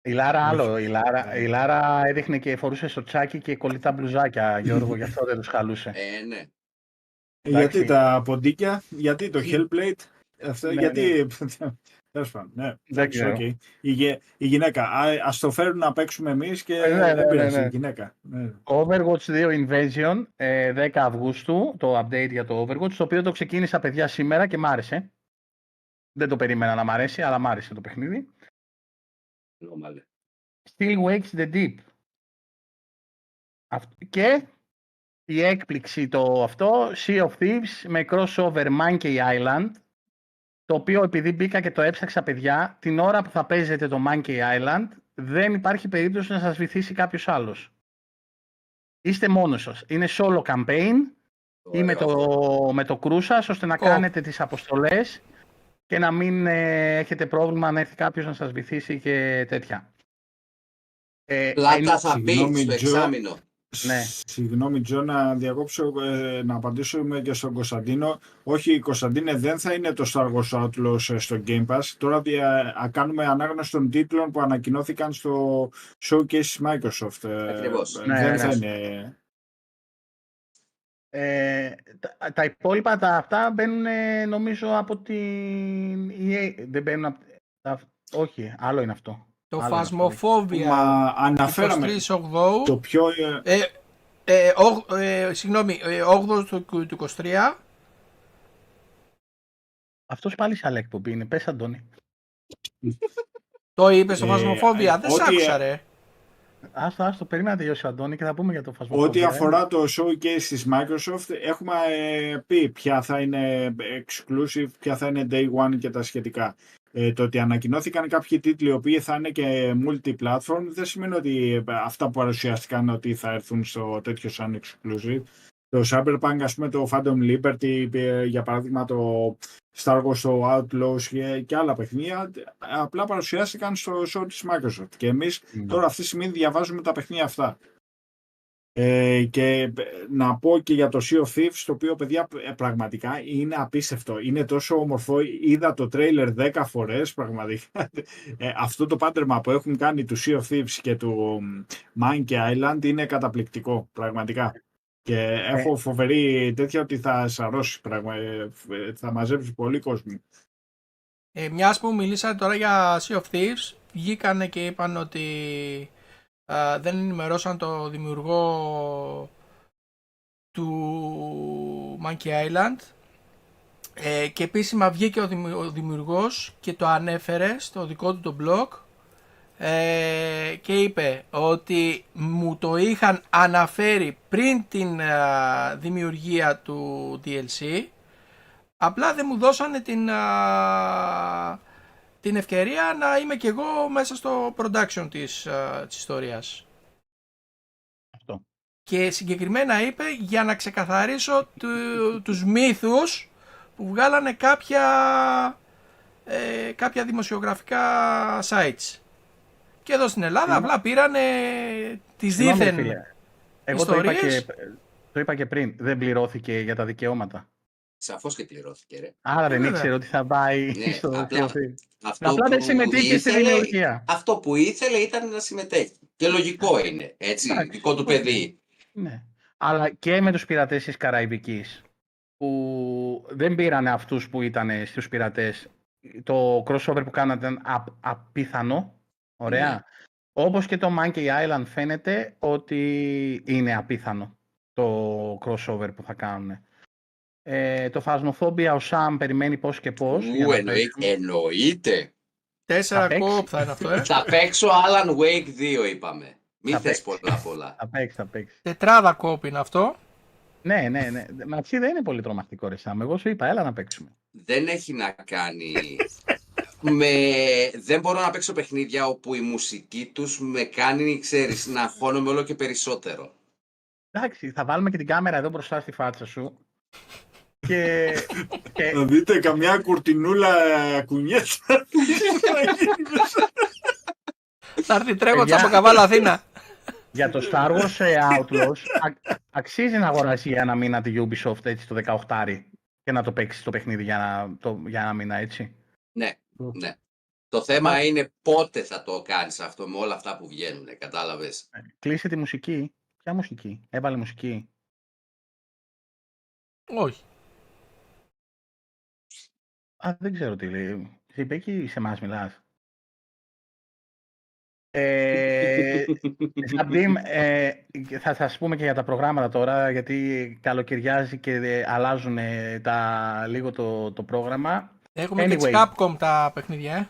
Η Λάρα Όχι. άλλο. Η Λάρα, η Λάρα έδειχνε και φορούσε σορτσάκι και κολλητά μπλουζάκια, Γιώργο, γι' αυτό δεν τους χαλούσε. ε, ναι. Γιατί Εντάξει. τα ποντίκια, γιατί το Hellblade, αυτό, Ναι, γιατί... <laughs> Τέλος πάντων, ναι. Εντάξει, ξέρω. οκ. Η, γε- η γυναίκα, α, ας το φέρουν να παίξουμε εμείς και Ε, ναι, ναι, δεν πειράζει ναι, ναι. η γυναίκα. Ναι. Overwatch 2 Invasion, ε, 10 Αυγούστου, το update για το Overwatch, το οποίο το ξεκίνησα παιδιά σήμερα και μ' άρεσε. Δεν το περίμενα να μ' αρέσει, αλλά μ' άρεσε το παιχνίδι. Νόμαλε. Still Wakes the Deep. Αυτ- Και η έκπληξη το αυτό, Sea of Thieves με crossover Monkey Island, το οποίο επειδή μπήκα και το έψαξα παιδιά, την ώρα που θα παίζετε το Monkey Island, δεν υπάρχει περίπτωση να σας βυθίσει κάποιος άλλος. Είστε μόνος σας. Είναι solo campaign ή με Ωραίο αυτό. το, με το κρού σας, ώστε να Ω. κάνετε τις αποστολές και να μην ε, έχετε πρόβλημα να έρθει κάποιος να σας βυθίσει και τέτοια. Ε, Πλάκα είναι- θα μπει Συγγνώμη, στο Τζο. εξάμεινο. Ναι. Συγγνώμη Τζο να διακόψω, ε, να απαντήσω με και στον Κωνσταντίνο. Όχι Κωνσταντίνε δεν θα είναι το Star Wars Outlaws ε, στο Game Pass. Τώρα δια, α, κάνουμε ανάγνωση των τίτλων που ανακοινώθηκαν στο showcase της Microsoft. Ε, Ακριβώς. ε, Ναι, δεν ναι. θα είναι... Ε, τα, τα υπόλοιπα τα αυτά μπαίνουν ε, νομίζω από την EA. Δεν μπαίνουν από... τα- όχι, άλλο είναι αυτό. Το Άλλο είναι αυτό, Phasmophobia Μα αναφέραμε 23 Οκτώου. το πιο... ε, Ε, ε, όγ- ε, συγγνώμη, ε, 8 του, του 23. Αυτός πάλι σε άλλη εκπομπή είναι. Πες Αντώνη. Το είπες στο Ε, Phasmophobia. ε, Δεν σ' ό,τι, άκουσα ε, ρε. Άστο, άστο, περίμενα να τελειώσει ο Αντώνη και θα πούμε για το φασμό. Ό,τι αφορά το showcase της Microsoft, έχουμε ε, πει ποια θα είναι exclusive, ποια θα είναι day one και τα σχετικά. Ε, το ότι ανακοινώθηκαν κάποιοι τίτλοι οι οποίοι θα είναι και multi-platform δεν σημαίνει ότι ε, αυτά που παρουσιάστηκαν ότι θα έρθουν στο τέτοιο σαν exclusive. Το Cyberpunk, ας πούμε, το Phantom Liberty, ε, για παράδειγμα το Star Wars, το Outlaws και, και άλλα παιχνίδια, ε, απλά παρουσιάστηκαν στο show της Microsoft. Και εμείς Τώρα αυτή τη στιγμή διαβάζουμε τα παιχνίδια αυτά. Ε, και ε, να πω και για το Sea of Thieves, το οποίο παιδιά ε, πραγματικά είναι απίστευτο. Είναι τόσο όμορφο. Είδα το τρέιλερ 10 φορές πραγματικά. Ε, αυτό το πάντρεμα που έχουν κάνει του Sea of Thieves και του Monkey Island είναι καταπληκτικό πραγματικά. Και έχω φοβερή τέτοια ότι θα σαρώσει πραγμα... ε, ε, θα μαζέψει πολύ κόσμο. Ε, μιας που μιλήσατε τώρα για Sea of Thieves, βγήκανε και είπαν ότι α, δεν ενημερώσαν το δημιουργό του Monkey Island. Ε, και επίσημα βγήκε ο, δημιου- ο δημιουργός και το ανέφερε στο δικό του το blog ε, και είπε ότι μου το είχαν αναφέρει πριν την α, δημιουργία του DLC Απλά δεν μου δώσανε την, α, την ευκαιρία να είμαι κι εγώ μέσα στο production της, α, της ιστορίας. Αυτό. Και συγκεκριμένα είπε για να ξεκαθαρίσω του, τους μύθους που βγάλανε κάποια, ε, κάποια δημοσιογραφικά sites. Και εδώ στην Ελλάδα απλά πήρανε τις Συγγνώμη, δίθεν φίλε. Εγώ το είπα, ιστορίες. και, το είπα και πριν. Δεν πληρώθηκε για τα δικαιώματα. Σαφώς και πληρώθηκε, ρε. Άρα δεν βέβαια. ήξερε ότι θα πάει Ναι, <laughs> στο απλά- θεωθή. Αυτό Απλά δεν που συμμετείχε στη ήθελε- δημιουργία. Αυτό που ήθελε ήταν να συμμετέχει. Και λογικό είναι, έτσι, Εντάξει, δικό του οκ. παιδί. Ναι. Αλλά και με τους πειρατές της Καραϊβικής που δεν πήρανε αυτούς που ήταν στους πειρατές. Το crossover που κάνατε ήταν απ- απίθανο. Ωραία. Ναι. Όπως και το Monkey Island φαίνεται ότι είναι απίθανο το crossover που θα κάνουν. Ε, το Phasmophobia ο Sam περιμένει πώς και πώς. για Ου, να εννοεί- παίξουμε. εννοείται. Τέσσερα Θα παίξει. κόπ θα είναι αυτό, ε. Θα παίξω Alan Wake 2, είπαμε. Μην Θα θες παίξει. πολλά πολλά. Θα παίξει, θα παίξει. Τετράδα κόπ είναι αυτό. Ναι, ναι, ναι. Μα εσύ δεν είναι πολύ τρομακτικό ρε Sam. Εγώ σου είπα, έλα να παίξουμε. Δεν έχει να κάνει... με... Δεν μπορώ να παίξω παιχνίδια όπου η μουσική τους με κάνει, ξέρεις, να αγχώνομαι όλο και περισσότερο. Εντάξει, θα βάλουμε και την κάμερα εδώ μπροστά στη φάτσα σου. Και, και Να δείτε καμιά κουρτινούλα κουνιέτα. Θα έρθει τρέχοντας Παιδιά. από καβάλα Αθήνα. για το Star Wars ε, Outlaws α- αξίζει να αγοράσει για ένα μήνα τη Ubisoft έτσι το 18 και να το παίξει το παιχνίδι για, να, το, για ένα μήνα έτσι. Ναι, ναι. Το θέμα είναι πότε θα το κάνεις αυτό με όλα αυτά που βγαίνουν, κατάλαβες. Κλείσε τη μουσική. Ποια μουσική; Έβαλε μουσική. Όχι. Α, δεν ξέρω τι λέει. Σε είπε εκεί σε εμάς μιλάς. Ε, Ζαμπτίμ, ε, θα σας πούμε και για τα προγράμματα τώρα, γιατί καλοκαιριάζει και ε, αλλάζουν ε, τα, λίγο το, το πρόγραμμα. Έχουμε και τις Anyway. Capcom τα παιχνίδια, ε.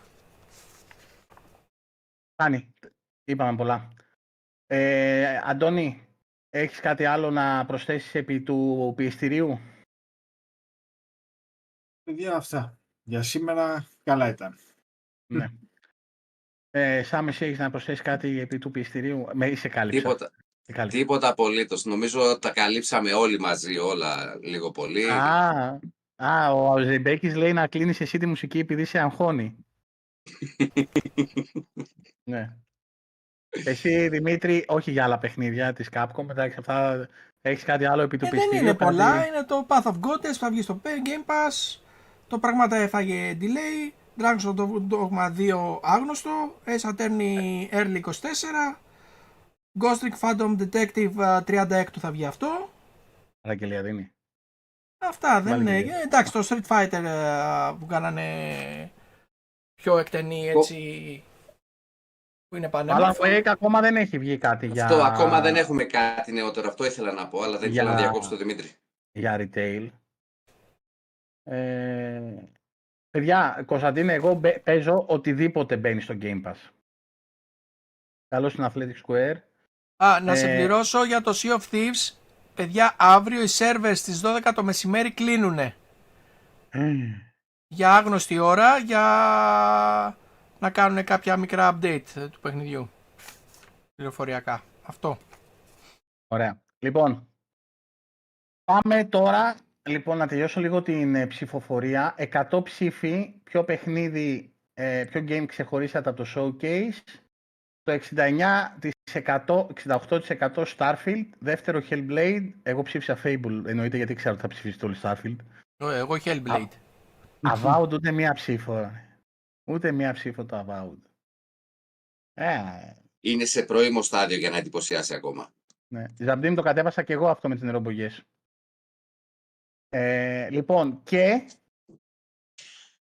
Φτάνει. Είπαμε πολλά. Ε, Αντώνη, έχεις κάτι άλλο να προσθέσεις επί του πιεστηρίου; Παιδιά, αυτά. Για σήμερα καλά ήταν. ναι. Ε, Σάμ, εσύ έχεις να προσθέσεις κάτι επί του πιεστηρίου. Με είσαι κάλυψα. Τίποτα, Σε κάλυψα. τίποτα απολύτως. Νομίζω τα καλύψαμε όλοι μαζί όλα λίγο πολύ. Α, α, ο Ζεμπέκης λέει να κλείνεις εσύ τη μουσική επειδή σε αγχώνει. <laughs> ναι. Εσύ, Δημήτρη, όχι για άλλα παιχνίδια της Capcom, εντάξει, αυτά έχεις κάτι άλλο επί του Ε, δεν πιστηρίου. είναι κάτι- πολλά, είναι το Path of Goddess, θα βγει στο Game Pass, το πράγματα έφαγε delay, Dragon's Dogma 2 άγνωστο, Ace Attorney Early 24, Ghost Trick Phantom Detective α, 36 θα βγει αυτό. Παραγγελία δίνει. Αυτά δεν Βάλε είναι. και- ε, Εντάξει, το Street Fighter α, που κάνανε πιο εκτενή έτσι. Που είναι Αλλά πανέμορφο. Wake ακόμα δεν έχει βγει κάτι για, Αυτό ακόμα δεν έχουμε κάτι νεότερο. Αυτό ήθελα να πω, αλλά δεν ήθελα να Για- διακόψω τον Δημήτρη. για retail. Ε, παιδιά, Κωνσταντίνε, εγώ μπε- παίζω οτιδήποτε μπαίνει στο Game Pass. Καλό στην Athletic Square. Α, να Ε, συμπληρώσω για το Sea of Thieves. Παιδιά, αύριο οι servers στις 12 το μεσημέρι κλείνουνε. Για άγνωστη ώρα, για να κάνουν κάποια μικρά update ε, του παιχνιδιού. Πληροφοριακά. Αυτό. Ωραία. Λοιπόν, πάμε τώρα λοιπόν, να τελειώσω λίγο την ε, ψηφοφορία. 100 ψήφοι, ποιο παιχνίδι, ε, ποιο game ξεχωρίσατε από το showcase. Το 69%, 68% Starfield, δεύτερο Hellblade. Εγώ ψήφισα Fable, εννοείται γιατί ξέρω ότι θα ψηφίσετε όλοι Starfield. Ε, Εγώ Hellblade. Avowed ούτε μία ψήφο. Ούτε μία ψήφο το Avowed. Ε, Είναι σε πρώιμο στάδιο για να εντυπωσιάσει ακόμα. Ναι. Ζαμπτίν το κατέβασα και εγώ αυτό με τις νερομπογιές. Ε, λοιπόν, και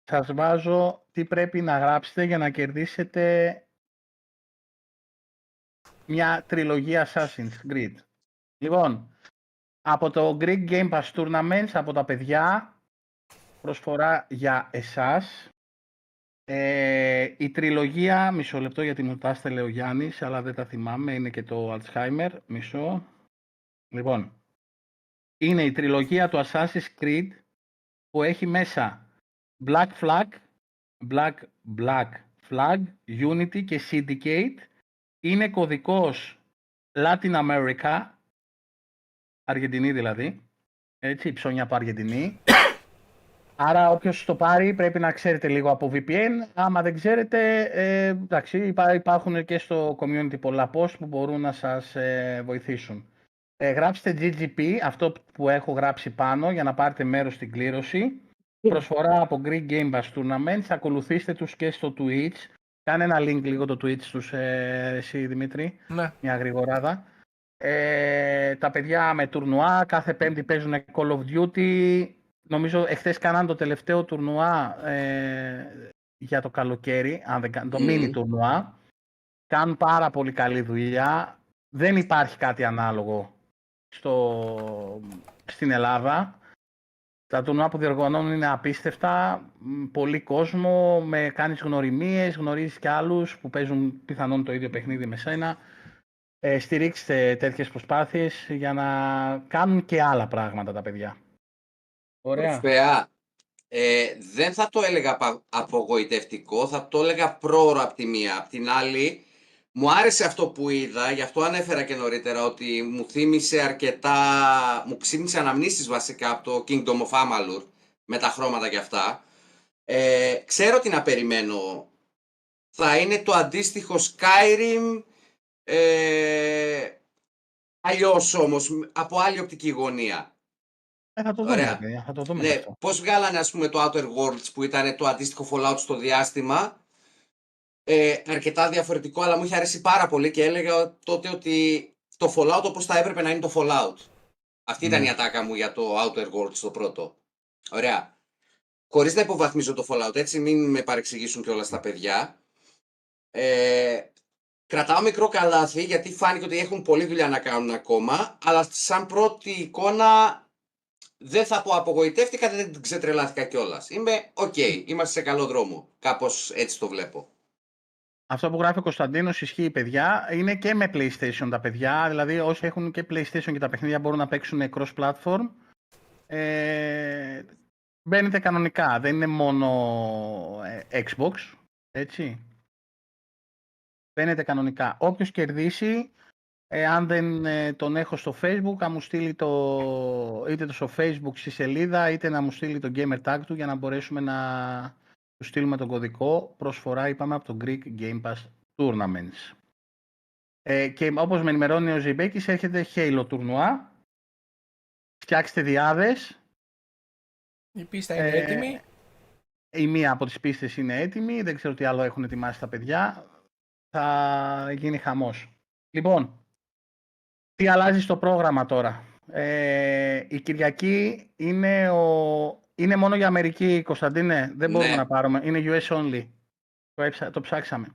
σας βάζω τι πρέπει να γράψετε για να κερδίσετε μια τριλογία Assassin's Creed. Λοιπόν, από το Greek Game Pass Tournaments, από τα παιδιά, προσφορά για εσάς. Ε, η τριλογία, μισό λεπτό γιατί μου τα έστελε ο Γιάννης, αλλά δεν τα θυμάμαι, είναι και το Alzheimer, μισό. Λοιπόν, είναι η τριλογία του Assassin's Creed που έχει μέσα Black Flag, Black, Black Flag, Unity και Syndicate. Είναι κωδικός Latin America Αργεντινή δηλαδή. Έτσι, ψώνια από Αργεντινή. <coughs> Άρα όποιος το πάρει πρέπει να ξέρετε λίγο από VPN. Άμα δεν ξέρετε, ε, εντάξει, υπά- υπάρχουν και στο community πολλά post που μπορούν να σας ε, βοηθήσουν. Ε, γράψτε GGP, αυτό που έχω γράψει πάνω, για να πάρετε μέρος στην κλήρωση. Προσφορά από Greek Game Pass Tournaments. Ακολουθήστε τους και στο Twitch. Κάνε ένα link λίγο το Twitch τους, ε, εσύ Δημήτρη Ναι. μια γρηγοράδα. Ε, τα παιδιά με τουρνουά, κάθε πέμπτη παίζουν Call of Duty. Νομίζω εχθές κάναν το τελευταίο τουρνουά ε, για το καλοκαίρι, αν δεν κάνω, το Μμμ. mini τουρνουά. Κάνουν πάρα πολύ καλή δουλειά. Δεν υπάρχει κάτι ανάλογο στο, στην Ελλάδα. Τα τουρνουά που διοργανώνουν είναι απίστευτα. Μ, Πολύ κόσμο, με κάνεις γνωριμίες, γνωρίζεις και άλλους που παίζουν πιθανόν το ίδιο παιχνίδι με σένα. Ε, στηρίξτε τέτοιες προσπάθειες για να κάνουν και άλλα πράγματα τα παιδιά. Ωραία. Ωραία. Ε, δεν θα το έλεγα απα- απογοητευτικό, θα το έλεγα πρόωρο από τη μία. Απ' την άλλη, μου άρεσε αυτό που είδα, γι' αυτό ανέφερα και νωρίτερα ότι μου θύμισε αρκετά, μου ξύμισε αναμνήσεις βασικά από το Kingdom of Amalur, με τα χρώματα και αυτά. Ε, ξέρω τι να περιμένω. Θα είναι το αντίστοιχο Skyrim, ε, αλλιώς όμως, από άλλη οπτική γωνία. Ε, θα το δούμε, Ωραία. τα παιδιά, θα το δούμε Ναι, αυτό. πώς βγάλανε ας πούμε το Outer Worlds που ήταν το αντίστοιχο Fallout στο διάστημα ε, αρκετά διαφορετικό αλλά μου είχε αρέσει πάρα πολύ και έλεγα τότε ότι το Fallout όπως θα έπρεπε να είναι το Fallout. Αυτή ήταν Ναι. η ατάκα μου για το Outer Worlds το πρώτο. Ωραία. Χωρίς να υποβαθμίζω το Fallout έτσι μην με παρεξηγήσουν και όλα στα παιδιά. Ε, κρατάω μικρό καλάθι γιατί φάνηκε ότι έχουν πολλή δουλειά να κάνουν ακόμα αλλά σαν πρώτη εικόνα δεν θα πω απογοητεύτηκα, δεν ξετρελάθηκα κιόλας. Είμαι οκ, είμαστε σε καλό δρόμο. Κάπως έτσι το βλέπω. Αυτό που γράφει ο Κωνσταντίνος ισχύει παιδιά, είναι και με PlayStation τα παιδιά, δηλαδή όσοι έχουν και PlayStation και τα παιχνίδια μπορούν να παίξουν cross-platform. Ε, μπαίνετε κανονικά, δεν είναι μόνο ε, Xbox, έτσι. Μπαίνετε κανονικά. Όποιος κερδίσει, ε, αν δεν ε, τον έχω στο Facebook, να μου στείλει το, είτε το στο Facebook στη σελίδα, είτε να μου στείλει το gamer tag του για να μπορέσουμε να του στείλουμε τον κωδικό. Προσφορά, είπαμε, από το Greek Game Pass Tournaments. Ε, και όπως με ενημερώνει ο Ζιμπέκης, έρχεται Halo τουρνουά. Φτιάξτε διάδες. Η πίστα είναι Ε, έτοιμη. Η μία από τις πίστες είναι έτοιμη, δεν ξέρω τι άλλο έχουν ετοιμάσει τα παιδιά. Θα γίνει χαμός. Λοιπόν, τι αλλάζει στο πρόγραμμα τώρα; Ε, η Κυριακή είναι, ο... είναι μόνο για Αμερική, Κωνσταντίνε. Δεν μπορούμε Ναι. να πάρουμε. Είναι US only. Το, έψα- το ψάξαμε.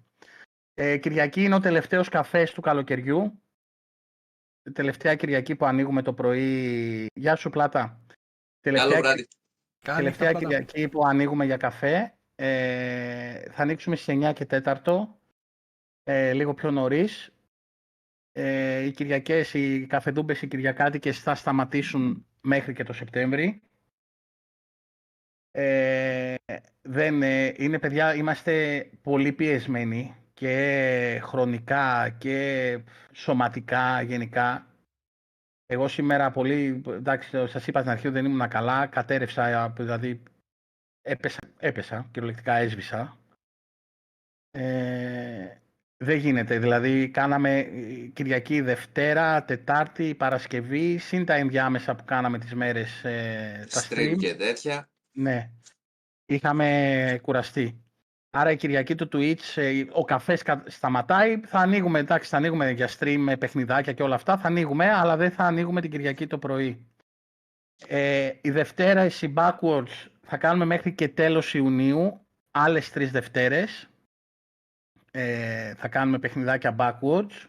Ε, Κυριακή είναι ο τελευταίος καφές του καλοκαιριού. Τελευταία Κυριακή που ανοίγουμε το πρωί. Γεια σου, Πλάτα. Καλό Τελευταία βράδυ. Κάνει Τελευταία αυτά πολλά. Κυριακή που ανοίγουμε για καφέ. Ε, θα ανοίξουμε στις 9 και 4, ε, λίγο πιο νωρίς. Ε, οι Κυριακές, οι καφεδούμπες, οι Κυριακάτικες θα σταματήσουν μέχρι και το Σεπτέμβρη. Ε, δεν, ε, είναι παιδιά, είμαστε πολύ πιεσμένοι και χρονικά και σωματικά γενικά. Εγώ σήμερα πολύ, εντάξει, σας είπα στην αρχή ότι δεν ήμουν καλά, κατέρευσα, δηλαδή έπεσα, έπεσα κυριολεκτικά έσβησα. Ε, δεν γίνεται, δηλαδή κάναμε ε, Κυριακή, Δευτέρα, Τετάρτη, Παρασκευή, συν τα ενδιάμεσα που κάναμε τις μέρες ε, τα Stream stream. και τέτοια. Ναι, είχαμε κουραστεί. Άρα η Κυριακή του Twitch, ε, ο καφές κα- σταματάει, θα ανοίγουμε, εντάξει, θα ανοίγουμε για stream με παιχνιδάκια και όλα αυτά, θα ανοίγουμε, αλλά δεν θα ανοίγουμε την Κυριακή το πρωί. Ε, η Δευτέρα, η Backwards, θα κάνουμε μέχρι και τέλος Ιουνίου, άλλες τρεις Δευτέρες. Ε, θα κάνουμε παιχνιδάκια Backwards.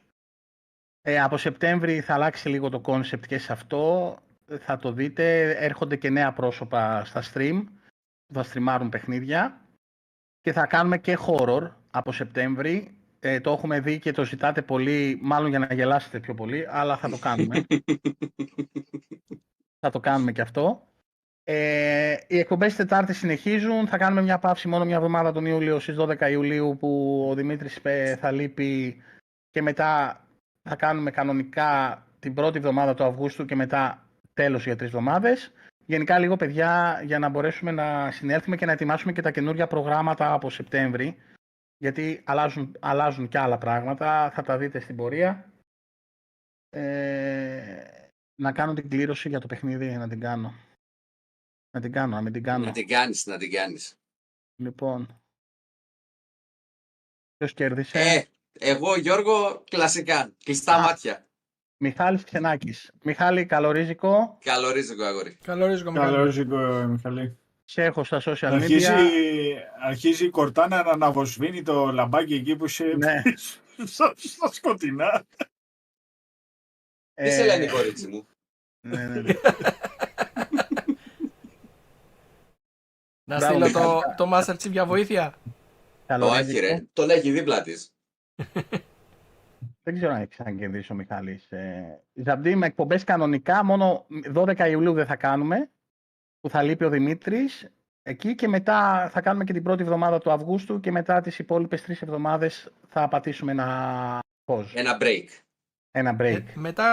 Ε, από Σεπτέμβρη θα αλλάξει λίγο το concept και σε αυτό. Θα το δείτε. Έρχονται και νέα πρόσωπα στα stream. Θα στριμάρουν παιχνίδια. Και θα κάνουμε και horror από Σεπτέμβρη. Ε, το έχουμε δει και το ζητάτε πολύ, μάλλον για να γελάσετε πιο πολύ, αλλά θα το κάνουμε. <laughs> θα το κάνουμε και αυτό. Ε, οι εκπομπές Τετάρτης συνεχίζουν. Θα κάνουμε μια παύση μόνο μια εβδομάδα τον Ιούλιο στις 12 Ιουλίου που ο Δημήτρης ε, θα λείπει και μετά θα κάνουμε κανονικά την πρώτη εβδομάδα του Αυγούστου και μετά τέλος για τρεις εβδομάδες. Γενικά λίγο παιδιά για να μπορέσουμε να συνέλθουμε και να ετοιμάσουμε και τα καινούργια προγράμματα από Σεπτέμβρη γιατί αλλάζουν, αλλάζουν και άλλα πράγματα, θα τα δείτε στην πορεία. Ε, να κάνω την κλήρωση για το παιχνίδι, να την κάνω. Να την κάνω, να μην την κάνω. Να την κάνεις, να την κάνεις. Λοιπόν. Ποιος κέρδισε; Ε, εγώ Γιώργο, κλασικά, κλειστά Α. μάτια. Μιχάλης Ξενάκης. Μιχάλη, καλορίζικο. Καλό ρίζικο αγόρι. Καλό ρίσκο Καλό μεγάλο. ρίσκο, Μιχαλή. Σε έχω στα social Αρχίζει, media. αρχίζει η Κορτάνα να αναβοσβήνει το λαμπάκι εκεί που είσαι Ναι. <laughs> στα, στα σκοτεινά. Τι σε λένε κορίτσι μου; Ε, ναι, ναι, ναι. Να Μπράβο, στείλω το, Μιχάλη. το Master Chief για βοήθεια. Το Καλορίζικο. έχει ρε. Τον έχει δίπλα της. <laughs> Δεν ξέρω αν έχεις ξανακερδίσει ο Μιχάλης. Ε, Ζαμπτή, με εκπομπές κανονικά, μόνο 12 Ιουλίου δεν θα κάνουμε, που θα λείπει ο Δημήτρης. Εκεί και μετά θα κάνουμε και την πρώτη εβδομάδα του Αυγούστου και μετά τις υπόλοιπες τρεις εβδομάδες θα πατήσουμε ένα pause, Ένα break. ένα break. Ε, μετά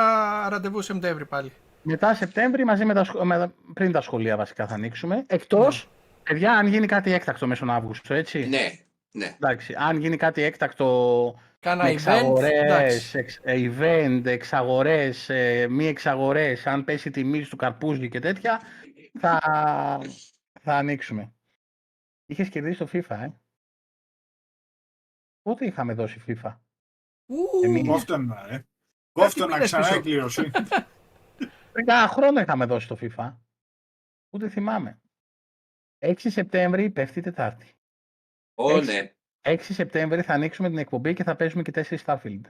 ραντεβού Σεπτέμβρη πάλι. Μετά Σεπτέμβρη, μαζί με τα, σχο- με, πριν τα σχολεία βασικά θα ανοίξουμε. Εκτός, παιδιά, αν γίνει κάτι έκτακτο μέσω Αύγουστο, έτσι. Ναι, ναι. Εντάξει, αν γίνει κάτι έκτακτο Κάνα με event. εξαγορές, εντάξει. εξ, ε, event, εξαγορές, ε, μη εξαγορές, αν πέσει η τιμή του καρπούζι και τέτοια, θα, θα ανοίξουμε. Είχες κερδίσει το FIFA, ε. Πότε είχαμε δώσει FIFA; Ου, Εμείς. Κόφτον να, ε. Κόφτον να μήνες ξανά πίσω. η κλήρωση. Πριν <laughs> κάνα χρόνο είχαμε δώσει το FIFA. Ούτε θυμάμαι. 6 Σεπτέμβρη πέφτει η Τετάρτη. Ω, Έχεις- ναι. 6 Σεπτέμβρη θα ανοίξουμε την εκπομπή και θα παίζουμε και 4 Starfield.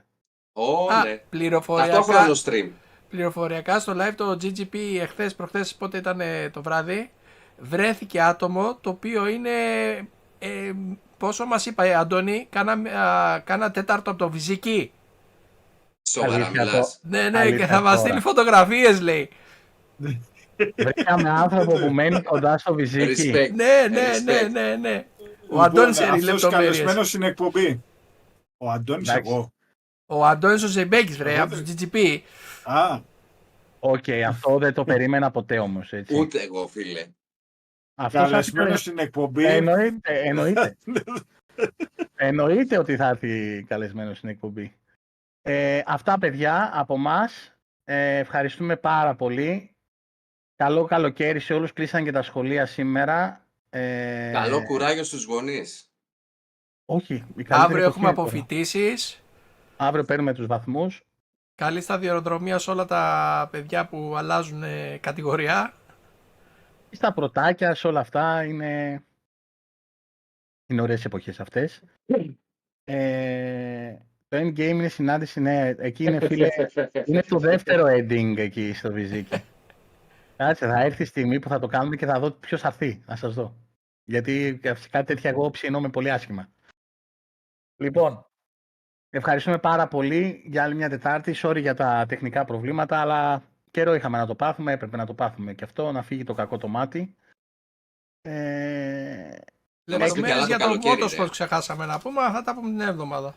Ω, Α, ναι. πληροφοριακά, Ταυτόχρονο stream. πληροφοριακά στο live το GGP εχθές προχθές πότε ήταν ε, το βράδυ βρέθηκε άτομο το οποίο είναι ε, πόσο μας είπα ε, Αντώνη κάνα, α, κάνα τέταρτο από το Βυζική Σοβαρά Αλήθεια, μιλάς. ναι ναι Αλήθεια και θα μας τώρα. στείλει φωτογραφίες λέει Βρήκαμε άνθρωπο που μένει κοντά στο βυζίκι. Respect. ναι ναι Respect. ναι ναι ναι ο Λοιπόν, Αντώνης έρει αυτός λεπτομέρειες καλεσμένος στην εκπομπή. Ο Αντώνης Εντάξει. εγώ. ο Αντώνης ο Ζεμπέκης βρε Εγώ από το δεν- GGP Α, Οκ, αυτό δεν το περίμενα ποτέ όμως, έτσι. Ούτε εγώ, φίλε. Αυτός σαν καλεσμένος στην εκπομπή. Εννοείται, εννοείται. <laughs> εννοείται ότι θα έρθει καλεσμένος στην εκπομπή. Ε, αυτά παιδιά από εμά. ευχαριστούμε πάρα πολύ. Καλό καλοκαίρι σε όλους. Κλείσαν και τα σχολεία σήμερα. Ε, Καλό κουράγιο στους γονείς. Όχι. η καλύτερη αύριο εποχή έχουμε είναι τώρα. αποφοιτήσεις Αύριο παίρνουμε τους βαθμούς. καλή σταδιοδρομία σε όλα τα παιδιά που αλλάζουν ε, κατηγορία Στα πρωτάκια, σε όλα αυτά είναι, είναι ωραίες εποχές αυτές. Ε, το endgame είναι συνάντηση, ναι, εκεί είναι φίλε, είναι το δεύτερο ending εκεί στο Βυζίκι. <laughs> Κάτσε, θα έρθει η στιγμή που θα το κάνουμε και θα δω ποιος θα έρθει, να σας δω. Γιατί σε κάτι τέτοια εγώ ψήνομαι πολύ άσχημα. Λοιπόν, ευχαριστούμε πάρα πολύ για άλλη μια Τετάρτη. Sorry για τα τεχνικά προβλήματα, αλλά καιρό είχαμε να το πάθουμε, έπρεπε να το πάθουμε και αυτό, να φύγει το κακό το μάτι. Ε, Λεπτομέρειες καλά για το το καλοκαίρι, Motorsport ρε. ξεχάσαμε να πούμε, θα τα πούμε την εβδομάδα.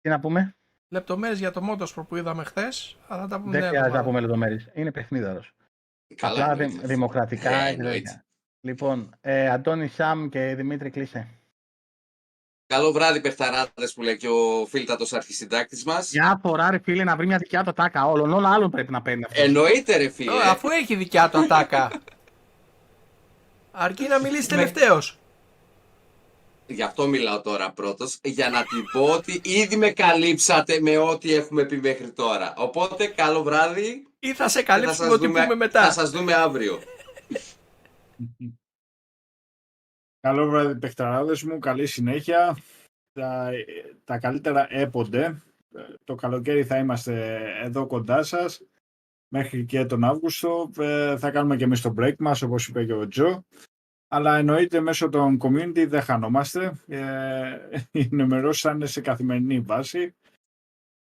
τι να πούμε, Λεπτομέρειες για το Motorsport που είδαμε χθες, θα τα πούμε δεν την χρειάζεται να εβδομάδα. πούμε λεπτομέρειες. Είναι παιχνίδαρος. Καλά, Απλά εννοείται. δη- δημοκρατικά Ε, και εννοείται. τέτοια. Λοιπόν, ε, Αντώνη Σαμ και Δημήτρη κλείσε. Καλό βράδυ, παιχταράδες που λέει και ο φίλτατος αρχισυντάκτης μας. Για φορά ρε φίλε να βρει μια δικιά του τάκα όλων, όλων άλλων πρέπει να παίρνει αυτός. Εννοείται ρε φίλε. Ε, αφού έχει δικιά του ατάκα. Αρκεί να μιλήσει τελευταίος. Γι' αυτό μιλάω τώρα πρώτος, για να την πω ότι ήδη με καλύψατε με ό,τι έχουμε πει μέχρι τώρα. Οπότε, καλό βράδυ Ή θα σε και θα καλύψουμε σας ό,τι δούμε, πούμε θα μετά. σας δούμε αύριο. Καλό βράδυ, παιχταράδες μου. Καλή συνέχεια. Τα, τα καλύτερα έπονται. Το καλοκαίρι θα είμαστε εδώ κοντά σας. Μέχρι και τον Αύγουστο. Ε, θα κάνουμε και εμείς το break μας, όπως είπε και ο Τζο. Αλλά εννοείται μέσω των community δεν χανόμαστε. Ε, <laughs> οι ενημερώσεις θα είναι σε καθημερινή βάση.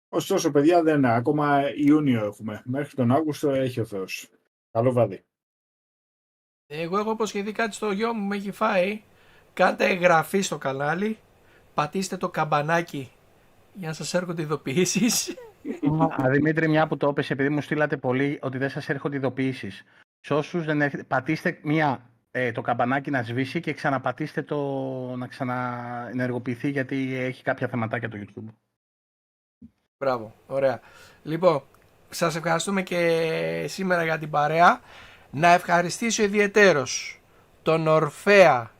Ωστόσο, παιδιά, δεν είναι. Ακόμα Ιούνιο έχουμε. Μέχρι τον Αύγουστο έχει ο Θεός. Καλό βράδυ. Εγώ έχω υποσχεθεί κάτι στο γιο μου, με έχει φάει. Κάντε εγγραφή στο κανάλι, πατήστε το καμπανάκι για να σας έρχονται ειδοποιήσεις <laughs> Α, Δημήτρη, μια που το έπεσε, επειδή μου στείλατε πολύ ότι δεν σας έρχονται ειδοποιήσεις. Σε όσους δεν έχετε, πατήστε μία, ε, το καμπανάκι να σβήσει και ξαναπατήστε το να ξαναενεργοποιηθεί γιατί έχει κάποια θεματάκια το YouTube. Μπράβο, ωραία. Λοιπόν, σας ευχαριστούμε και σήμερα για την παρέα. Να ευχαριστήσω ιδιαιτέρως τον Ορφέα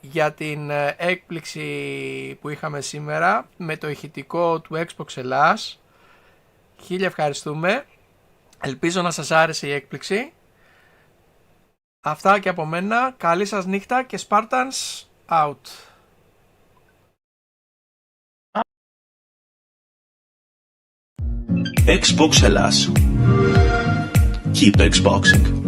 για την ε, έκπληξη που είχαμε σήμερα με το ηχητικό του Xbox Ελλάς. Χίλια ευχαριστούμε. Ελπίζω να σας άρεσε η έκπληξη. Αυτά και από μένα. Καλή σας νύχτα και Spartans out. Xbox Hellas. Keep Xboxing.